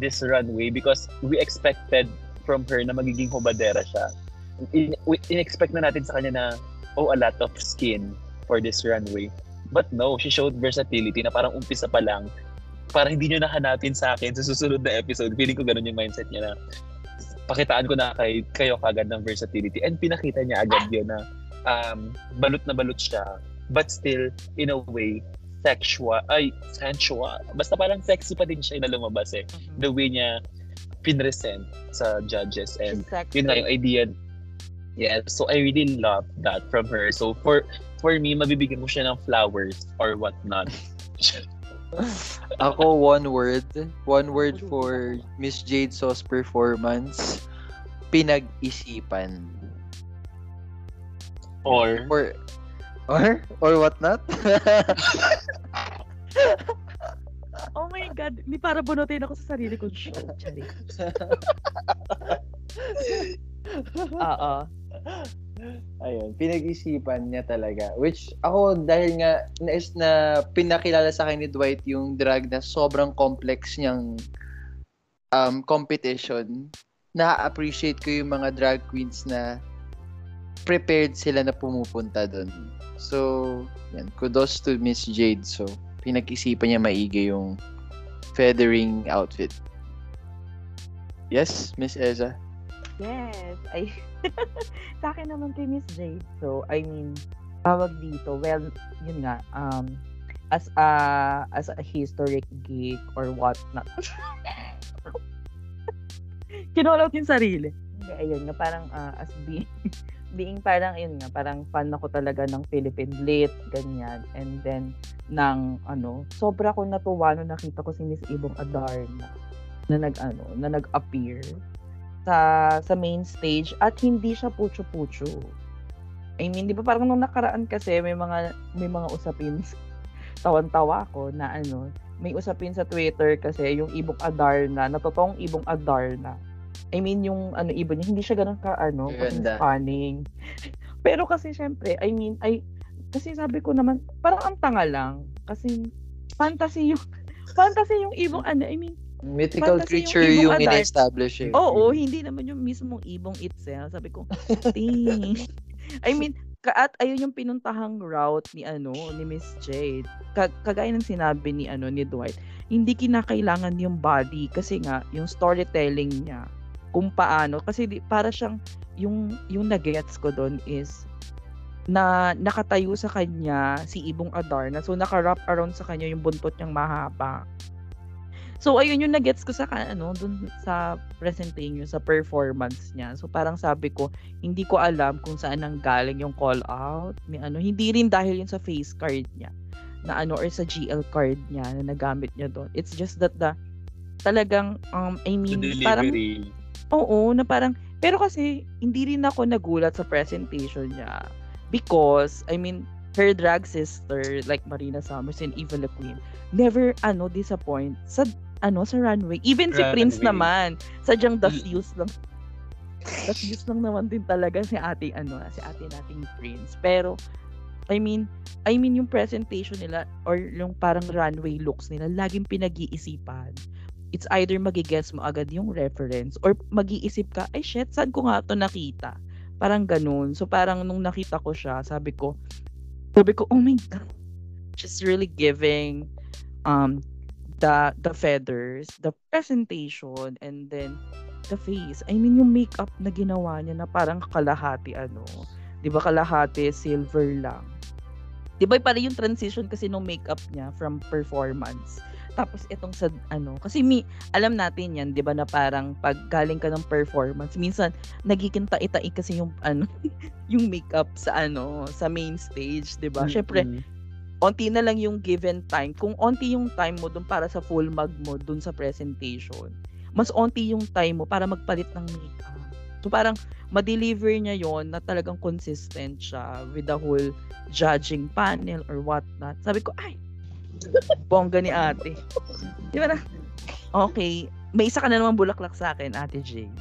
this runway because we expected from her na magiging hubadera siya. In, in-expect na natin sa kanya na oh a lot of skin for this runway but no she showed versatility na parang umpisa pa lang para hindi nyo nahanapin sa akin sa susunod na episode. Feeling ko ganun yung mindset niya na pakitaan ko na kay, kayo kagad ng versatility. And pinakita niya agad yun na um, balut na balut siya. But still, in a way, sexual, ay, sensual. Basta parang sexy pa din siya na lumabas eh. The way niya pinresent sa judges. And yun nga yung idea. Yeah, so I really love that from her. So for for me, mabibigyan ko siya ng flowers or whatnot. Ako, one word. One word for Miss Jade Sauce performance. Pinag-isipan. or Or, or, or what not? Oh my God. Ni para bunutin ako sa sarili ko. Shit, Chari. Oo. Ayun, pinag-isipan niya talaga. Which ako dahil nga na, na pinakilala sa akin ni Dwight yung drag na sobrang complex niyang um, competition, na-appreciate ko yung mga drag queens na prepared sila na pumupunta doon. So, yan, kudos to Miss Jade. So, pinag-isipan niya maigi yung feathering outfit. Yes, Miss Eza? Yes. Ay, sa akin naman kay Miss Jade. So, I mean, tawag dito, well, yun nga, um, as a, as a historic geek or what not. Kinolot yung sarili. Hindi, ayun nga, parang uh, as being, being parang, yun nga, parang fan ako talaga ng Philippine Lit, ganyan. And then, ng, ano, sobra ko natuwa nung nakita ko si Miss Ibong Adarna na nag, ano, na nag-appear sa sa main stage at hindi siya pucho-pucho. I mean, di ba parang nung nakaraan kasi may mga may mga usapin tawan-tawa ko na ano, may usapin sa Twitter kasi yung ibong Adarna, na totoong ibong Adarna. I mean, yung ano ibon niya, hindi siya ganun ka ano, stunning. Pero kasi syempre, I mean, ay kasi sabi ko naman, parang ang tanga lang kasi fantasy yung fantasy yung ibong ano, I mean, Mythical Fantasy yung creature yung, adult. ina-establish eh. Oo, hindi naman yung mismong ibong itself. Sabi ko, dang. I mean, ka at ayun yung pinuntahang route ni ano ni Miss Jade. Ka- kagaya ng sinabi ni ano ni Dwight, hindi kinakailangan yung body kasi nga yung storytelling niya kung paano kasi di, para siyang yung yung nagets ko doon is na nakatayo sa kanya si Ibong Adarna. So naka-wrap around sa kanya yung buntot niyang mahaba. So ayun yung nagets ko sa ano dun sa presentation sa performance niya. So parang sabi ko, hindi ko alam kung saan nang galing yung call out ni ano. Hindi rin dahil yun sa face card niya na ano or sa GL card niya na nagamit niya doon. It's just that the talagang um I mean parang. Oo, na parang, pero kasi, hindi rin ako nagulat sa presentation niya. Because, I mean, her drag sister, like Marina Summers and Eva La Queen, never, ano, disappoint sa, ano sa runway. Even si Runway. Prince naman, sadyang use lang. use lang naman din talaga si ate ano, si ate nating Prince. Pero I mean, I mean yung presentation nila or yung parang runway looks nila, laging pinag-iisipan. It's either magigets mo agad yung reference or mag-iisip ka, ay shit, saan ko nga to nakita? Parang ganun. So parang nung nakita ko siya, sabi ko, sabi ko, oh my God, she's really giving um the the feathers, the presentation, and then the face. I mean, yung makeup na ginawa niya na parang kalahati ano. 'Di ba kalahati silver lang. 'Di ba para yung transition kasi nung makeup niya from performance. Tapos itong sa ano, kasi mi alam natin 'yan, 'di ba na parang pag galing ka ng performance, minsan nagiging tai-tai kasi yung ano, yung makeup sa ano, sa main stage, 'di ba? Syempre, Mm-mm. Onti na lang yung given time. Kung onti yung time mo dun para sa full mag mo dun sa presentation, mas onti yung time mo para magpalit ng makeup. So parang ma-deliver niya yon na talagang consistent siya with the whole judging panel or what not. Sabi ko, ay, bongga ni ate. Di ba na? Okay. May isa ka na naman bulaklak sa akin, ate Jane.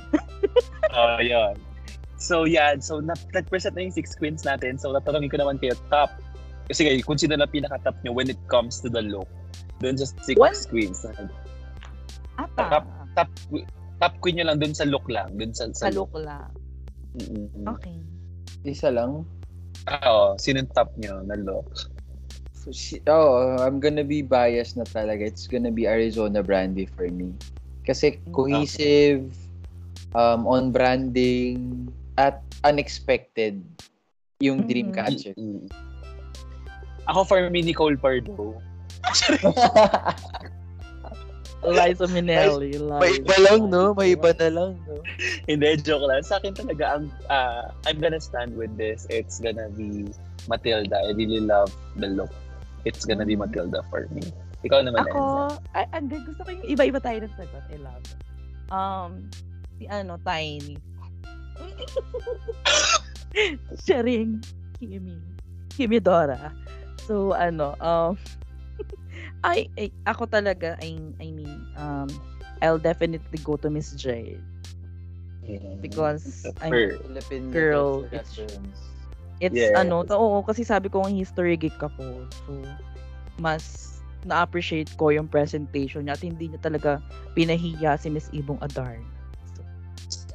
Oh, yun. So, yan. So, na- nag-present na yung six queens natin. So, tatanungin ko naman kayo, top. Kasi kayo, kung sino na pinaka-top nyo when it comes to the look. Doon sa six What? queens. Ata. Top, top, top queen nyo lang doon sa look lang. Doon sa, Sa sa look. look lang. Mm-mm. Okay. Isa lang. Ah, Oo, sino yung top nyo na look? So, si- oh, I'm gonna be biased na talaga. It's gonna be Arizona Brandy for me. Kasi cohesive, um, on branding, at unexpected yung Mhm. Dreamcatcher. Mm-mm. Ako for me, Nicole Pardo. Liza Minnelli. May Liza. iba lang, no? May iba na lang, no? Hindi, joke lang. Sa akin talaga, ang, ah, I'm gonna stand with this. It's gonna be Matilda. I really love the look. It's gonna be. Matilda for me. Ikaw naman, Enza. Ako, ay, hindi, gusto ko yung iba-iba tayo ng sagot. I love it. Um, si ano, Tiny. Sharing. Kimi. Kimi Dora. So, ano, um, ay, ay, ako talaga, I, I mean, um, I'll definitely go to Miss Jade. Because, I'm. Philippine Girl, it's-. It's Yes. ano, to, oo, kasi sabi ko ang history geek ako. So, mas na-appreciate ko yung presentation niya at hindi niya talaga pinahiya si Miss Ibong Adarn. So,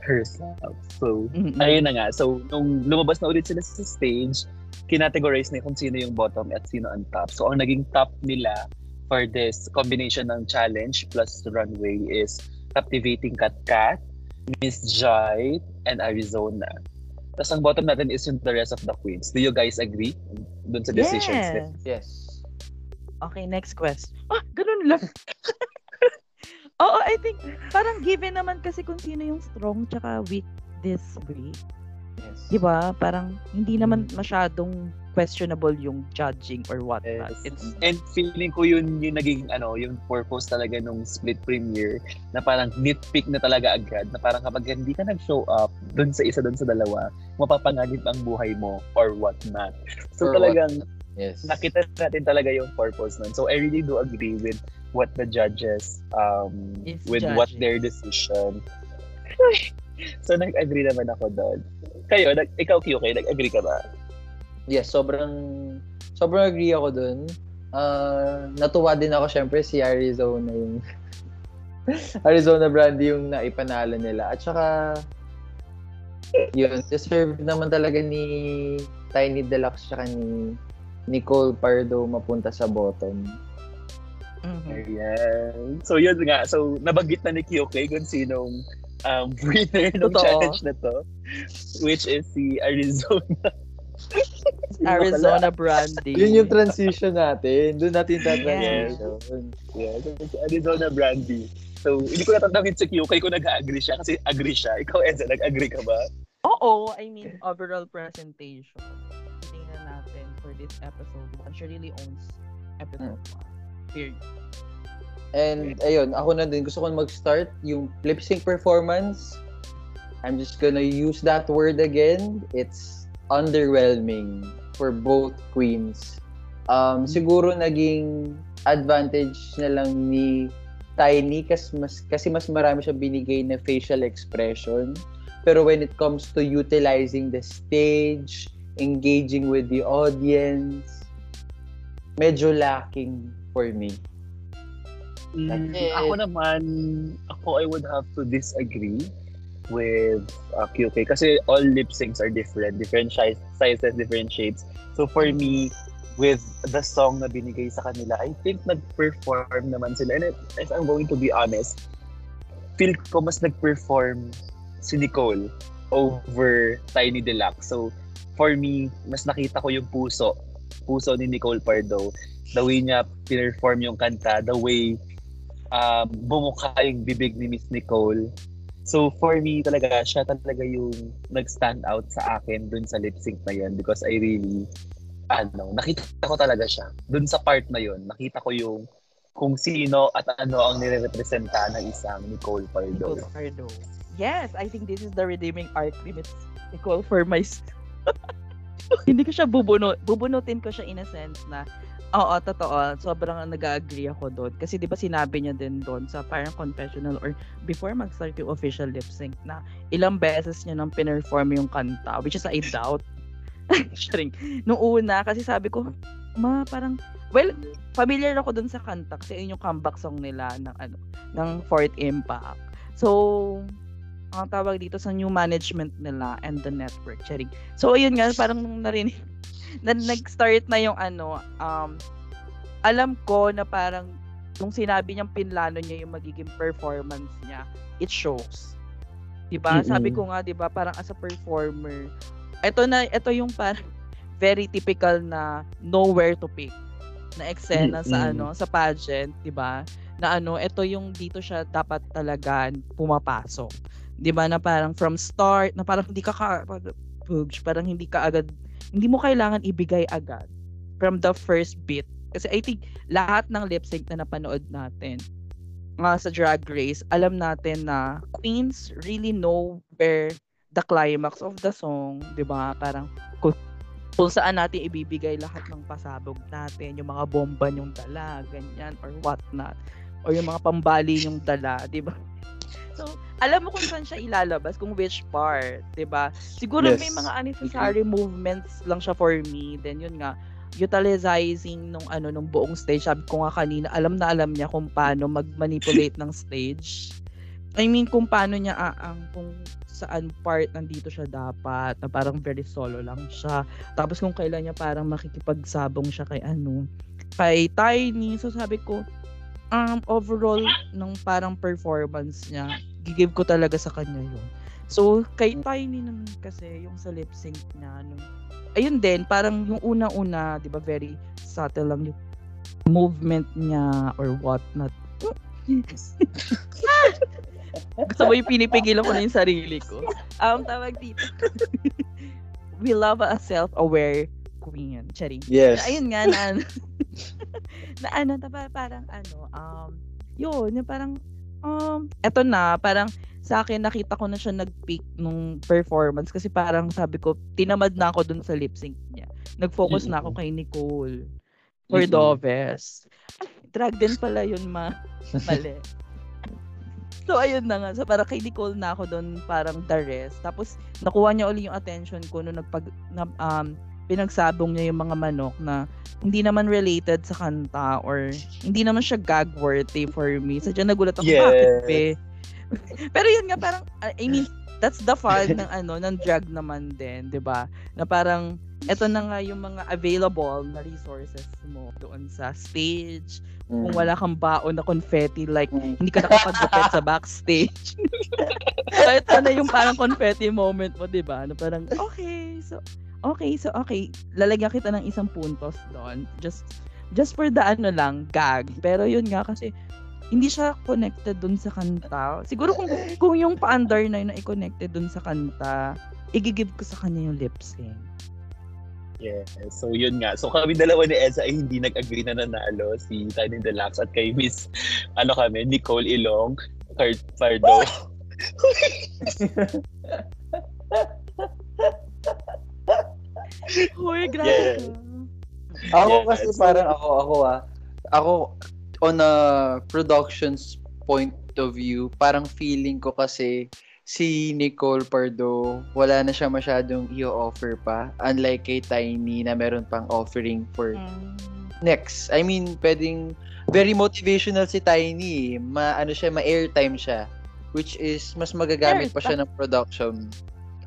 herself. So, mm-mm. ayun na nga. So, nung lumabas na ulit sila sa stage, kinategorize na kung sino yung bottom at sino ang top. So, ang naging top nila for this combination ng challenge plus runway is Captivating Cat Cat, Miss Joy, and Arizona. Tapos ang bottom natin is yung the rest of the queens. Do you guys agree dun sa decisions? Yes. Yes. Okay, next question. Ah, ganun lang. Oo, I think, parang given naman kasi kung sino yung strong tsaka weak this week. Yes. Di ba? Parang hindi naman masyadong questionable yung judging or what not. Yes. It's, And feeling ko yun yung naging ano, yung purpose talaga nung split premiere na parang nitpick na talaga agad na parang kapag hindi ka nag-show up dun sa isa dun sa dalawa, mapapanganib ang buhay mo or what not. So Or talagang Yes. nakita natin talaga yung purpose nun. So I really do agree with what the judges um Is with what judging. their decision. So nag-agree naman ako doon. Kayo, nag, ikaw QK, nag-agree ka ba? Yes, sobrang sobrang agree ako dun. Ah, natuwa din ako syempre si Arizona yung Arizona Brandy yung naipanalo nila. At saka yun, deserve naman talaga ni Tiny Deluxe tsaka ni Nicole Pardo mapunta sa bottom. Mhm. Ayan. So yun nga. So nabanggit na ni QK kung sinong um, winner ng Totoo. challenge na to. Which is si Arizona. Arizona Brandy. Yun yung transition natin. Doon natin Yes. transition. Yeah, so si Arizona Brandy. So, hindi ko natatangin si QK kung nag-agree siya kasi agree siya. Ikaw, Enza, nag-agree ka ba? Oo, I mean, overall presentation. Tingnan natin for this episode one. She really owns episode one. Period. And ayun, ako na din gusto ko mag-start yung lip sync performance. I'm just gonna use that word again. It's underwhelming for both queens. Um, siguro naging advantage na lang ni Tiny kasi mas, kasi mas marami siya binigay na facial expression. Pero when it comes to utilizing the stage, engaging with the audience, medyo lacking for me. Mm, ako naman, ako I would have to disagree with uh, QK kasi all lip syncs are different. Different size, sizes, different shapes. So for me, with the song na binigay sa kanila, I think nag-perform naman sila. And if I'm going to be honest, feel ko mas nag-perform si Nicole over Tiny Deluxe. So for me, mas nakita ko yung puso puso ni Nicole Pardo. The way niya perform yung kanta, the way um, bumuka yung bibig ni Miss Nicole. So for me talaga, siya talaga yung nag-stand out sa akin dun sa lip sync na yun because I really, ano, nakita ko talaga siya. Dun sa part na yun, nakita ko yung kung sino at ano ang nire-representa ng isang Nicole Pardo. Nicole Pardo. Yes, I think this is the redeeming arc ni Miss Nicole for my hindi ko siya bubunot. Bubunutin ko siya in a sense na Oo, totoo. Sobrang nag-agree ako doon. Kasi di ba sinabi niya din doon sa parang confessional or before mag-start yung official lip sync na ilang beses niya nang pinerform yung kanta, which is I doubt. Sharing. Nung una, kasi sabi ko, ma, parang, well, familiar ako doon sa kanta kasi yun yung comeback song nila ng, ano, ng Fourth Impact. So, ang tawag dito sa new management nila and the network, sharing. So, ayun nga, parang nung narinig, na nag-start na yung ano, um, alam ko na parang nung sinabi niyang pinlano niya yung magiging performance niya, it shows. 'Di ba? Mm-mm. Sabi ko nga 'di ba, parang as a performer, ito na ito yung parang very typical na nowhere to pick na eksena sa Mm-mm. ano, sa pageant, 'di ba? Na ano, ito yung dito siya dapat talaga pumapasok. 'Di ba na parang from start na parang hindi ka ka parang hindi ka agad hindi mo kailangan ibigay agad from the first bit. Kasi I think lahat ng lip sync na napanood natin nga sa Drag Race, alam natin na queens really know where the climax of the song, 'di ba? Parang kung, kung saan natin ibibigay lahat ng pasabog natin, yung mga bomba yung dala, ganyan, or what not. Or yung mga pambali yung dala, 'di ba? Alam mo kung saan siya ilalabas, kung which part, 'di ba? Siguro Yes. may mga unnecessary movements lang siya for me. Then yun nga, utilizing nung ano nung buong stage. Sabi ko nga kanina, alam na alam niya kung paano mag-manipulate ng stage. I mean, kung paano niya aang kung saan part nandito siya dapat, na parang very solo lang siya. Tapos kung kailan niya parang makikipagsabong siya kay ano, kay Tiny. So sabi ko, um, overall, ng parang performance niya, gigive ko talaga sa kanya yun. So, kay Tiny naman kasi, yung sa lip sync niya, ano, ayun din, parang yung una-una, di ba, very subtle lang yung movement niya or what not. Gusto mo yung pinipigilan ko na yung sarili ko. Um, tawag dito. We love a self-aware queen. Charing. Yes. Ayun nga na ano. na ano, parang ano, um, yun, yung parang, um, eto na, parang sa akin nakita ko na siya nag-peak nung performance kasi parang sabi ko, tinamad na ako dun sa lip sync niya. Nag-focus na ako kay Nicole. For Mm-mm. Doves. Ay, drag din pala yun, ma. Mali. So, ayun na nga. So, parang kay Nicole na ako doon parang the rest. Tapos, nakuha niya uli yung attention ko nung nagpag, na, um, pinagsabong niya yung mga manok na hindi naman related sa kanta or hindi naman siya gag worthy for me. Sadya nagulat ako, Yes. bakit be? Pero yun nga parang, I mean, that's the fun ng ano, ng drag naman din, 'di ba? Na parang eto na nga yung mga available na resources mo doon sa stage. Kung wala kang baon na confetti like hindi ka nakapagdupet sa backstage. so ito na yung parang confetti moment mo, 'di ba? Na parang okay, so okay, so okay, lalagyan kita ng isang puntos doon. Just just for the ano lang, gag. Pero yun nga kasi hindi siya connected dun sa kanta. Siguro kung kung yung pa-under na yun na i-connected dun sa kanta, i-give ko sa kanya yung lip sync. Yes. So yun nga. So kami dalawa ni Eza ay hindi nag-agree na nanalo si Tiny Deluxe at kay Miss ano kami, Nicole Ilong, Card Pardo. Hoy, grabe Yes. ka. Ako Yes. kasi parang ako, ako ah. Ako, on a productions point of view, parang feeling ko kasi si Nicole Pardo, wala na siya masyadong i-offer pa. Unlike kay Tiny na meron pang offering for Mm. next. I mean, pwedeng very motivational si Tiny. eh. Ma ano siya, ma-airtime siya. Which is mas magagamit pa siya ng production.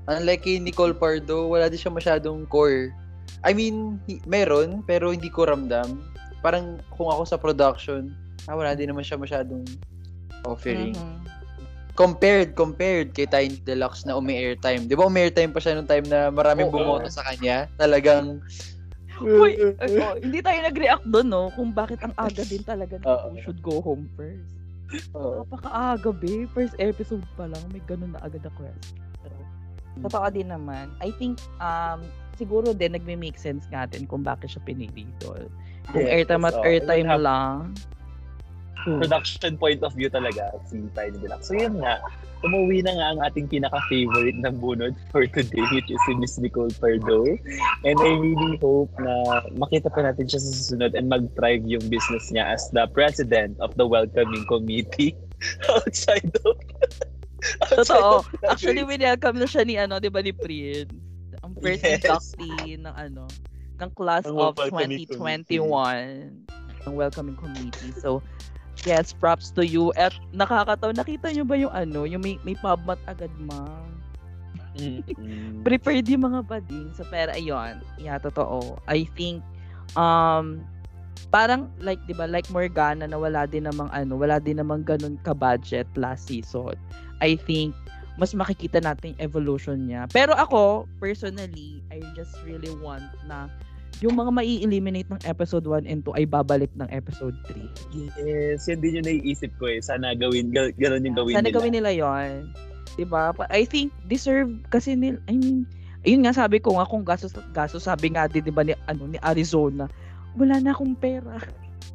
Unlike kay Nicole Pardo, wala din siya masyadong core. I mean, hi- meron, pero hindi ko ramdam. Parang kung ako sa production, ah, wala din naman siya masyadong offering. Mhm. Compared, compared kay Tiny Deluxe na umi-airtime. Di ba umi-airtime pa siya nung time na maraming Oo. bumoto sa kanya? Talagang, Uy, ay, oh, hindi tayo nag-react doon, no? Kung bakit ang aga din talaga na who should go home first. Oo. Napaka-aga, be. First episode pa lang, may ganun na agad na question. Totoo din naman. I think, um, siguro din, nagme-make sense natin kung bakit siya pinili doon. Kung Yes, airtime at oo. airtime have lang. production point of view talaga si Tiny Deluxe. So yun nga, umuwi na nga ang ating pinaka-favorite ng bunod for today, which is si Miss Nicole Pardo. And I really hope na makita pa natin siya sa susunod and mag-thrive yung business niya as the president of the welcoming committee outside of Totoo. Actually, welcome na siya ni, ano, di ba, ni Prince. Ang first Yes. inductee ng, ano, ng class Ng of welcoming 2021 ng welcoming committee. So, yes, props to you. At nakakatawa, nakita nyo ba yung ano, yung may, may pubmat agad ma? Mm. Prepared yung mga bading. So, pero ayun, yeah, totoo. I think, um, parang like 'di ba like Morgana na wala din namang ano wala din namang ganun ka budget last season I think mas makikita natin yung evolution niya. Pero ako personally I just really want na yung mga mai-eliminate ng episode 1 and 2 ay babalik ng episode 3 Yes, yan din yung naiisip ko eh. Sana gawin, ga- ganun yung gawin sana nila. gawin nila yon 'di ba Pa- I think deserve kasi nil I mean ayun nga sabi ko nga kung gastos gastos sabi nga din 'di ba ni ano ni Arizona wala na akong pera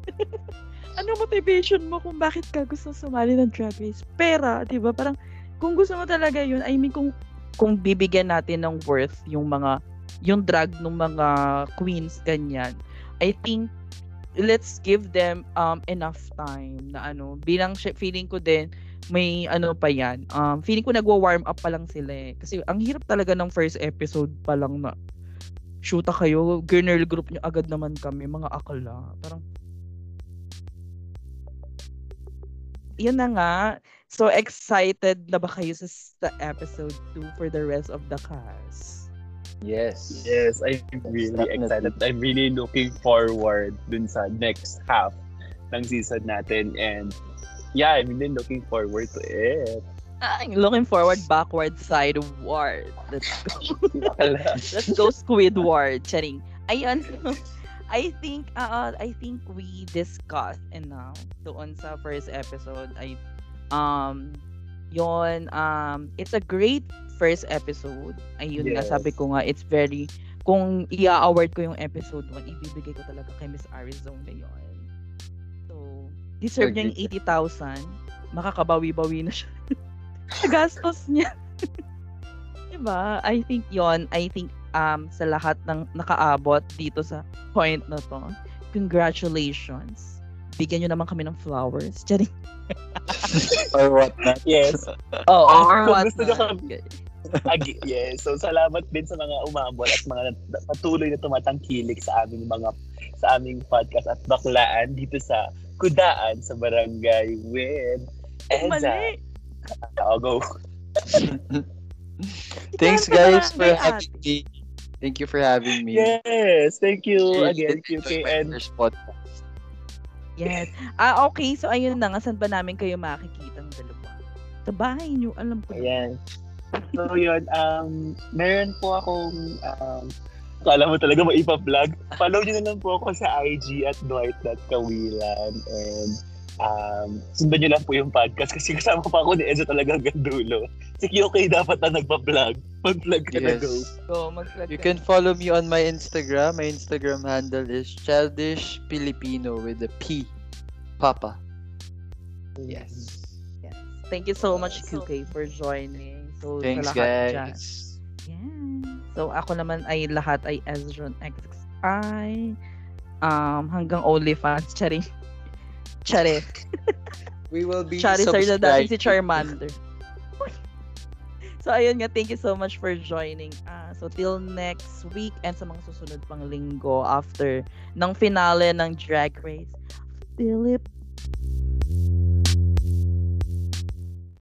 ano motivation mo kung bakit ka gusto sumali ng drag race? Pera 'di ba? Parang kung gusto mo talaga yun I mean kung kung bibigyan natin ng worth yung mga yung drag ng mga queens ganyan I think let's give them um enough time na ano bilang feeling ko din may ano pa yan um feeling ko nagwa-warm up pa lang sila eh. Kasi ang hirap talaga ng first episode pa lang na shoota kayo girl group nyo agad naman kami mga akala. Parang yun na nga so excited na ba kayo sa, sa episode 2 for the rest of the cast yes. Yes, I'm really Definitely. excited. I'm really looking forward dun sa next half ng season natin. And yeah, I'm really looking forward to it. I'm looking forward backward sideward let's go Let's go Squidward. Charing. Ayun. I think uh, I think we discussed enough doon sa first episode. I um yon um it's a great first episode. Ayun nga Yes. sabi ko nga it's very kung i-award ko yung episode 1, ibibigay ko talaga kay Miss Arizona yon. So, deserve niya yung 80,000. Makakabawi-bawi na siya. gastos niya. diba? I think yon I think um sa lahat ng nakaabot dito sa point na to, congratulations. Bigyan nyo naman kami ng flowers. Charing. Or what not. Yes. Oo, Ah, or kung what gusto nyo not. kami- Ag- yes. So salamat din sa mga umabot at mga patuloy na tumatangkilik sa aming mga sa aming podcast at baklaan dito sa Kudaan sa Barangay with Eza. Mali. I'll go. Thanks guys for having me. Thank you for having me. Yes. Thank you Cheers. again, This QK. was my And first podcast. Yes. Ah, okay. So, ayun na nga. Saan ba namin kayo makikita ng dalawa? Sa bahay nyo. Alam ko. Ayan. So yun, um, meron po akong, um, kala mo talaga maipa-vlog. Follow nyo na lang po ako sa IG at Dwight.kawilan and um, sundan nyo lang po yung podcast kasi kasama pa ako ni Enzo talaga hanggang dulo. Si QK dapat na nagpa-vlog. Mag-vlog ka na Yes. go. So, mag You can follow me on my Instagram. My Instagram handle is childish Filipino with a P. Papa. Yes. Yes. Thank you so much, QK, for joining. So, Thanks sa lahat dyan. guys. Yeah. So, ako naman ay lahat ay Ezron XXI. Um, hanggang OnlyFans. Charing. Charing. We will be Charizard na dati si. Charmander. so, ayun nga. Thank you so much for joining us. So, till next week and sa mga susunod pang linggo after ng finale ng Drag Race. Philippines.